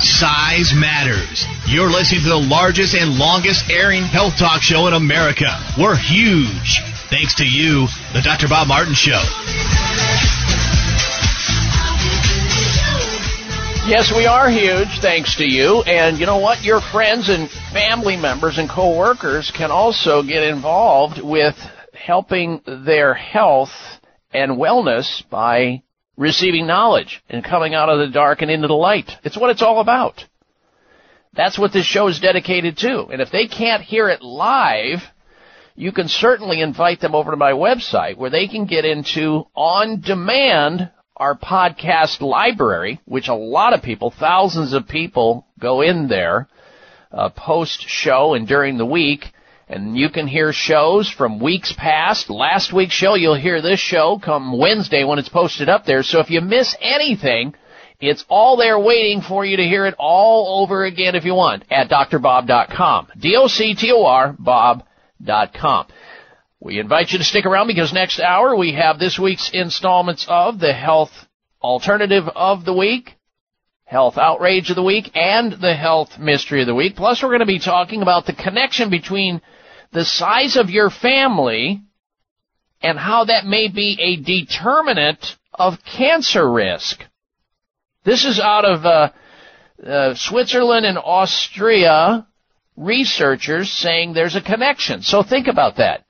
Size matters. You're listening to the largest and longest airing health talk show in America. We're huge. Thanks to you, the Dr. Bob Martin Show. Yes, we are huge, thanks to you. And you know what? Your friends and family members and coworkers can also get involved with helping their health and wellness by receiving knowledge and coming out of the dark and into the light. It's what it's all about. That's what this show is dedicated to. And if they can't hear it live, you can certainly invite them over to my website where they can get into on demand our podcast library, which a lot of people, thousands of people go in there, uh, post show and during the week. And you can hear shows from weeks past. Last week's show, you'll hear this show come Wednesday when it's posted up there. So if you miss anything, it's all there waiting for you to hear it all over again if you want at drbob.com. D-O-C-T-O-R, bob.com. We invite you to stick around because next hour we have this week's installments of the Health Alternative of the Week, Health Outrage of the Week, and the Health Mystery of the Week. Plus we're going to be talking about the connection between the size of your family and how that may be a determinant of cancer risk. This is out of uh, uh, Switzerland and Austria researchers saying there's a connection. So think about that.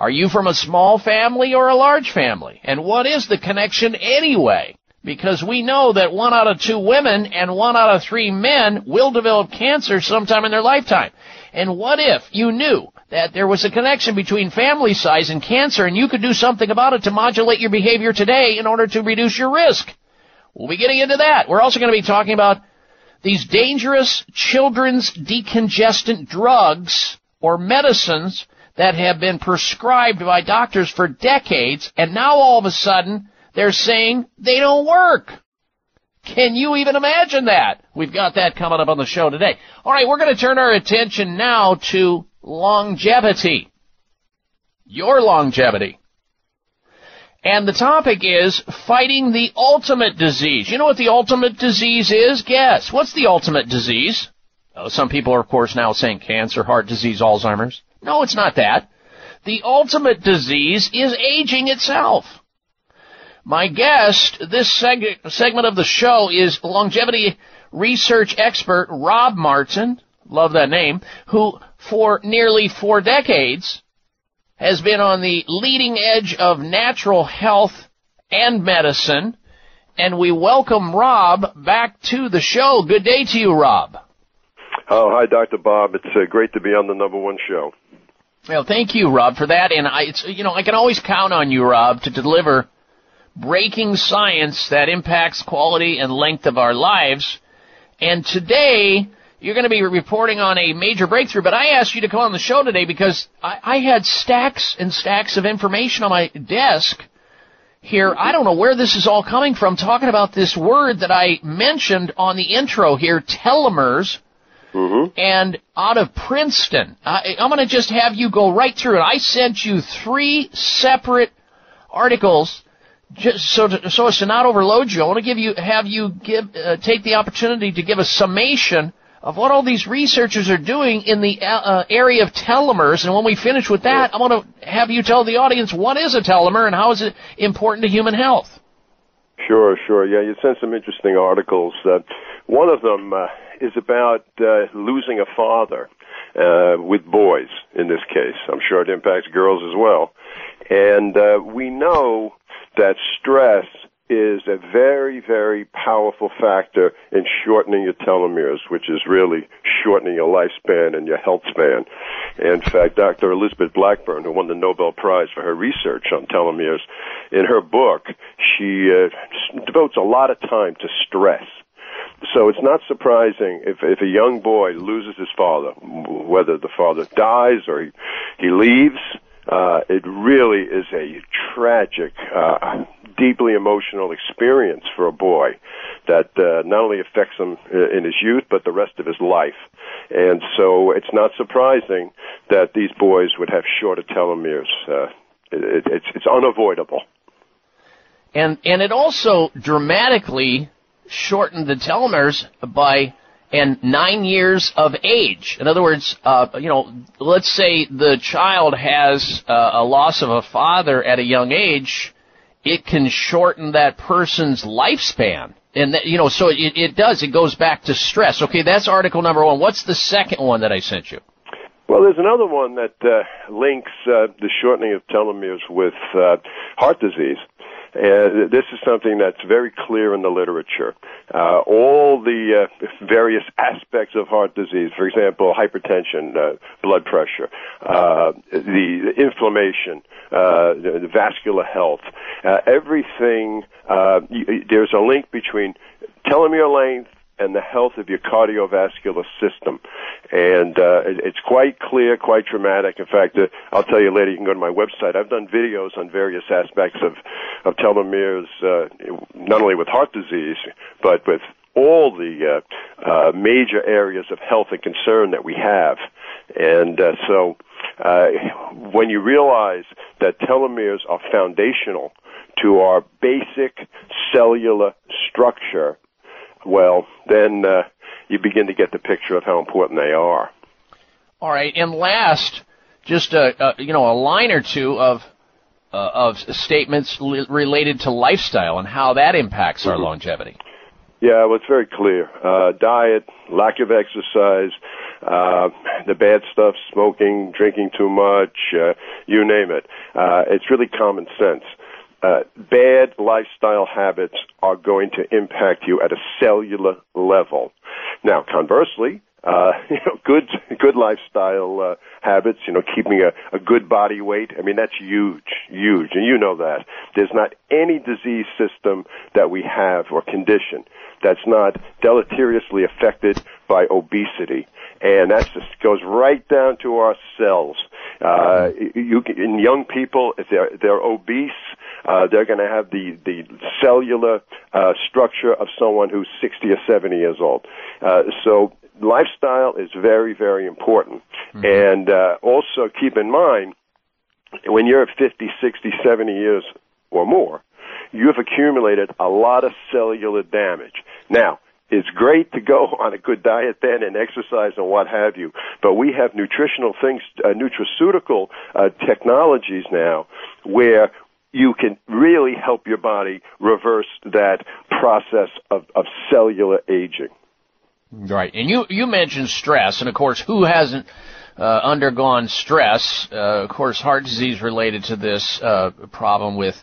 Are you from a small family or a large family? And what is the connection anyway? Because we know that one out of two women and one out of three men will develop cancer sometime in their lifetime. And what if you knew that there was a connection between family size and cancer and you could do something about it to modulate your behavior today in order to reduce your risk? We'll be getting into that. We're also going to be talking about these dangerous children's decongestant drugs or medicines that have been prescribed by doctors for decades, and now all of a sudden they're saying they don't work. Can you even imagine that? We've got that coming up on the show today. All right, we're going to turn our attention now to longevity. Your longevity. And the topic is fighting the ultimate disease. You know what the ultimate disease is? Guess. What's the ultimate disease? Oh, some people are, of course, now saying cancer, heart disease, Alzheimer's. No, it's not that. The ultimate disease is aging itself. My guest, this seg- segment of the show is longevity research expert Rob Martin, love that name, who for nearly four decades has been on the leading edge of natural health and medicine. And we welcome Rob back to the show. Good day to you, Rob. Oh, hi, Dr. Bob. It's uh, great to be on the number one show. Well, thank you, Rob, for that. And I, you know, I can always count on you, Rob, to deliver breaking science that impacts quality and length of our lives. And today, you're going to be reporting on a major breakthrough, but I asked you to come on the show today because I, I had stacks and stacks of information on my desk here. I don't know where this is all coming from, talking about this word that I mentioned on the intro here, telomeres Mm-hmm. and out of Princeton. I, I'm going to just have you go right through it. I sent you three separate articles just so to, so as to not overload you. I want to give you have you give uh, take the opportunity to give a summation of what all these researchers are doing in the uh, uh area of telomeres. And when we finish with that, I want to have you tell the audience what is a telomere and how is it important to human health. Sure, sure. Yeah, you sent some interesting articles. Uh, one of them uh, is about uh, losing a father uh, with boys. In this case, I'm sure it impacts girls as well. And uh, we know that stress is a very, very powerful factor in shortening your telomeres, which is really shortening your lifespan and your health span. In fact, Dr. Elizabeth Blackburn, who won the Nobel Prize for her research on telomeres, in her book, she uh, devotes a lot of time to stress so it's not surprising if if a young boy loses his father, whether the father dies or he, he leaves. Uh, it really is a tragic, uh, deeply emotional experience for a boy that uh, not only affects him in his youth, but the rest of his life. And so it's not surprising that these boys would have shorter telomeres. Uh, it, it's, it's unavoidable. And and it also dramatically shortened the telomeres by and nine years of age. In other words, uh, you know, let's say the child has uh, a loss of a father at a young age, it can shorten that person's lifespan. And that, you know, so it, it does. It goes back to stress. Okay, that's article number one. What's the second one that I sent you? Well, there's another one that uh, links uh, the shortening of telomeres with uh, heart disease. And this is something that's very clear in the literature. Uh, all the uh, various aspects of heart disease, for example, hypertension, uh, blood pressure, uh, the, inflammation, uh, the, vascular health, uh, everything. Uh, there's a link between telomere length and the health of your cardiovascular system. And uh, it, it's quite clear, quite dramatic. In fact, uh, I'll tell you later. You can go to my website. I've done videos on various aspects of of telomeres, uh, not only with heart disease, but with all the uh, uh, major areas of health and concern that we have. And uh, so, uh, when you realize that telomeres are foundational to our basic cellular structure, well, then uh, you begin to get the picture of how important they are. All right, and last, just a, a you know a line or two of uh, of statements li- related to lifestyle and how that impacts our longevity. Yeah, well, it's very clear. Uh, diet, lack of exercise, uh, the bad stuff, smoking, drinking too much, uh, you name it. Uh, it's really common sense. Uh, bad lifestyle habits are going to impact you at a cellular level. Now, conversely, uh, you know, good good lifestyle uh, habits. You know, keeping a, a good body weight. I mean, that's huge, huge, and you know that. There's not any disease system that we have or condition that's not deleteriously affected by obesity, and that just goes right down to our cells. Uh, you in young people, if they're they're obese, uh, they're going to have the the cellular uh, structure of someone who's 60 or 70 years old. Uh, so lifestyle is very very important, and uh, also keep in mind when you're 50, 60, 70 years or more, you've accumulated a lot of cellular damage. Now, it's great to go on a good diet then and exercise and what have you, but we have nutritional things, uh, nutraceutical uh, technologies now where you can really help your body reverse that process of, of cellular aging. Right, and you you mentioned stress, and of course, who hasn't uh, undergone stress? Uh, of course, heart disease related to this uh, problem with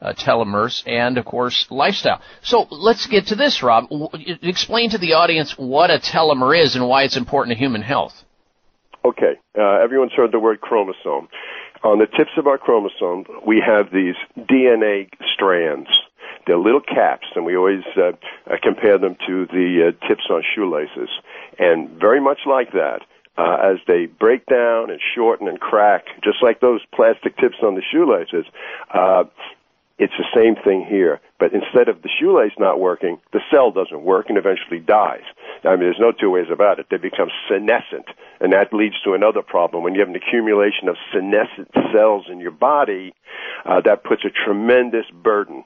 uh, telomeres, and of course, lifestyle. So let's get to this, Rob. W- Explain to the audience what a telomere is and why it's important to human health. Okay, uh, everyone's heard the word chromosome. On the tips of our chromosome, we have these DNA strands. They're little caps, and we always uh, uh, compare them to the uh, tips on shoelaces. And very much like that, uh, as they break down and shorten and crack, just like those plastic tips on the shoelaces, uh, it's the same thing here. But instead of the shoelace not working, the cell doesn't work and eventually dies. I mean, there's no two ways about it. They become senescent, and that leads to another problem. When you have an accumulation of senescent cells in your body, uh, that puts a tremendous burden,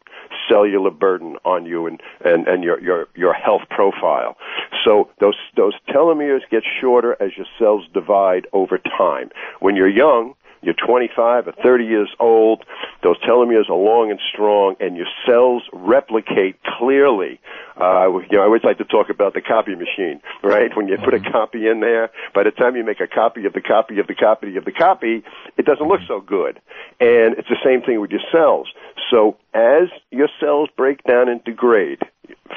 cellular burden, on you and, and, and your, your, your health profile. So those, those telomeres get shorter as your cells divide over time. When you're young, you're 25 or 30 years old, those telomeres are long and strong, and your cells replicate clearly. Uh, you know, I always like to talk about the copy machine, right? When you put a copy in there, by the time you make a copy of the copy of the copy of the copy, it doesn't look so good. And it's the same thing with your cells. So as your cells break down and degrade,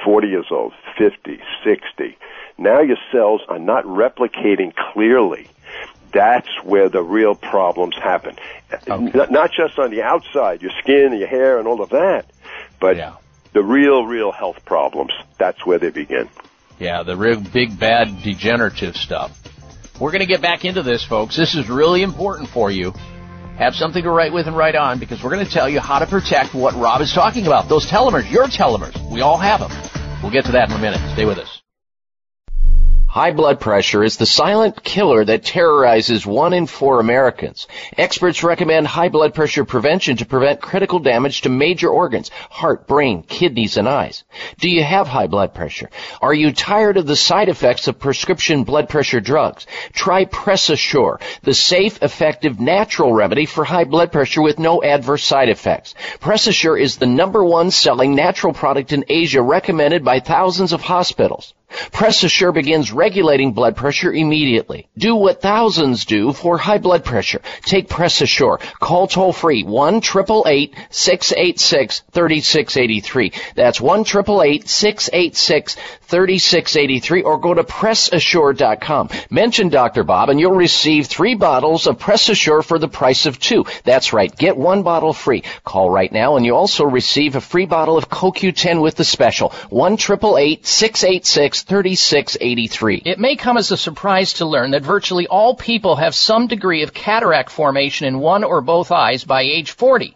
40 years old, 50, 60, now your cells are not replicating clearly that's where the real problems happen. Not, not just on the outside, your skin, and your hair, and all of that, but the real, real health problems. That's where they begin. Yeah, the real big bad degenerative stuff. We're going to get back into this, folks. This is really important for you. Have something to write with and write on because we're going to tell you how to protect what Rob is talking about. Those telomeres, your telomeres. We all have them. We'll get to that in a minute. Stay with us. High blood pressure is the silent killer that terrorizes one in four Americans. Experts recommend high blood pressure prevention to prevent critical damage to major organs, heart, brain, kidneys, and eyes. Do you have high blood pressure? Are you tired of the side effects of prescription blood pressure drugs? Try PressAssure, the safe, effective, natural remedy for high blood pressure with no adverse side effects. PressAssure is the number one selling natural product in Asia recommended by thousands of hospitals. PressAssure begins regulating blood pressure immediately. Do what thousands do for high blood pressure. Take PressAssure. Call toll free 1 686 3683. That's 1 686 3683 or go to PressAssure.com. Mention Dr. Bob and you'll receive three bottles of PressAssure for the price of two. That's right. Get one bottle free. Call right now and you also receive a free bottle of CoQ10 with the special. 1 686 3683. It may come as a surprise to learn that virtually all people have some degree of cataract formation in one or both eyes by age 40.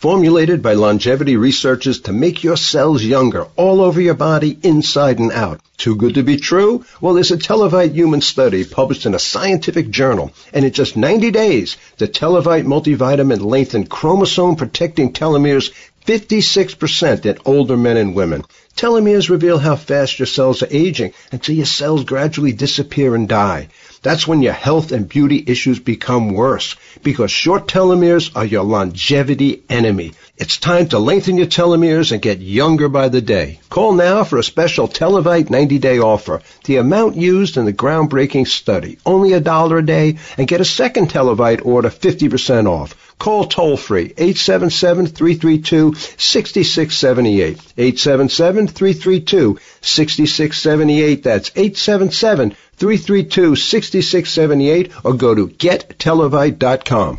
formulated by longevity researchers to make your cells younger all over your body, inside and out. Too good to be true? Well, there's a Telovite human study published in a scientific journal, and in just 90 days, the Telovite multivitamin lengthened chromosome protecting telomeres 56% in older men and women. Telomeres reveal how fast your cells are aging until your cells gradually disappear and die. That's when your health and beauty issues become worse because short telomeres are your longevity enemy. It's time to lengthen your telomeres and get younger by the day. Call now for a special Telovite 90 day offer. The amount used in the groundbreaking study, only a dollar a day, and get a second Telovite order 50% off. Call toll free 877-332-6678. 877-332-6678. That's 877-332-6678 or go to gettelovite.com.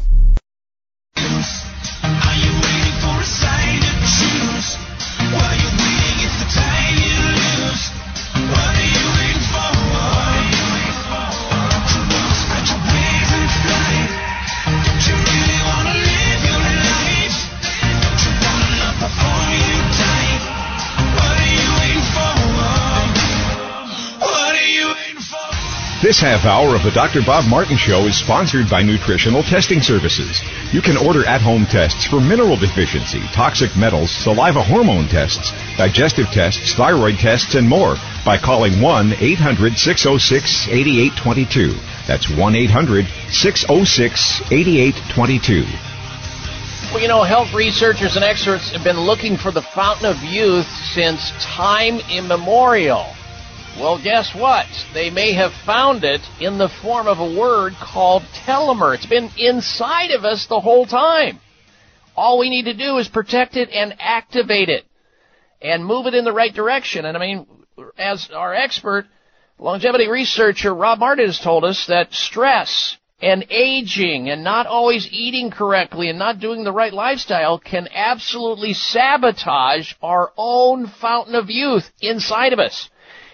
This half hour of the Dr. Bob Martin Show is sponsored by Nutritional Testing Services. You can order at-home tests for mineral deficiency, toxic metals, saliva hormone tests, digestive tests, thyroid tests, and more by calling 1-800-606-8822. That's 1-800-606-8822. Well, you know, health researchers and experts have been looking for the fountain of youth since time immemorial. Well, guess what? They may have found it in the form of a word called telomere. It's been inside of us the whole time. All we need to do is protect it and activate it and move it in the right direction. And I mean, as our expert, longevity researcher Rob Martin has told us that stress and aging and not always eating correctly and not doing the right lifestyle can absolutely sabotage our own fountain of youth inside of us.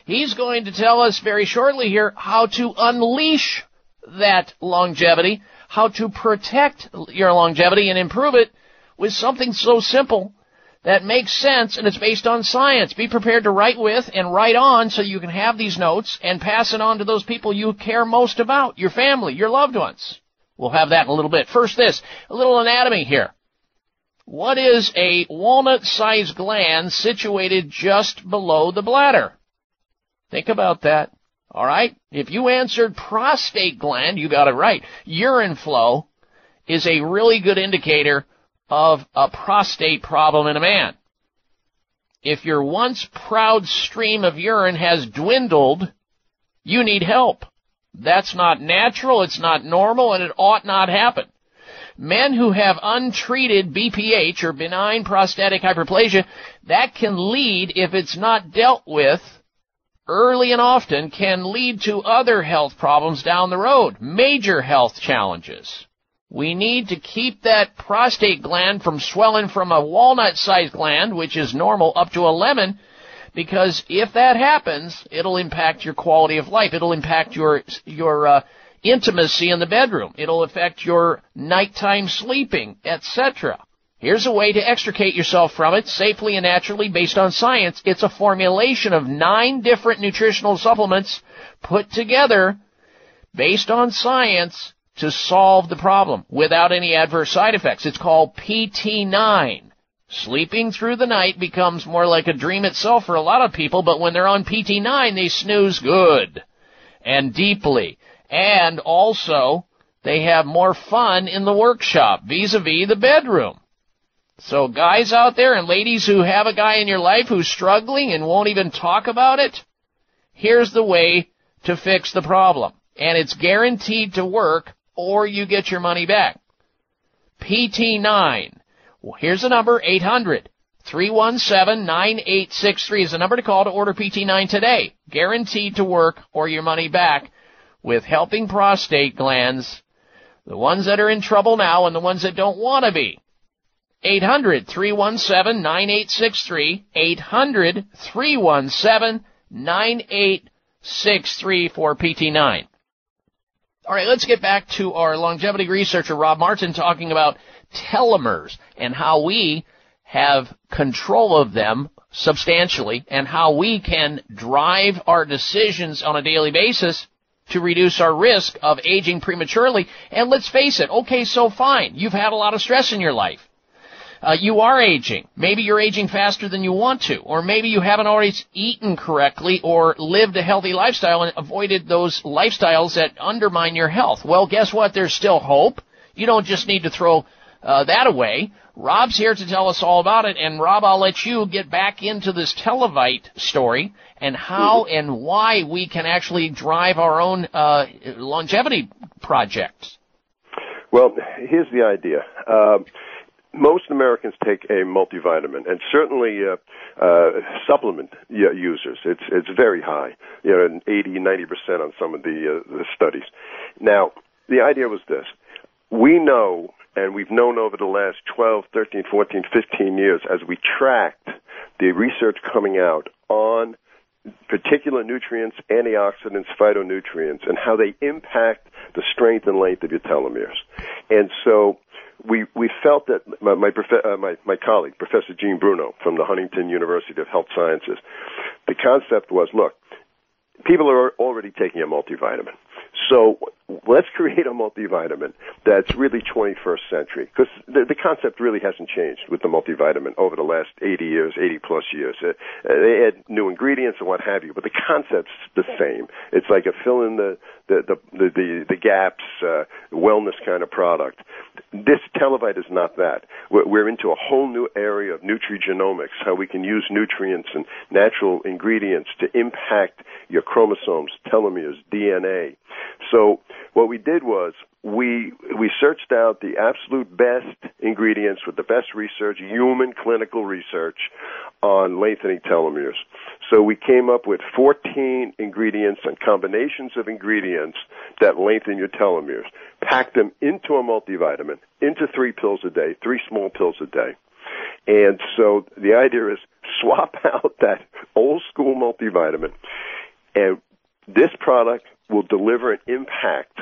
He's going to tell us very shortly here how to unleash that longevity, how to protect your longevity and improve it with something so simple that makes sense and it's based on science. Be prepared to write with and write on so you can have these notes and pass it on to those people you care most about, your family, your loved ones. We'll have that in a little bit. First this, a little anatomy here. What is a walnut-sized gland situated just below the bladder? Think about that. All right? If you answered prostate gland, you got it right. Urine flow is a really good indicator of a prostate problem in a man. If your once proud stream of urine has dwindled, you need help. That's not natural, it's not normal, and it ought not happen. Men who have untreated BPH or benign prostatic hyperplasia, that can lead, if it's not dealt with early and often, can lead to other health problems down the road, major health challenges. We need to keep that prostate gland from swelling from a walnut-sized gland, which is normal, up to a lemon, because if that happens, it'll impact your quality of life. It'll impact your your uh, intimacy in the bedroom. It'll affect your nighttime sleeping, etc. Here's a way to extricate yourself from it safely and naturally based on science. It's a formulation of nine different nutritional supplements put together based on science to solve the problem without any adverse side effects. It's called PT9. Sleeping through the night becomes more like a dream itself for a lot of people, but when they're on PT9, they snooze good and deeply. And also, they have more fun in the workshop vis-a-vis the bedroom. So guys out there and ladies who have a guy in your life who's struggling and won't even talk about it, here's the way to fix the problem. And it's guaranteed to work or you get your money back. PT9. Well, here's the number, 800 317 9863 is the number to call to order PT9 today. Guaranteed to work or your money back with helping prostate glands, the ones that are in trouble now and the ones that don't want to be. 800 317 9863. 800 317 9863 for PT9. All right, let's get back to our longevity researcher, Rob Martin, talking about telomeres and how we have control of them substantially and how we can drive our decisions on a daily basis to reduce our risk of aging prematurely. And let's face it, okay, so fine. You've had a lot of stress in your life. Uh, you are aging. Maybe you're aging faster than you want to, or maybe you haven't always eaten correctly or lived a healthy lifestyle and avoided those lifestyles that undermine your health. Well, guess what? There's still hope. You don't just need to throw uh, that away. Rob's here to tell us all about it, and Rob, I'll let you get back into this Telovite story and how mm-hmm. and why we can actually drive our own uh, longevity projects. Well, here's the idea. Uh, most Americans take a multivitamin, and certainly uh, uh, supplement users. It's it's very high, you know, 80, 90 percent on some of the uh, the studies. Now, the idea was this: we know, and we've known over the last 12, 13, 14, 15 years, as we tracked the research coming out on particular nutrients, antioxidants, phytonutrients, and how they impact the strength and length of your telomeres. And so we we felt that my my, uh, my my colleague Professor Gene Bruno from the Huntington University of Health Sciences, the concept was look, people are already taking a multivitamin. So let's create a multivitamin that's really 21st century because the, the concept really hasn't changed with the multivitamin over the last 80 years, 80 plus years. Uh, they add new ingredients and what have you, but the concept's the same. It's like a fill in the the the the, the, the gaps uh, wellness kind of product. This Telovite is not that. We're, we're into a whole new area of nutrigenomics, how we can use nutrients and natural ingredients to impact your chromosomes, telomeres, DNA. So what we did was we we searched out the absolute best ingredients with the best research, human clinical research on lengthening telomeres. So we came up with 14 ingredients and combinations of ingredients that lengthen your telomeres. Packed them into a multivitamin, into three pills a day, three small pills a day. And so the idea is swap out that old school multivitamin and this product will deliver an impact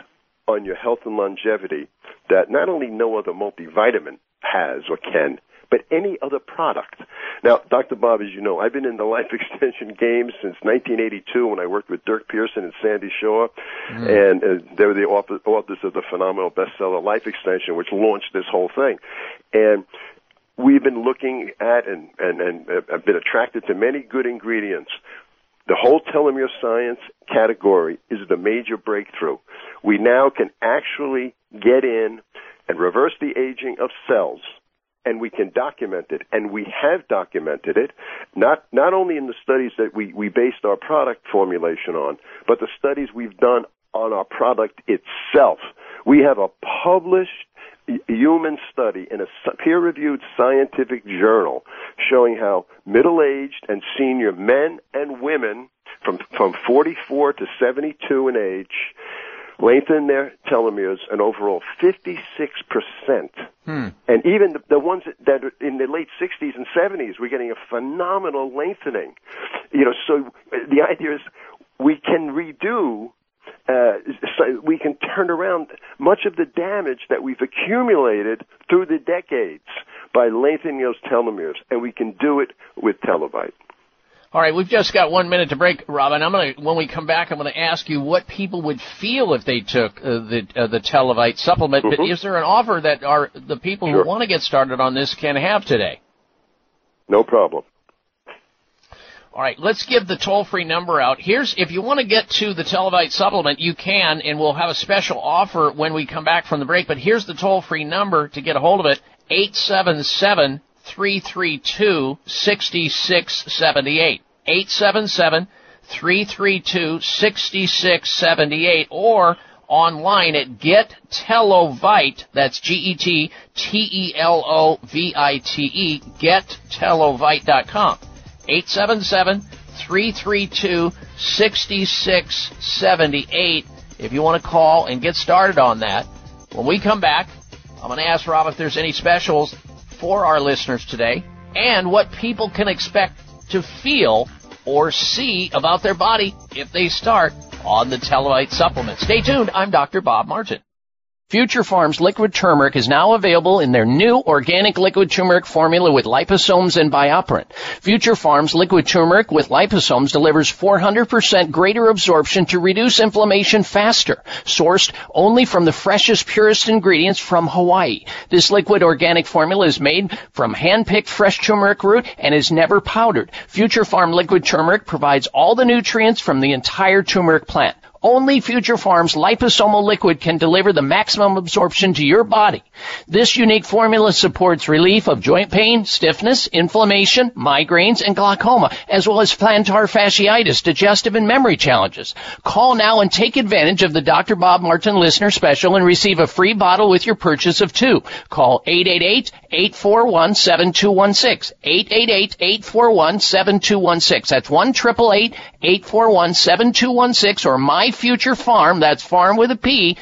on your health and longevity that not only no other multivitamin has or can, but any other product. Now, Dr. Bob, as you know, I've been in the life extension game since 1982 when I worked with Dirk Pearson and Sandy Shaw, mm. and uh, they were the author, authors of the phenomenal bestseller Life Extension, which launched this whole thing. And we've been looking at and, and, and have been attracted to many good ingredients the whole telomere science category is the major breakthrough. We now can actually get in and reverse the aging of cells and we can document it, and we have documented it, not not only in the studies that we, we based our product formulation on, but the studies we've done on our product itself. We have a published human study in a peer-reviewed scientific journal showing how middle-aged and senior men and women from from 44 to 72 in age lengthen their telomeres an overall 56%. Hmm. And even the, the ones that, that are in the late 60s and 70s, we're getting a phenomenal lengthening. You know, so the idea is we can redo uh, so we can turn around much of the damage that we've accumulated through the decades by lengthening those telomeres, and we can do it with Telovite. All right, we've just got one minute to break, Robin. I'm going when we come back, I'm going to ask you what people would feel if they took uh, the uh, the Telovite supplement. Mm-hmm. But is there an offer that are the people Sure. who want to get started on this can have today? No problem. All right, let's give the toll free number out. Here's if you want to get to the Telovite supplement, you can, and we'll have a special offer when we come back from the break. But here's the toll free number to get a hold of it eight seven seven three three two sixty six seventy eight. eight seven seven three three two sixty six seventy eight. or online at gettelovite, that's G-E-T-T-E-L-O-V-I-T-E, gettelovite.com. 877 332 6678 if you want to call and get started on that. When we come back, I'm going to ask Rob if there's any specials for our listeners today and what people can expect to feel or see about their body if they start on the Telovite supplement. Stay tuned. I'm Dr. Bob Martin. Future Farms liquid turmeric is now available in their new organic liquid turmeric formula with liposomes and bioperine. Future Farms liquid turmeric with liposomes delivers 400% greater absorption to reduce inflammation faster. Sourced only from the freshest, purest ingredients from Hawaii. This liquid organic formula is made from hand-picked fresh turmeric root and is never powdered. Future Farm liquid turmeric provides all the nutrients from the entire turmeric plant. Only Future Farms liposomal liquid can deliver the maximum absorption to your body. This unique formula supports relief of joint pain, stiffness, inflammation, migraines, and glaucoma, as well as plantar fasciitis, digestive and memory challenges. Call now and take advantage of the Dr. Bob Martin listener special and receive a free bottle with your purchase of two. Call 888-841-7216. 888-841-7216. That's 1 841-7216 or MyFuture Farm, that's pharm with a P,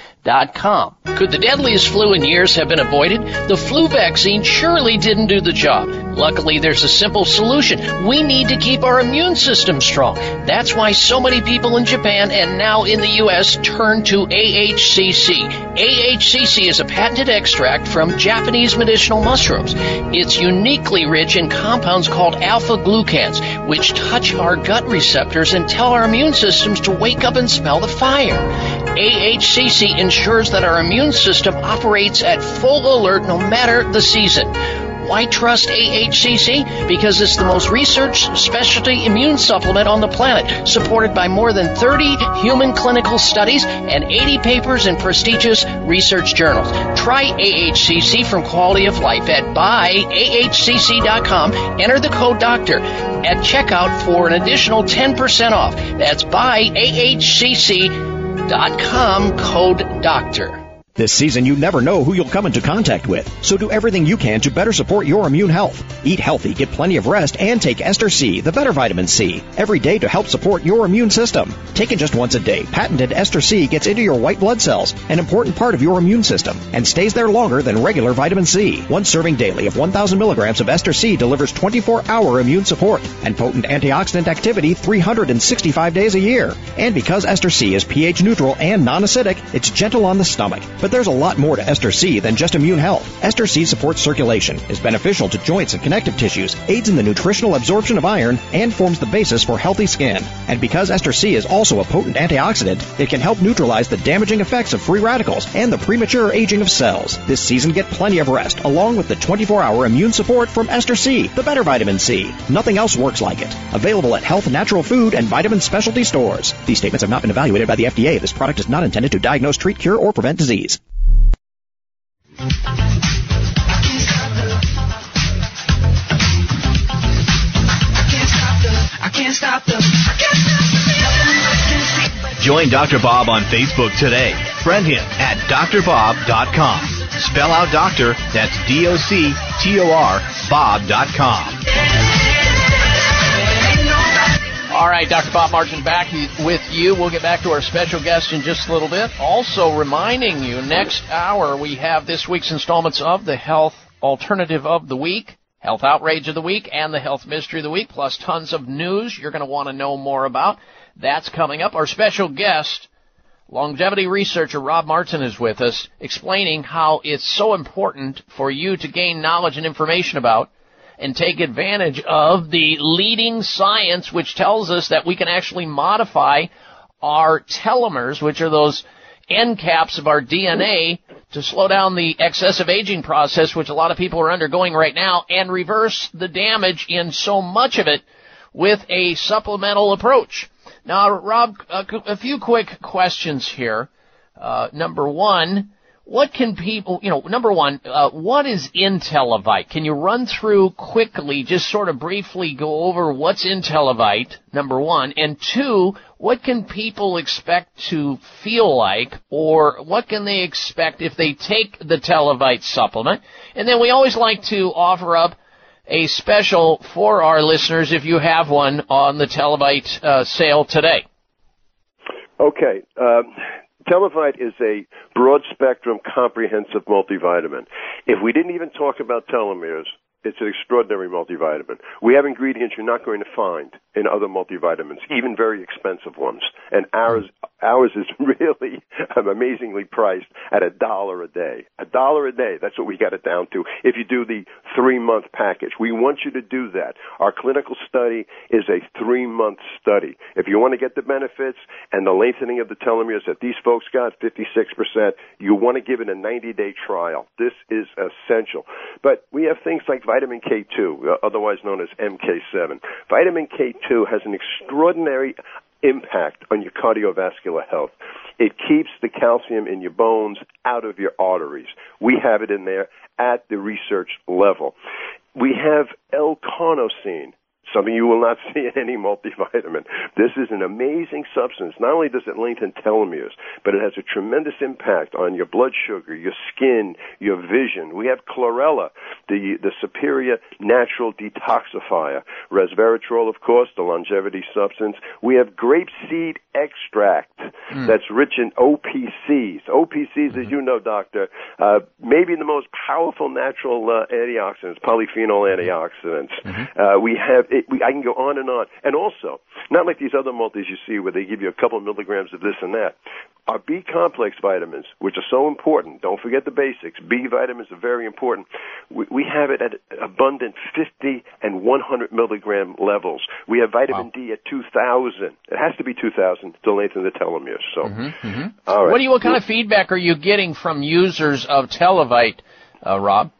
Could the deadliest flu in years have been avoided? The flu vaccine surely didn't do the job. Luckily, there's a simple solution. We need to keep our immune system strong. That's why so many people in Japan and now in the U.S. turn to AHCC. AHCC is a patented extract from Japanese medicinal mushrooms. It's uniquely rich in compounds called alpha glucans, which touch our gut receptors and tell our immune systems to wake up and smell the fire. AHCC ensures that our immune system operates at full alert no matter the season. Why trust AHCC? Because it's the most researched specialty immune supplement on the planet, supported by more than 30 human clinical studies and 80 papers in prestigious research journals. Try AHCC from Quality of Life at buyahcc.com. Enter the code DOCTOR at checkout for an additional 10% off. That's buyahcc.com code DOCTOR. This season, you never know who you'll come into contact with, so do everything you can to better support your immune health. Eat healthy, get plenty of rest, and take Ester C, the better vitamin C, every day to help support your immune system. Taken just once a day, patented Ester C gets into your white blood cells, an important part of your immune system, and stays there longer than regular vitamin C. One serving daily of 1,000 milligrams of Ester C delivers 24-hour immune support and potent antioxidant activity 365 days a year. And because Ester C is pH neutral and non-acidic, it's gentle on the stomach. But there's a lot more to Ester C than just immune health. Ester C supports circulation, is beneficial to joints and connective tissues, aids in the nutritional absorption of iron, and forms the basis for healthy skin. And because Ester C is also a potent antioxidant, it can help neutralize the damaging effects of free radicals and the premature aging of cells. This season, get plenty of rest, along with the 24-hour immune support from Ester C, the better vitamin C. Nothing else works like it. Available at health, natural food, and vitamin specialty stores. These statements have not been evaluated by the FDA. This product is not intended to diagnose, treat, cure, or prevent disease. Join Dr. Bob on Facebook today. Friend him at drbob.com. Spell out doctor, that's D-O-C-T-O-R, bob.com. All right, Dr. Bob Martin back with you. We'll get back to our special guest in just a little bit. Also reminding you, next hour we have this week's installments of the Health Alternative of the Week, Health Outrage of the Week, and the Health Mystery of the Week, plus tons of news you're going to want to know more about. That's coming up. Our special guest, longevity researcher Rob Martin is with us, explaining how it's so important for you to gain knowledge and information about and take advantage of the leading science which tells us that we can actually modify our telomeres, which are those end caps of our DNA to slow down the excessive aging process, which a lot of people are undergoing right now, and reverse the damage in so much of it with a supplemental approach. Now, Rob, a, few quick questions here. Uh, number one, what can people, you know, number one, uh, what is IntelliVite? Can you run through quickly, just sort of briefly go over what's IntelliVite, number one, and two, what can people expect to feel like, or what can they expect if they take the Telovite supplement? And then we always like to offer up a special for our listeners if you have one on the Telovite uh, sale today. Okay. Um, Telovite is a broad spectrum comprehensive multivitamin. If we didn't even talk about telomeres, it's an extraordinary multivitamin. We have ingredients you're not going to find in other multivitamins, even very expensive ones. And ours, ours is really amazingly priced at a dollar a day. A dollar a day. That's what we got it down to. If you do the three month package, we want you to do that. Our clinical study is a three month study. If you want to get the benefits and the lengthening of the telomeres that these folks got, 56%, you want to give it a 90 day trial. This is essential. But we have things like vitamin K2, uh, otherwise known as MK7. Vitamin K2 2 has an extraordinary impact on your cardiovascular health. It keeps the calcium in your bones out of your arteries. We have it in there at the research level. We have L-carnosine, something you will not see in any multivitamin. This is an amazing substance. Not only does it lengthen telomeres, but it has a tremendous impact on your blood sugar, your skin, your vision. We have chlorella, the, the superior natural detoxifier. Resveratrol, of course, the longevity substance. We have grapeseed extract mm. that's rich in OPCs. OPCs, mm-hmm. as you know, doctor, uh, maybe the most powerful natural uh, antioxidants, polyphenol antioxidants. Mm-hmm. Uh, we have it, we, I can go on and on. And also, not like these other multis you see where they give you a couple of milligrams of this and that. Our B complex vitamins, which are so important, don't forget the basics. B vitamins are very important. We, we have it at abundant 50 and 100 milligram levels. We have vitamin wow. D at 2,000. It has to be 2,000 to lengthen the telomeres. So, mm-hmm, mm-hmm. All right. What do you? What kind of feedback are you getting from users of Telovite, uh, Rob?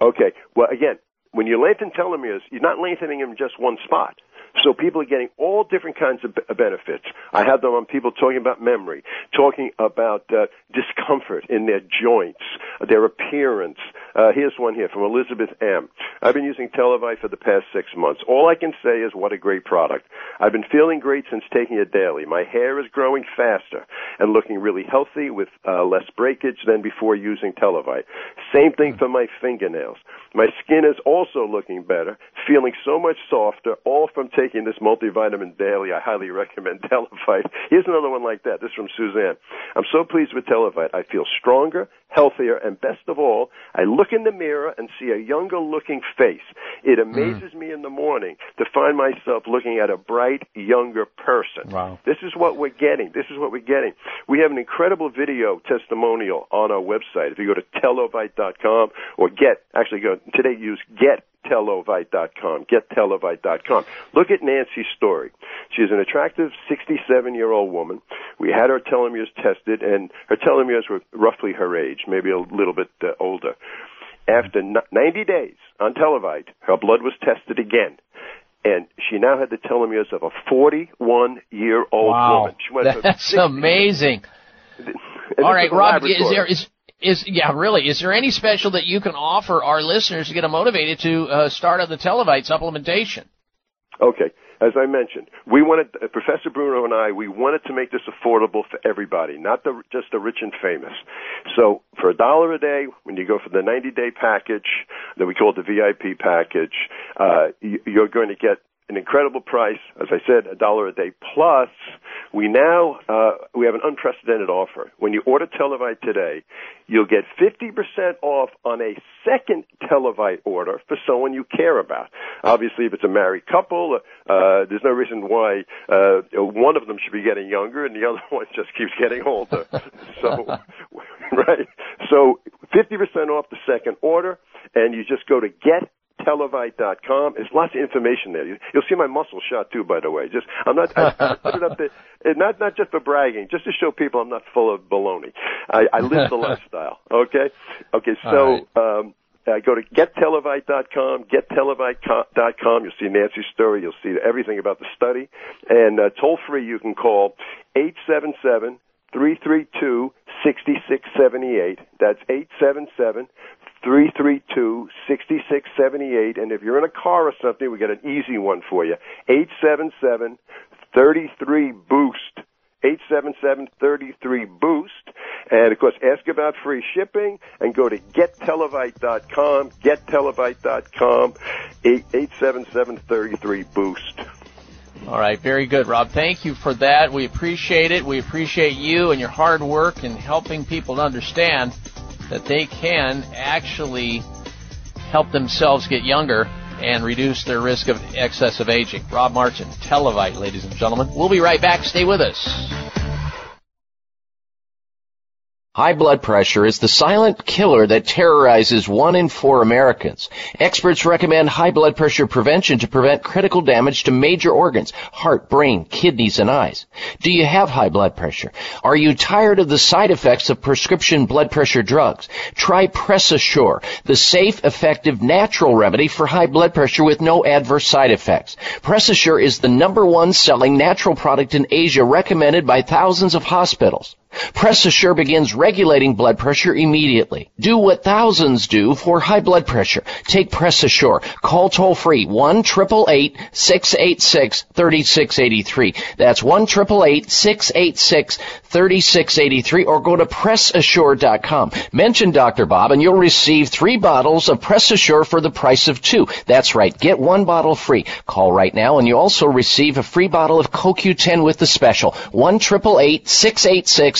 Okay. Well, again, when you lengthen telomeres, you're not lengthening them just one spot. So people are getting all different kinds of benefits. I have them on people talking about memory, talking about uh, discomfort in their joints, their appearance. Uh, here's one here from Elizabeth M. I've been using Telovite for the past six months. All I can say is what a great product. I've been feeling great since taking it daily. My hair is growing faster and looking really healthy with uh, less breakage than before using Telovite. Same thing for my fingernails. My skin is also looking better, feeling so much softer, all from taking this multivitamin daily. I highly recommend Telovite. Here's another one like that. This is from Suzanne. I'm so pleased with Telovite. I feel stronger, healthier, and best of all, I look in the mirror and see a younger looking face. It mm. amazes mm. me in the morning to find myself looking at a bright, younger person. Wow. This is what we're getting. This is what we're getting. We have an incredible video testimonial on our website. If you go to telovite.com or get, actually go, today use get telovite.com. GetTelovite.com. Look at Nancy's story. She's an attractive 67 year old woman. We had her telomeres tested, and her telomeres were roughly her age, maybe a little bit uh, older. After 90 days on Telovite, her blood was tested again. And she now had the telomeres of a 41 year old wow. woman. That's amazing. All right, Rob, is there, is, Is yeah, really? Is there any special that you can offer our listeners to get them motivated to uh, start on the Telovite supplementation? Okay. As I mentioned, we wanted uh, Professor Bruno and I. We wanted to make this affordable for everybody, not the, just the rich and famous. So, for a dollar a day, when you go for the 90-day package that we call the VIP package, uh, you're going to get an incredible price. As I said, a dollar a day plus. We now uh, we have an unprecedented offer. When you order Telovite today, you'll get 50% off on a second Telovite order for someone you care about. Obviously, if it's a married couple, uh, there's no reason why uh, one of them should be getting younger and the other one just keeps getting older. so, right. So, 50% off the second order, and you just go to get telovite.com. There's lots of information there. You'll see my muscle shot too, by the way. Just I'm not I, I put it up there, not not just for bragging, just to show people I'm not full of baloney. I, I live the lifestyle. Okay, okay. So right. um, uh, go to gettelovite.com, gettelovite.com. You'll see Nancy's story. You'll see everything about the study. And uh, toll free, you can call 877 332 6678. That's 877 332 6678. And if you're in a car or something, we got an easy one for you 877 33 Boost. 877-33 Boost. And of course, ask about free shipping and go to gettelovite.com, gettelovite.com, 877-33 Boost. All right, very good, Rob. Thank you for that. We appreciate it. We appreciate you and your hard work in helping people to understand that they can actually help themselves get younger and reduce their risk of excessive aging. Rob Martin, Telovite, ladies and gentlemen. We'll be right back. Stay with us. High blood pressure is the silent killer that terrorizes one in four Americans. Experts recommend high blood pressure prevention to prevent critical damage to major organs, heart, brain, kidneys, and eyes. Do you have high blood pressure? Are you tired of the side effects of prescription blood pressure drugs? Try PressAssure, the safe, effective, natural remedy for high blood pressure with no adverse side effects. PressAssure is the number one selling natural product in Asia recommended by thousands of hospitals. PressAssure begins regulating blood pressure immediately. Do what thousands do for high blood pressure. Take PressAssure. Call toll free 1 686 3683. That's 1 686 3683 or go to PressAssure.com. Mention Dr. Bob and you'll receive three bottles of PressAssure for the price of two. That's right. Get one bottle free. Call right now and you also receive a free bottle of CoQ10 with the special. 1 686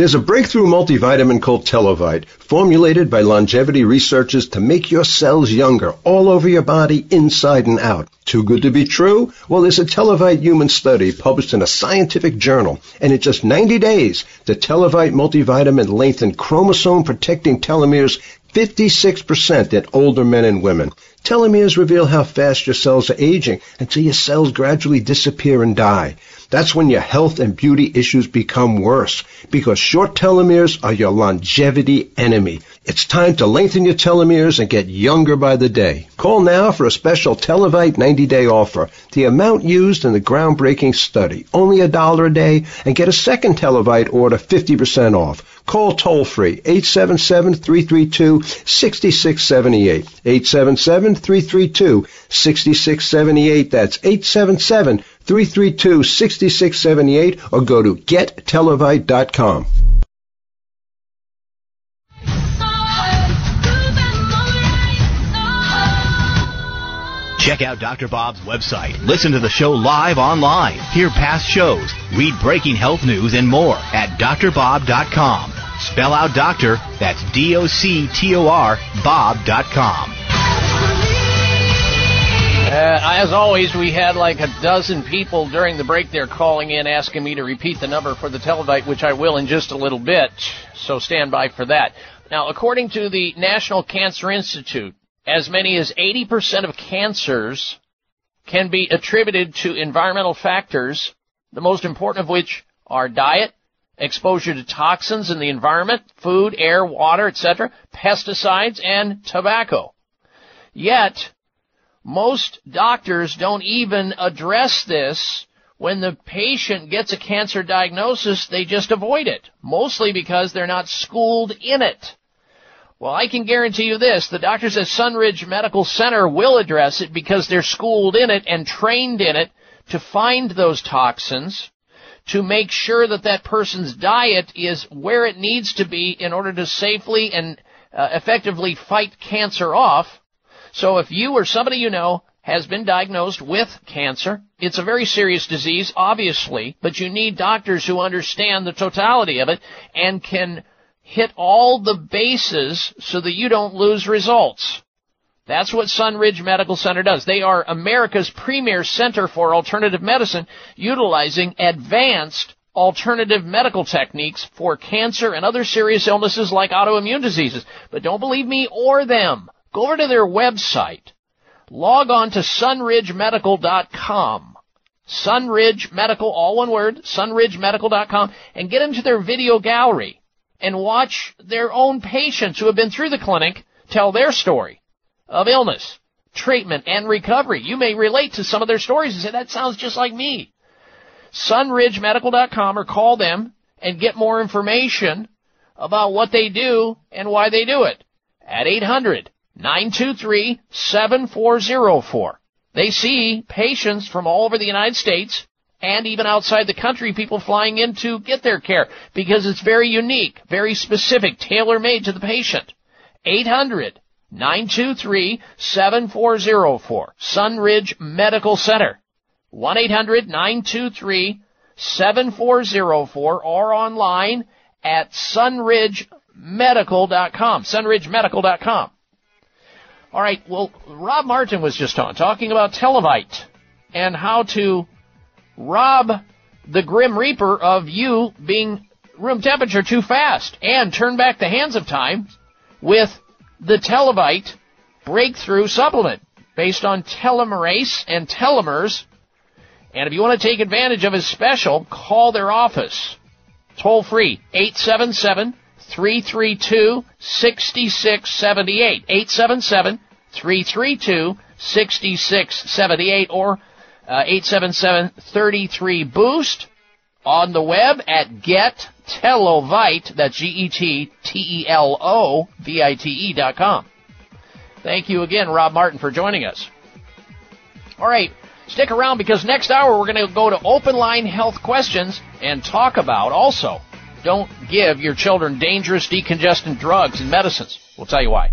There's a breakthrough multivitamin called Telovite, formulated by longevity researchers to make your cells younger all over your body, inside and out. Too good to be true? Well, there's a Telovite human study published in a scientific journal, and in just 90 days, the Telovite multivitamin lengthened chromosome protecting telomeres 56% in older men and women. Telomeres reveal how fast your cells are aging until your cells gradually disappear and die. That's when your health and beauty issues become worse because short telomeres are your longevity enemy. It's time to lengthen your telomeres and get younger by the day. Call now for a special Telovite 90 day offer. The amount used in the groundbreaking study, only a dollar a day, and get a second Telovite order 50% off. Call toll free 877 332 6678. 877 332 6678. That's 877 332 6678 or go to gettelovite.com. Check out Dr. Bob's website. Listen to the show live online. Hear past shows. Read breaking health news and more at drbob.com. Spell out doctor, that's D-O-C-T-O-R, bob.com. Uh, as always, we had like a dozen people during the break there calling in asking me to repeat the number for the Telovite, which I will in just a little bit. So stand by for that. Now, according to the National Cancer Institute, as many as 80% of cancers can be attributed to environmental factors, the most important of which are diet, exposure to toxins in the environment, food, air, water, etc., pesticides, and tobacco. Yet, most doctors don't even address this when the patient gets a cancer diagnosis, they just avoid it, mostly because they're not schooled in it. Well, I can guarantee you this, the doctors at Sunridge Medical Center will address it because they're schooled in it and trained in it to find those toxins, to make sure that that person's diet is where it needs to be in order to safely and uh, effectively fight cancer off. So if you or somebody you know has been diagnosed with cancer, it's a very serious disease, obviously, but you need doctors who understand the totality of it and can hit all the bases so that you don't lose results. That's what Sunridge Medical Center does. They are America's premier center for alternative medicine, utilizing advanced alternative medical techniques for cancer and other serious illnesses like autoimmune diseases. But don't believe me or them. Go over to their website. Log on to sunridgemedical.com. Sunridge Medical, all one word, sunridgemedical.com, and get into their video gallery and watch their own patients who have been through the clinic tell their story of illness, treatment, and recovery. You may relate to some of their stories and say, that sounds just like me. SunridgeMedical.com or call them and get more information about what they do and why they do it at 800 923 7404. They see patients from all over the United States and even outside the country, people flying in to get their care because it's very unique, very specific, tailor-made to the patient. 800 923 7404 Sunridge Medical Center. 1 800 923 7404 or online at sunridgemedical.com. Sunridgemedical.com. All right, well, Rob Martin was just on talking about Telovite and how to rob the Grim Reaper of you being room temperature too fast and turn back the hands of time with the Telovite breakthrough supplement based on telomerase and telomeres. And if you want to take advantage of his special, call their office. Toll free, 877 332 6678. 877 332 6678 or uh, 877-33-BOOST on the web at gettelovite, that's G-E-T-T-E-L-O-V-I-T-E dot com. Thank you again, Rob Martin, for joining us. All right, stick around because next hour we're going to go to open line health questions and talk about also don't give your children dangerous decongestant drugs and medicines. We'll tell you why.